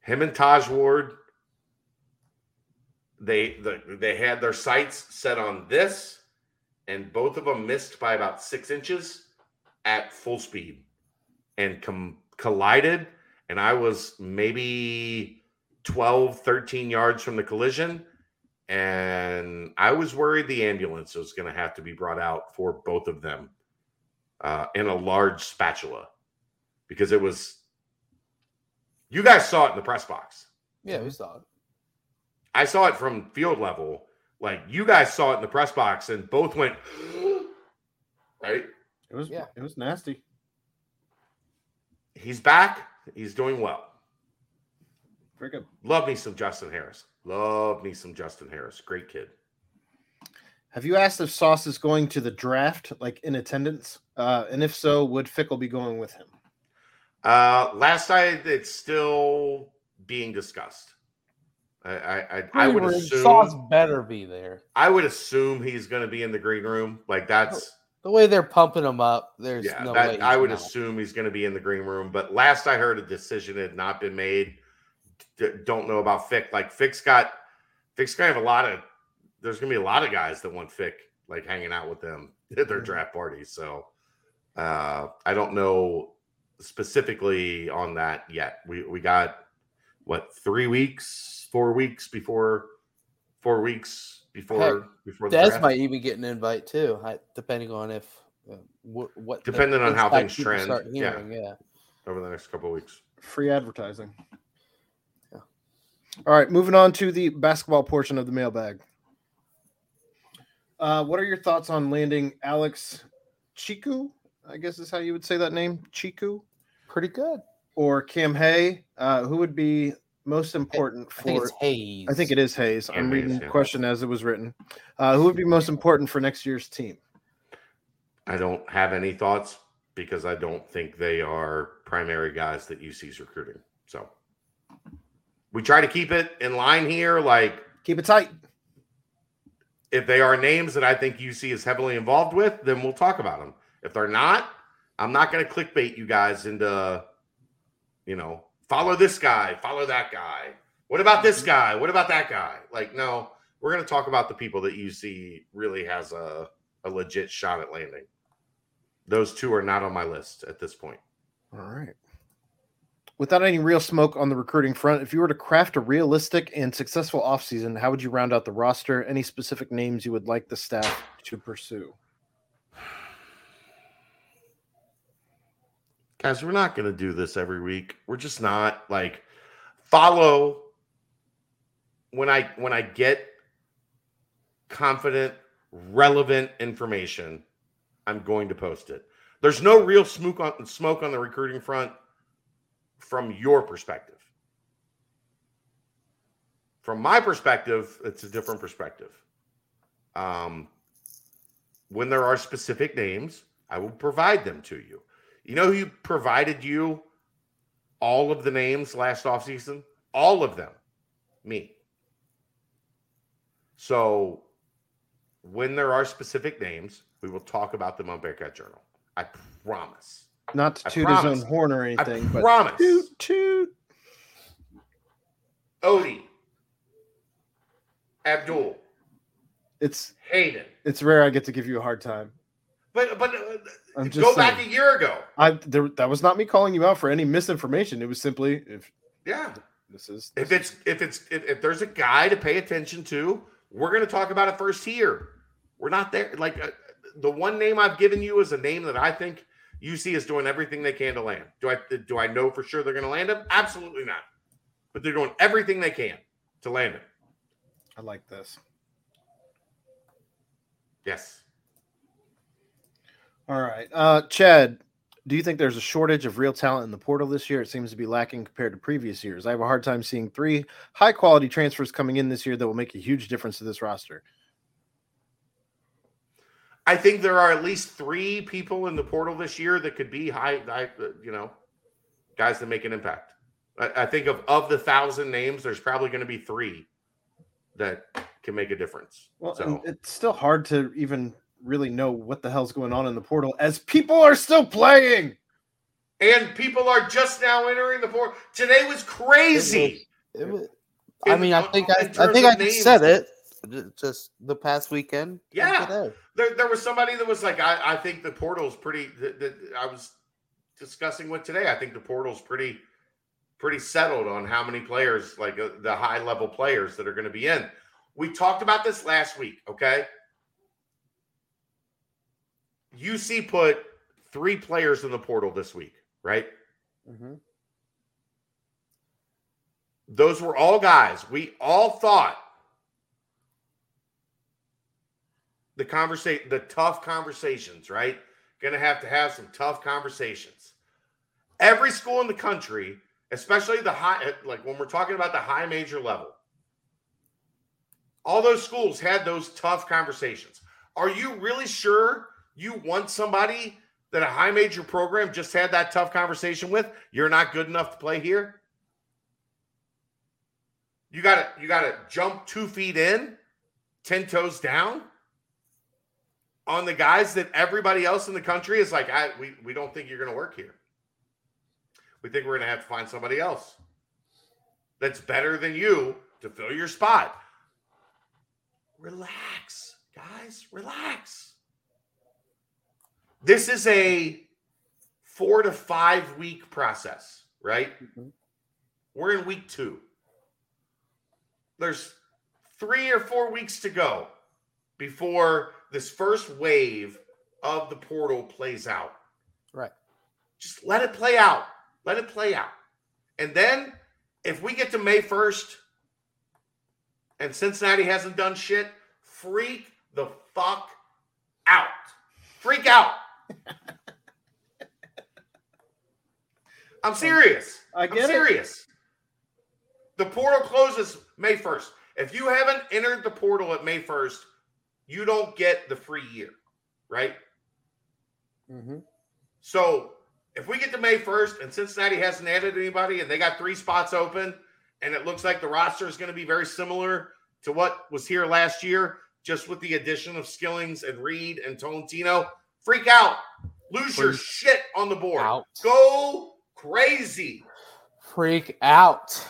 him and Taj Ward, they the, they had their sights set on this, and both of them missed by about six inches at full speed and com- collided. And I was maybe 12, 13 yards from the collision. And I was worried the ambulance was going to have to be brought out for both of them uh, in a large spatula because it was. You guys saw it in the press box. Yeah, we saw it. I saw it from field level. Like you guys saw it in the press box, and both went right. It was Yeah. it was nasty. He's back. He's doing well. Very good. Love me some Justin Harris. Love me some Justin Harris. Great kid. Have you asked if Sauce is going to the draft, like in attendance? Uh, and if so, would Fickell be going with him? Uh, last night it's still being discussed. I I, I, I would assume Sauce better be there. I would assume he's going to be in the green room. Like that's The way they're pumping him up, there's yeah. no way. that, I would not. assume he's going to be in the green room. But last I heard, a decision had not been made. D- don't know about Fick. Like Fick's got Fick's going to have a lot of. There's going to be a lot of guys that want Fick like hanging out with them at their draft parties. So uh, I don't know specifically on that yet. We we got what three weeks, four weeks before, four weeks before Heck, before the Des draft. might even get an invite too, depending on if uh, what, what the Depending on how things trend, Start yeah. yeah. over the next couple of weeks. Free advertising. Yeah. All right, moving on to the basketball portion of the mailbag. Uh, what are your thoughts on landing Alex Chiku? I guess is how you would say that name, Chiku, Pretty good. or Cam Hay? Uh, who would be most important I think for? it's Hayes. I think it is Hayes. Cam I'm Hayes, reading the yeah. question as it was written. Uh, who would be most important for next year's team? I don't have any thoughts because I don't think they are primary guys that UC's recruiting. So we try to keep it in line here. Like Keep it tight. if they are names that I think UC is heavily involved with, then we'll talk about them. If they're not, I'm not going to clickbait you guys into, you know, follow this guy, follow that guy. What about this mm-hmm. guy? What about that guy? Like, no, we're going to talk about the people that you see really has a, a legit shot at landing. Those two are not on my list at this point. All right. Without any real smoke on the recruiting front, if you were to craft a realistic and successful offseason, how would you round out the roster? Any specific names you would like the staff to pursue? Guys we're not going to do this every week. We're just not like follow when i when i get confident relevant information i'm going to post it. There's no real smoke on smoke on the recruiting front from your perspective. From my perspective it's a different perspective. Um when there are specific names i will provide them to you you know who provided you all of the names last offseason? All of them. Me. So when there are specific names, we will talk about them on Bearcat Journal. I promise. Not to I toot his own horn or I anything, but promise. toot, toot. Odie. Abdul. It's Hayden. it's rare I get to give you a hard time. But but uh, I'm go back saying. a year ago. I there, that was not me calling you out for any misinformation. It was simply if Yeah. this is If it's if it's if, if there's a guy to pay attention to, we're going to talk about it first here. We're not there. Like uh, the one name I've given you is a name that I think UC is doing everything they can to land. Do I do I know for sure they're going to land him? Absolutely not. But they're doing everything they can to land him. I like this. Yes. All right. Uh, Chad, do you think there's a shortage of real talent in the portal this year? It seems to be lacking compared to previous years. I have a hard time seeing three high quality transfers coming in this year that will make a huge difference to this roster. I think there are at least three people in the portal this year that could be high, high you know, guys that make an impact. I, I think of of the thousand names, there's probably going to be three that can make a difference. Well, so it's still hard to even really know what the hell's going on in the portal as people are still playing. and people are just now entering the portal. Today was crazy. It was, I In- mean, I think I, I think I names. said it just the past weekend. Yeah. There, there was somebody that was like, I, I think the portal's pretty. That, that I was discussing with today. I think the portal's pretty, pretty settled on how many players, like uh, the high level players that are going to be in. We talked about this last week. Okay. UC put three players in the portal this week, right? Mhm. Those were all guys. We all thought the conversation, the tough conversations, right? Going to have to have some tough conversations. Every school in the country, especially the high, like when we're talking about the high major level, all those schools had those tough conversations. Are you really sure you want somebody that a high major program just had that tough conversation with? You're not good enough to play here. You got to you got to jump two feet in, ten toes down on the guys that everybody else in the country is like, I we we don't think you're going to work here. We think we're going to have to find somebody else that's better than you to fill your spot. Relax, guys, relax. This is a four to five week process, right? Mhm. We're in week two. There's three or four weeks to go before this first wave of the portal plays out. Right. Just let it play out. Let it play out. And then if we get to May 1st and Cincinnati hasn't done shit, freak the fuck out. Freak out. I'm serious. I I'm get it. serious. The portal closes May 1st. If you haven't entered the portal at May 1st, you don't get the free year, right? Mm-hmm. So if we get to May 1st and Cincinnati hasn't added anybody and they got three spots open and it looks like the roster is going to be very similar to what was here last year, just with the addition of Skillings and Reed and Tolentino, freak out. Lose your shit on the board. Out. Go crazy. Freak out.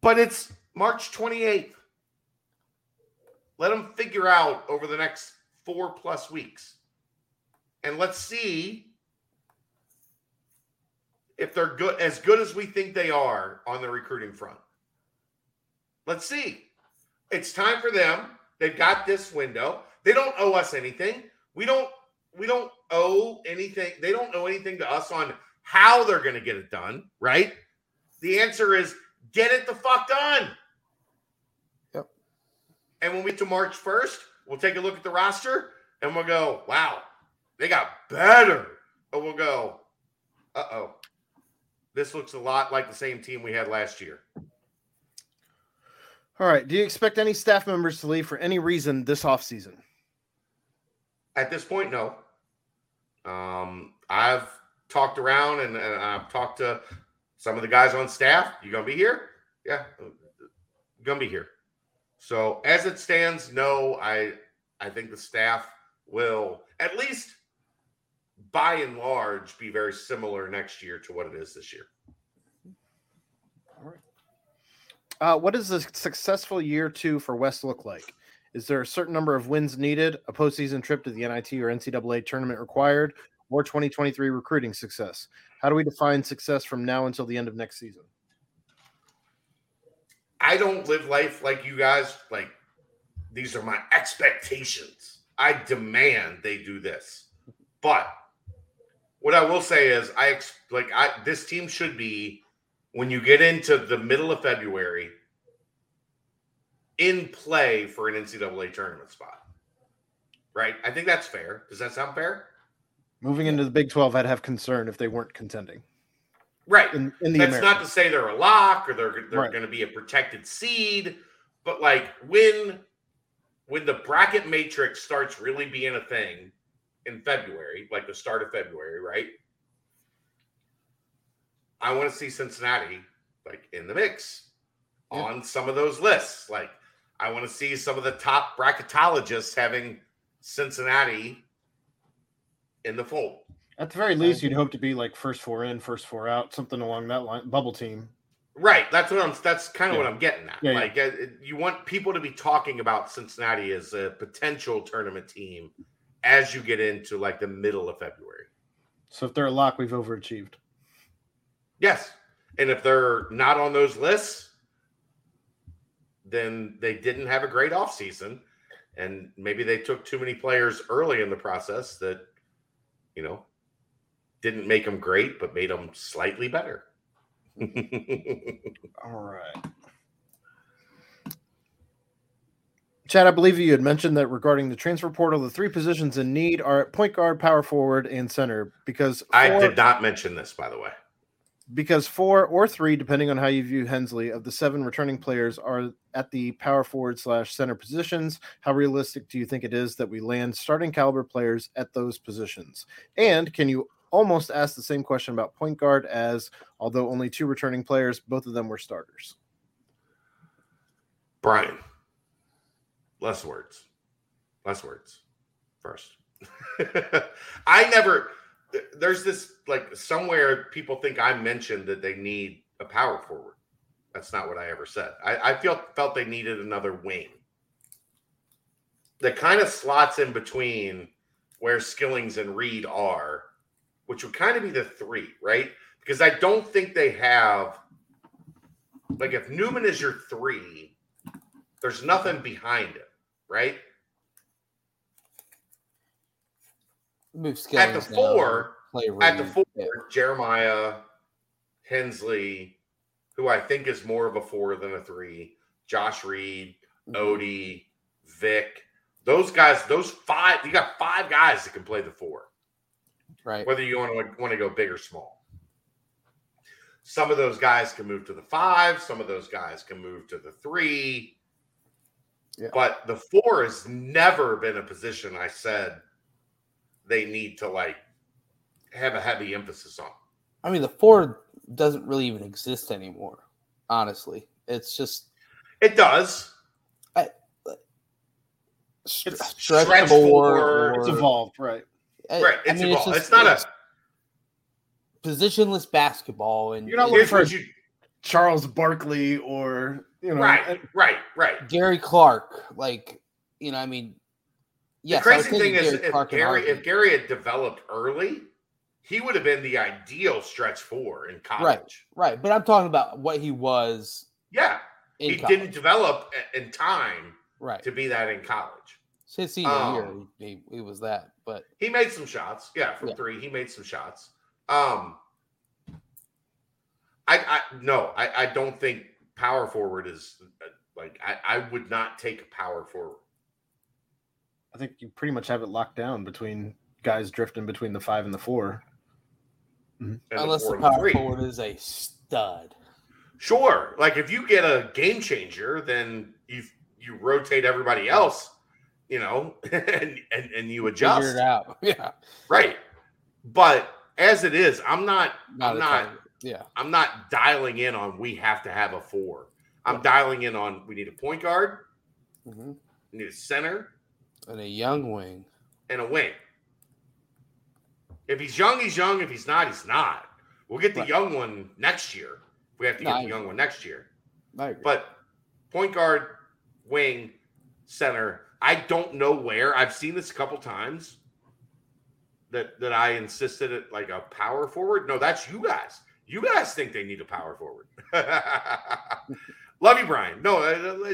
But it's March 28th. Let them figure out over the next four plus weeks. And let's see if they're good as good as we think they are on the recruiting front. Let's see. It's time for them. They've got this window. They don't owe us anything. We don't we don't owe anything. They don't owe anything to us on how they're going to get it done, right? The answer is get it the fuck done. Yep. And when we get to March 1st, we'll take a look at the roster and we'll go, wow, they got better. Or we'll go, uh oh, this looks a lot like the same team we had last year. All right. Do you expect any staff members to leave for any reason this offseason? At this point, no. Um, I've talked around and, and I've talked to some of the guys on staff. You gonna be here? Yeah, gonna be here. So as it stands, no. I I think the staff will at least by and large be very similar next year to what it is this year. All right. Uh, what does a successful year two for Wes look like? Is there a certain number of wins needed, a postseason trip to the NIT or NCAA tournament required, or 2023 recruiting success? How do we define success from now until the end of next season? I don't live life like you guys. Like these are my expectations. I demand they do this. But what I will say is, I like I this team should be when you get into the middle of February in play for an NCAA tournament spot. Right? I think that's fair. Does that sound fair? Moving into the Big 12, I'd have concern if they weren't contending Right. in, in the That's American. not to say they're a lock or they're they're Right. going to be a protected seed, but like when when the bracket matrix starts really being a thing in February, like the start of February, right? I want to see Cincinnati like in the mix Yeah. on some of those lists. Like I want to see some of the top bracketologists having Cincinnati in the fold. At the very least, you'd hope to be like first four in, first four out, something along that line. Bubble team. Right. That's what I'm. That's kind of what I'm getting at. Yeah, yeah. like, uh, you want people to be talking about Cincinnati as a potential tournament team as you get into like the middle of February. So if they're a lock, we've overachieved. Yes, and if they're not on those lists, then they didn't have a great offseason. and maybe they took too many players early in the process that, you know, didn't make them great, but made them slightly better. All right. Chad, I believe you had mentioned that regarding the transfer portal, the three positions in need are at point guard, power forward, and center. Because I did not mention this, by the way. Because four or three, depending on how you view Hensley, of the seven returning players are at the power forward slash center positions. How realistic do you think it is that we land starting caliber players at those positions? And can you almost ask the same question about point guard as although only two returning players, both of them were starters? Brian, less words. Less words first. I never, there's this like somewhere people think I mentioned that they need a power forward. That's not what I ever said. I, I felt felt they needed another wing that kind of slots in between where Skillings and Reed are, which would kind of be the three, right? Because I don't think they have like if Newman is your three, there's nothing behind it, right? Move At the four, at the four, Yeah. Jeremiah, Hensley, who I think is more of a four than a three, Josh Reed, Mm-hmm. Odie, Vic. Those guys, those five, you got five guys that can play the four, Right. whether you want to want to go big or small. Some of those guys can move to the five, some of those guys can move to the three. Yeah. But the four has never been a position I said they need to like have a heavy emphasis on. I mean, the four doesn't really even exist anymore. Honestly, it's just It does. st- It's stretch stretch four. four. It's evolved, right? I- Right. I mean, evolved. just- It's not a positionless basketball, and You're not looking for- you Charles Barkley or you know, right, right, right. Gary Clark. Like, you know, I mean, yes, the crazy thing is, if Gary, if Gary had developed early, he would have been the ideal stretch four in college. right, right. but I'm talking about what he was Yeah, he college. didn't develop in time right. to be that in college. So his senior Um, year, he, he, he was that, but He made some shots. Yeah, from Yeah. three, he made some shots. Um, I, I no, I, I don't think power forward is uh, like I, I would not take a power forward. I think you pretty much have it locked down between guys drifting between the five and the four. and unless the four the power three. forward is a stud. Sure. Like if you get a game changer, then you you rotate everybody else, you know, and and, and you Figure adjust. it out. Yeah, Right. But as it is, I'm not not I'm not target. Yeah, I'm not dialing in on we have to have a four. I'm dialing in on we need a point guard, hmm we need a center, and a young wing. and a wing. If he's young, he's young. If he's not, he's not. We'll get the Right. young one next year. We have to No, get the young one next year. But point guard, wing, center. I don't know where. I've seen this a couple times. That that I insisted at like a power forward. No, that's you guys. You guys think they need a power forward. Love you, Brian. No, I,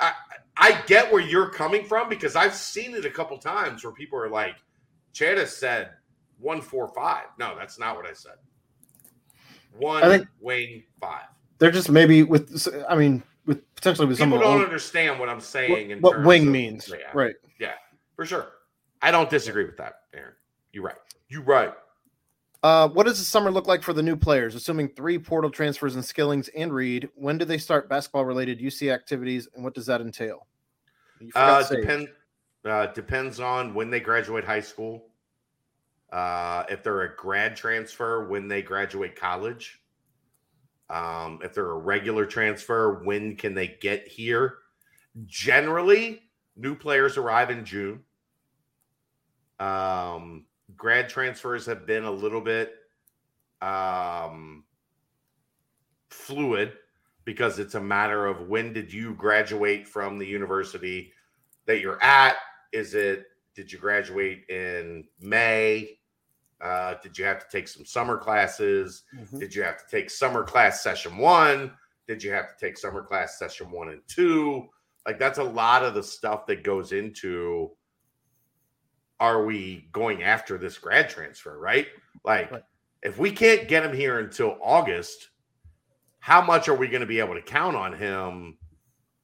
I, I get where you're coming from because I've seen it a couple times where people are like, Chad said one four five. No, that's not what I said. One I think- wing five. They're just maybe with. I mean, with potentially with some People the don't old- understand what I'm saying. in what, what wing of- means, Yeah, right? Yeah, for sure. I don't disagree with that, Aaron. You're right. You're right. Uh, what does the summer look like for the new players? Assuming three portal transfers in Skillings and Reed, when do they start basketball related UC activities, and what does that entail? Uh, depend, uh, depends on when they graduate high school. Uh, if they're a grad transfer, when they graduate college. Um, if they're a regular transfer, when can they get here? Generally, new players arrive in June. Um, grad transfers have been a little bit um, fluid because it's a matter of when did you graduate from the university that you're at? Is it did you graduate in May? Uh, did you have to take some summer classes? Did you have to take summer class session one? Did you have to take summer class session one and two? Like that's a lot of the stuff that goes into are we going after this grad transfer, right? Like Right. if we can't get him here until August, how much are we going to be able to count on him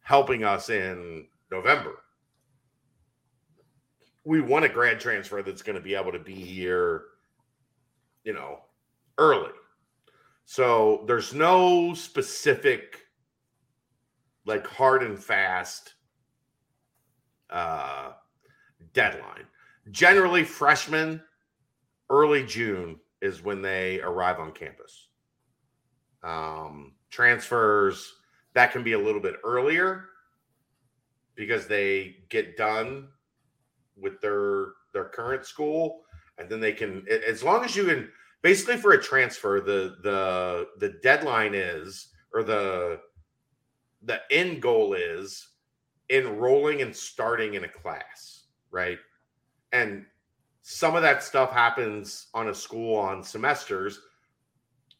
helping us in November? We want a grad transfer that's going to be able to be here, you know, early. So there's no specific, like hard and fast uh, deadline. Generally, freshmen, early June is when they arrive on campus. Um, transfers that can be a little bit earlier because they get done with their their current school, and then they can as long as you can basically for a transfer the the the deadline is or the the end goal is enrolling and starting in a class, right? And some of that stuff happens on a school on semesters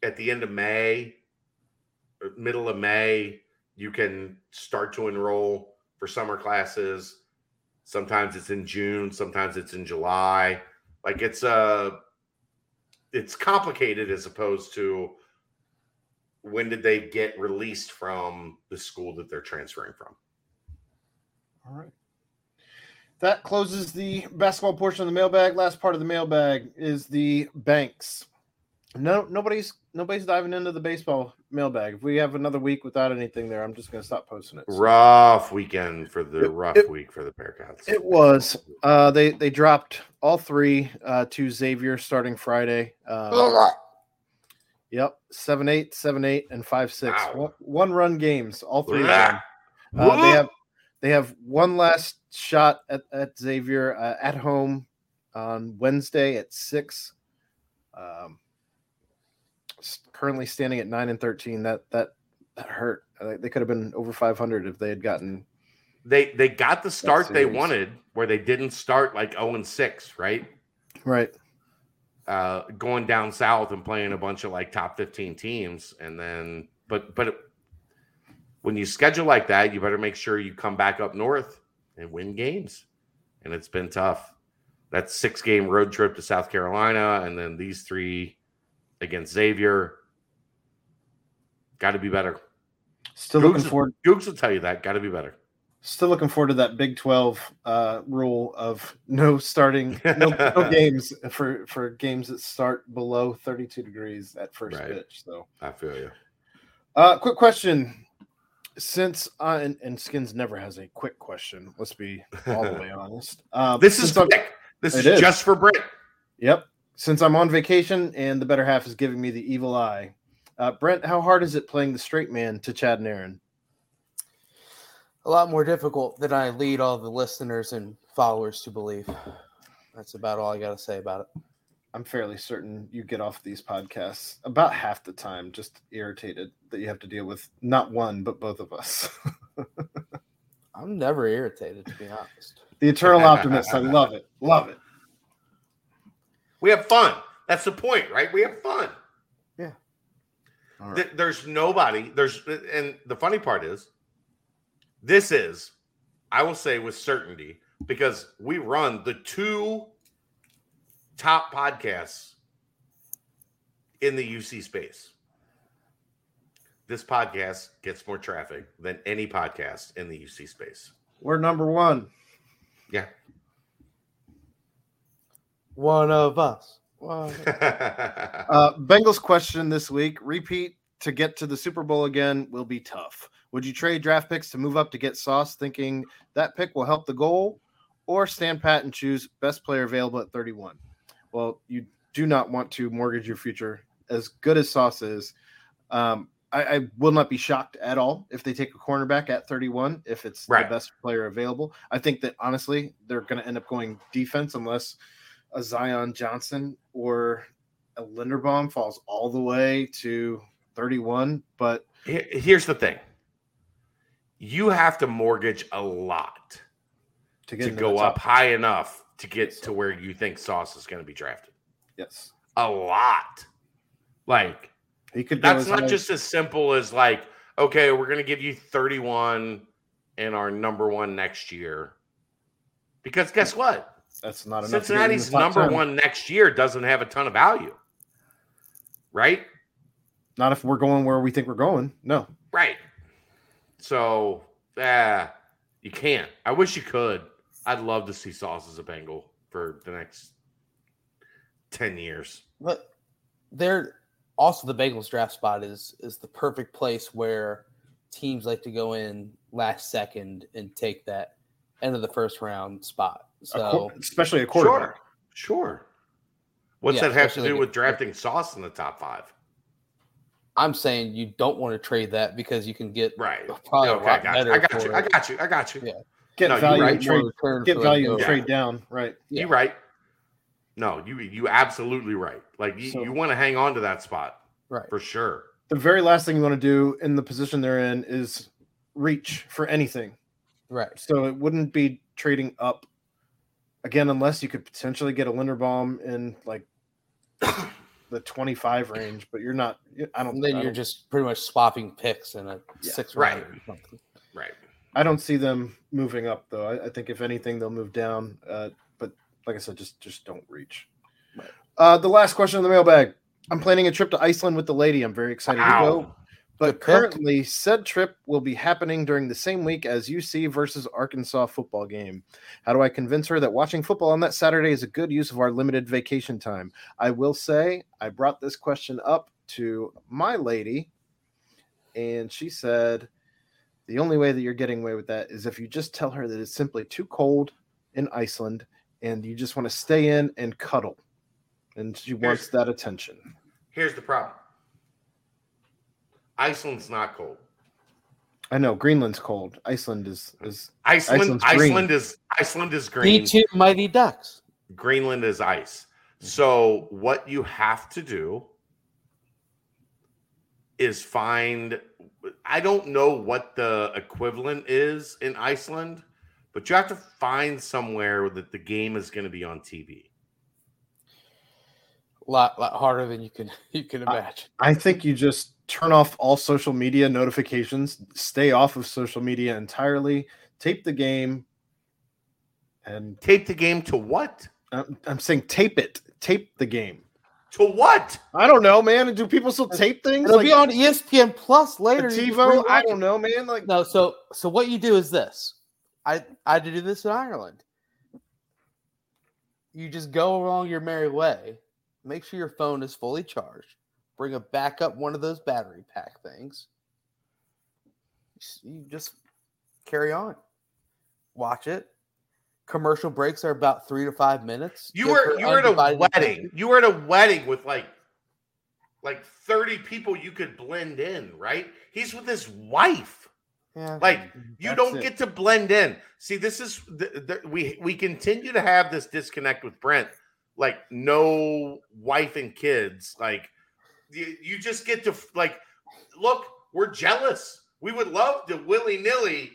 at the end of May, middle of May, you can start to enroll for summer classes. Sometimes it's in June, sometimes it's in July. Like it's uh it's complicated as opposed to when did they get released from the school that they're transferring from. All right. That closes the basketball portion of the mailbag. Last part of the mailbag is the banks. No, nobody's nobody's diving into the baseball mailbag. If we have another week without anything there, I'm just going to stop posting it. So- Rough weekend for the It- rough it- week for the Bearcats. It was. Uh, they they dropped all three uh, to Xavier starting Friday. Um, yep, seven eight, seven eight, and five six. One, one run games, all three of them. Uh, they have they have one last shot at, at Xavier uh, at home on Wednesday at six. Um, currently standing at nine and thirteen. That that that hurt. Uh, they could have been over five hundred if they had gotten they they got the start they wanted where they didn't start like 0 and 6, right? right. Uh going down south and playing a bunch of like top 15 teams and then but but it- when you schedule like that, you better make sure you come back up north and win games. And it's been tough. That six game road trip to South Carolina and then these three against Xavier. Got to be better. Still looking Googs- forward. Googs will tell you that. Got to be better. Still looking forward to that Big Twelve uh, rule of no starting, no, no games for for games that start below thirty two degrees at first Right. pitch. So, I feel you. uh, quick question: Since uh, and, and Skins never has a quick question. Let's be all the way honest. Uh, This is quick. This is, is. just for Brent. Yep. Since I'm on vacation and the better half is giving me the evil eye. Uh, Brent, how hard is it playing the straight man to Chad and Aaron? A lot more difficult than I lead all the listeners and followers to believe. That's about all I got to say about it. I'm fairly certain you get off these podcasts about half the time just irritated that you have to deal with not one but both of us. I'm never irritated, to be honest. the eternal optimist. I love it. Love it. We have fun. That's the point, right? We have fun. All right. Th- There's nobody. There's and the funny part is, this is. I will say with certainty because we run the two top podcasts in the UC space. This podcast gets more traffic than any podcast in the UC space. We're number one. Yeah. One of us. One of- Uh, Bengals question this week: Repeat to get to the Super Bowl again will be tough. Would you trade draft picks to move up to get Sauce, thinking that pick will help the goal, or stand pat and choose best player available at 31? Well, you do not want to mortgage your future. As good as Sauce is, um, I, I will not be shocked at all if they take a cornerback at 31 if it's Right. the best player available. I think that honestly they're going to end up going defense unless a Zion Johnson or a Linderbaum falls all the way to 31. But Here's the thing you have to mortgage a lot to get to go up high enough to get to where you think Sauce is going to be drafted. yes, A lot. Like, he could. That's not high- just as simple as like, okay, we're going to give you 31 and our number one next year. Because guess what? That's not enough. to get in the Cincinnati's number 10. one next year doesn't have a ton of value. Right? Not if we're going where we think we're going. No, Right. So, uh, you can't. I wish you could. I'd love to see Sauce as a Bengal for the next 10 years. But they're also the Bengals draft spot is is the perfect place where teams like to go in last second and take that end of the first round spot. A So quar- especially a quarterback. Sure. Sure. What's Yeah, that have to do like with a- drafting Sauce in the top five? I'm saying you don't want to trade that because you can get Right. probably a okay, I got you. better I got you. I got you. I got you. Yeah. Get No, value right. trade. return Get value those. and trade down. Right. Yeah. You're right. No, you you absolutely right. Like you, So- you want to hang on to that spot Right. for sure. The very last thing you want to do in the position they're in is reach for anything. Right. So it wouldn't be trading up again, unless you could potentially get a Linderbaum in like the 25 range, but you're not. I don't. And then I you're just pretty much swapping picks in a Yeah. six Right. round or something. Right. I don't see them moving up though. I, I think if anything, they'll move down. Uh, but like I said, just just don't reach. Right. Uh, the last question in the mailbag. I'm planning a trip to Iceland with the lady. I'm very excited to go. But currently, said trip will be happening during the same week as UC versus Arkansas football game. How do I convince her that watching football on that Saturday is a good use of our limited vacation time? I will say I brought this question up to my lady, and she said the only way that you're getting away with that is if you just tell her that it's simply too cold in Iceland and you just want to stay in and cuddle. And she wants Here's- that attention. Here's the problem. Iceland's not cold. I know Greenland's cold. Iceland is is Iceland Iceland is Iceland is D green. two mighty ducks. Greenland is ice. So what you have to do is find I don't know what the equivalent is in Iceland, but you have to find somewhere that the game is going to be on TV. lot lot harder than you can you can imagine. I think you just turn off all social media notifications, stay off of social media entirely, tape the game, and Tape the game to what? I'm, I'm saying tape it, tape the game. To what? I don't know, man. Do people still tape things? It'll like be on ESPN Plus later. TiVo? I don't know, man. Like No, so so what you do is this. I I had to do this in Ireland. You just go along your merry way. Make sure your phone is fully charged. Bring a backup one of those battery pack things. You just carry on. Watch it. Commercial breaks are about three to five minutes. You were you were at a wedding. attention. You were at a wedding with like like 30 people you could blend in, right? He's with his wife. Yeah. Like you don't it. get to blend in. See, this is the, the, we we continue to have this disconnect with Brent. Like no wife and kids. Like you, you just get to like look. We're jealous. We would love to willy nilly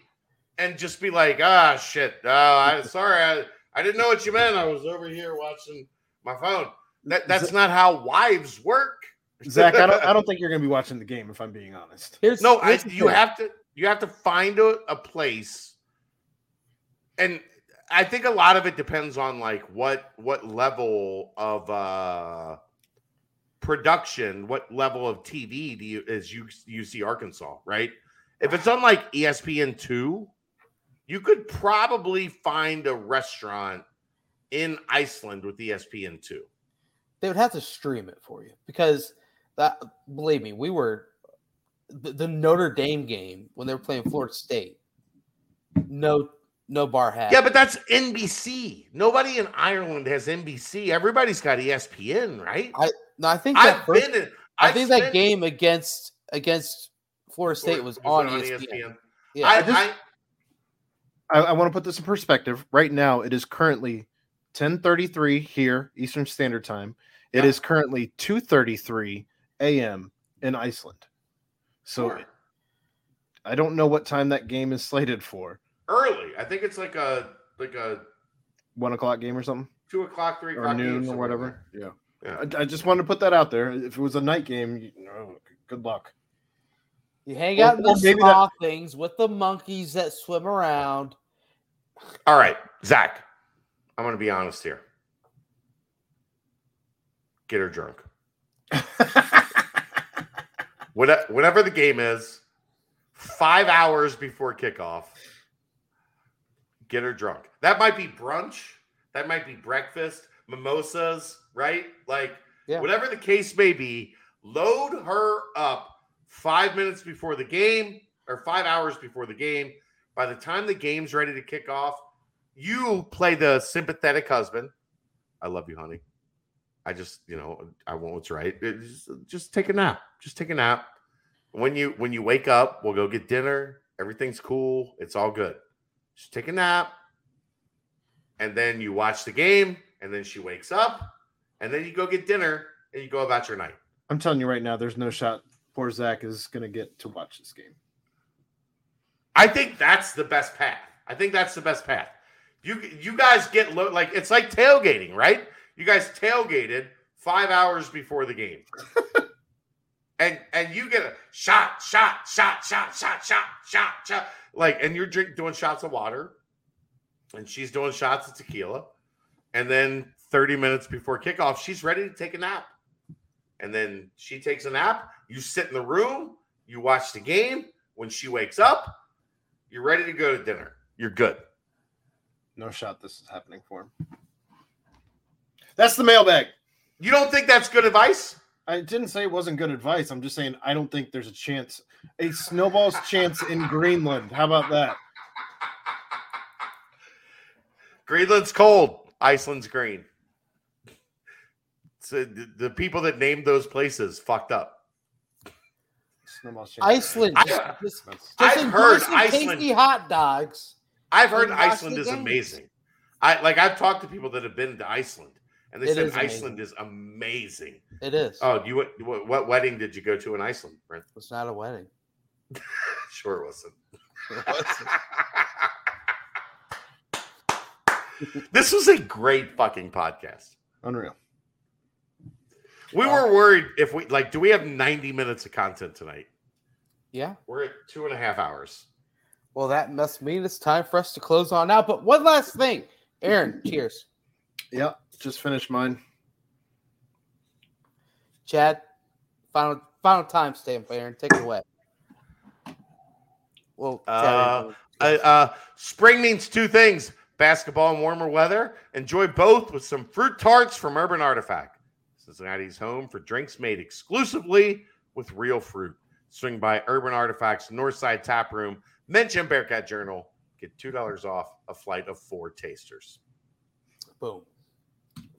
and just be like, ah, shit. Oh, I sorry. I, I didn't know what you meant. I was over here watching my phone. That that's not how wives work. Zach, I don't, I don't think you're going to be watching the game if I'm being honest. Here's No, here's the you thing. have to you have to find a, a place and I think a lot of it depends on like what what level of uh production, what level of TV do you is you you see Arkansas, right? If it's on like ESPN two, you could probably find a restaurant in Iceland with ESPN two. They would have to stream it for you because that believe me, we were the, the Notre Dame game when they were playing Florida State. No, no bar hat. Yeah, but that's NBC. Nobody in Ireland has NBC. Everybody's got ESPN, right? No, I think that I've first- been in. I I've think that game against against Florida State was, on, E it ESPN. Yeah, I, just- I, I, I want to put this in perspective. Right now, it is currently 10:33 here Eastern Standard Time. It Yeah. is currently 2:33 a.m. in Iceland. So Sure. I don't know what time that game is slated for. early. I think it's like a like a One o'clock game or something, two o'clock, three or o'clock game, noon or something like whatever. that. Yeah. Yeah. I, I just wanted to put that out there. If it was a night game, you know, good luck. you hang Or- out in the maybe small things with the monkeys that swim around. All right, Zach. I'm going to be honest here. Get her drunk. What- Whatever the game is, five hours before kickoff, get her drunk. That might be brunch. That might be breakfast, mimosas, right? Like, Yeah. whatever the case may be, load her up five minutes before the game or five hours before the game. By the time the game's ready to kick off, you play the sympathetic husband. I love you, honey. I just, you know, I want what's right. Just, just take a nap. Just take a nap. When you when you wake up, we'll go get dinner. Everything's cool. It's all good. Just take a nap. And then you watch the game, and then she wakes up, and then you go get dinner and you go about your night. I'm telling you right now, there's no shot poor Zach is going to get to watch this game. I think that's the best path. I think that's the best path. You you guys get low like it's like tailgating, right? You guys tailgated five hours before the game, and and you get a shot, shot, shot, shot, shot, shot, shot, shot, like, and you're drink doing shots of water, and she's doing shots of tequila, and then thirty minutes before kickoff, she's ready to take a nap, and then she takes a nap. You sit in the room, you watch the game. When she wakes up, you're ready to go to dinner. You're good. No shot this is happening for him. That's the mailbag. You don't think that's good advice? I didn't say it wasn't good advice. I'm just saying I don't think there's a chance, a snowball's chance in Greenland. How about that? Greenland's cold. Iceland's green. So the, the people that named those places fucked up. Iceland, I- just, just, That's- just I've enjoy heard Iceland- tasty hot dogs. I've heard Iceland is games. amazing. I like I've talked to people that have been to Iceland and they It said is amazing. Iceland is amazing. It is. Oh, you went- what, what wedding did you go to in Iceland, Brent? It's not a wedding. Sure it wasn't. this was a great fucking podcast. Unreal. We were worried if we like, do we have 90 minutes of content tonight? Yeah. We're at two and a half hours. Well, that must mean it's time for us to close on out. But one last thing, Aaron. cheers, Yep. Just finished mine. Chad. Final final time stamp, Aaron. Take it away. Well, Uh, Uh, uh, spring means two things basketball and warmer weather. Enjoy both with some fruit tarts from Urban Artifact. Cincinnati's home for drinks made exclusively with real fruit. Swing by Urban Artifact's Northside Tap Room. Mention Bearcat Journal. Get $2 off a flight of four tasters. boom.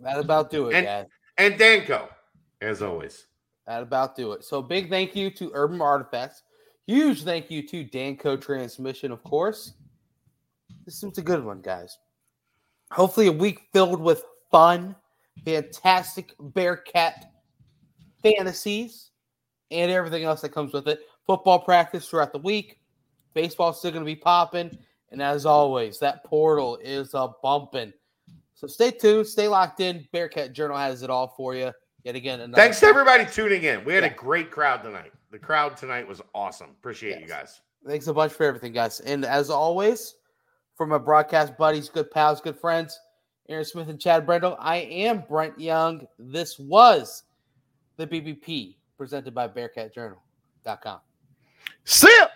That about do it, And- guys. And Danco, as always. That about do it. So big thank you to Urban Artifacts. Huge thank you to Danco Transmission, of course. This was a good one, guys. Hopefully, a week filled with fun, fantastic Bearcat fantasies, and everything else that comes with it. Football practice throughout the week. Baseball's still going to be popping. And as always, that portal is a bumping. So stay tuned, stay locked in. Bearcat Journal has it all for you. Yet again, another Thanks to everybody tuning in. We had a great crowd tonight. The crowd tonight was awesome. Appreciate you guys. Thanks a bunch for everything, guys. And as always, For my broadcast buddies, good pals, good friends, Aaron Smith and Chad Brendel, I am Brent Young. This was the BBP presented by BearcatJournal.com. See ya.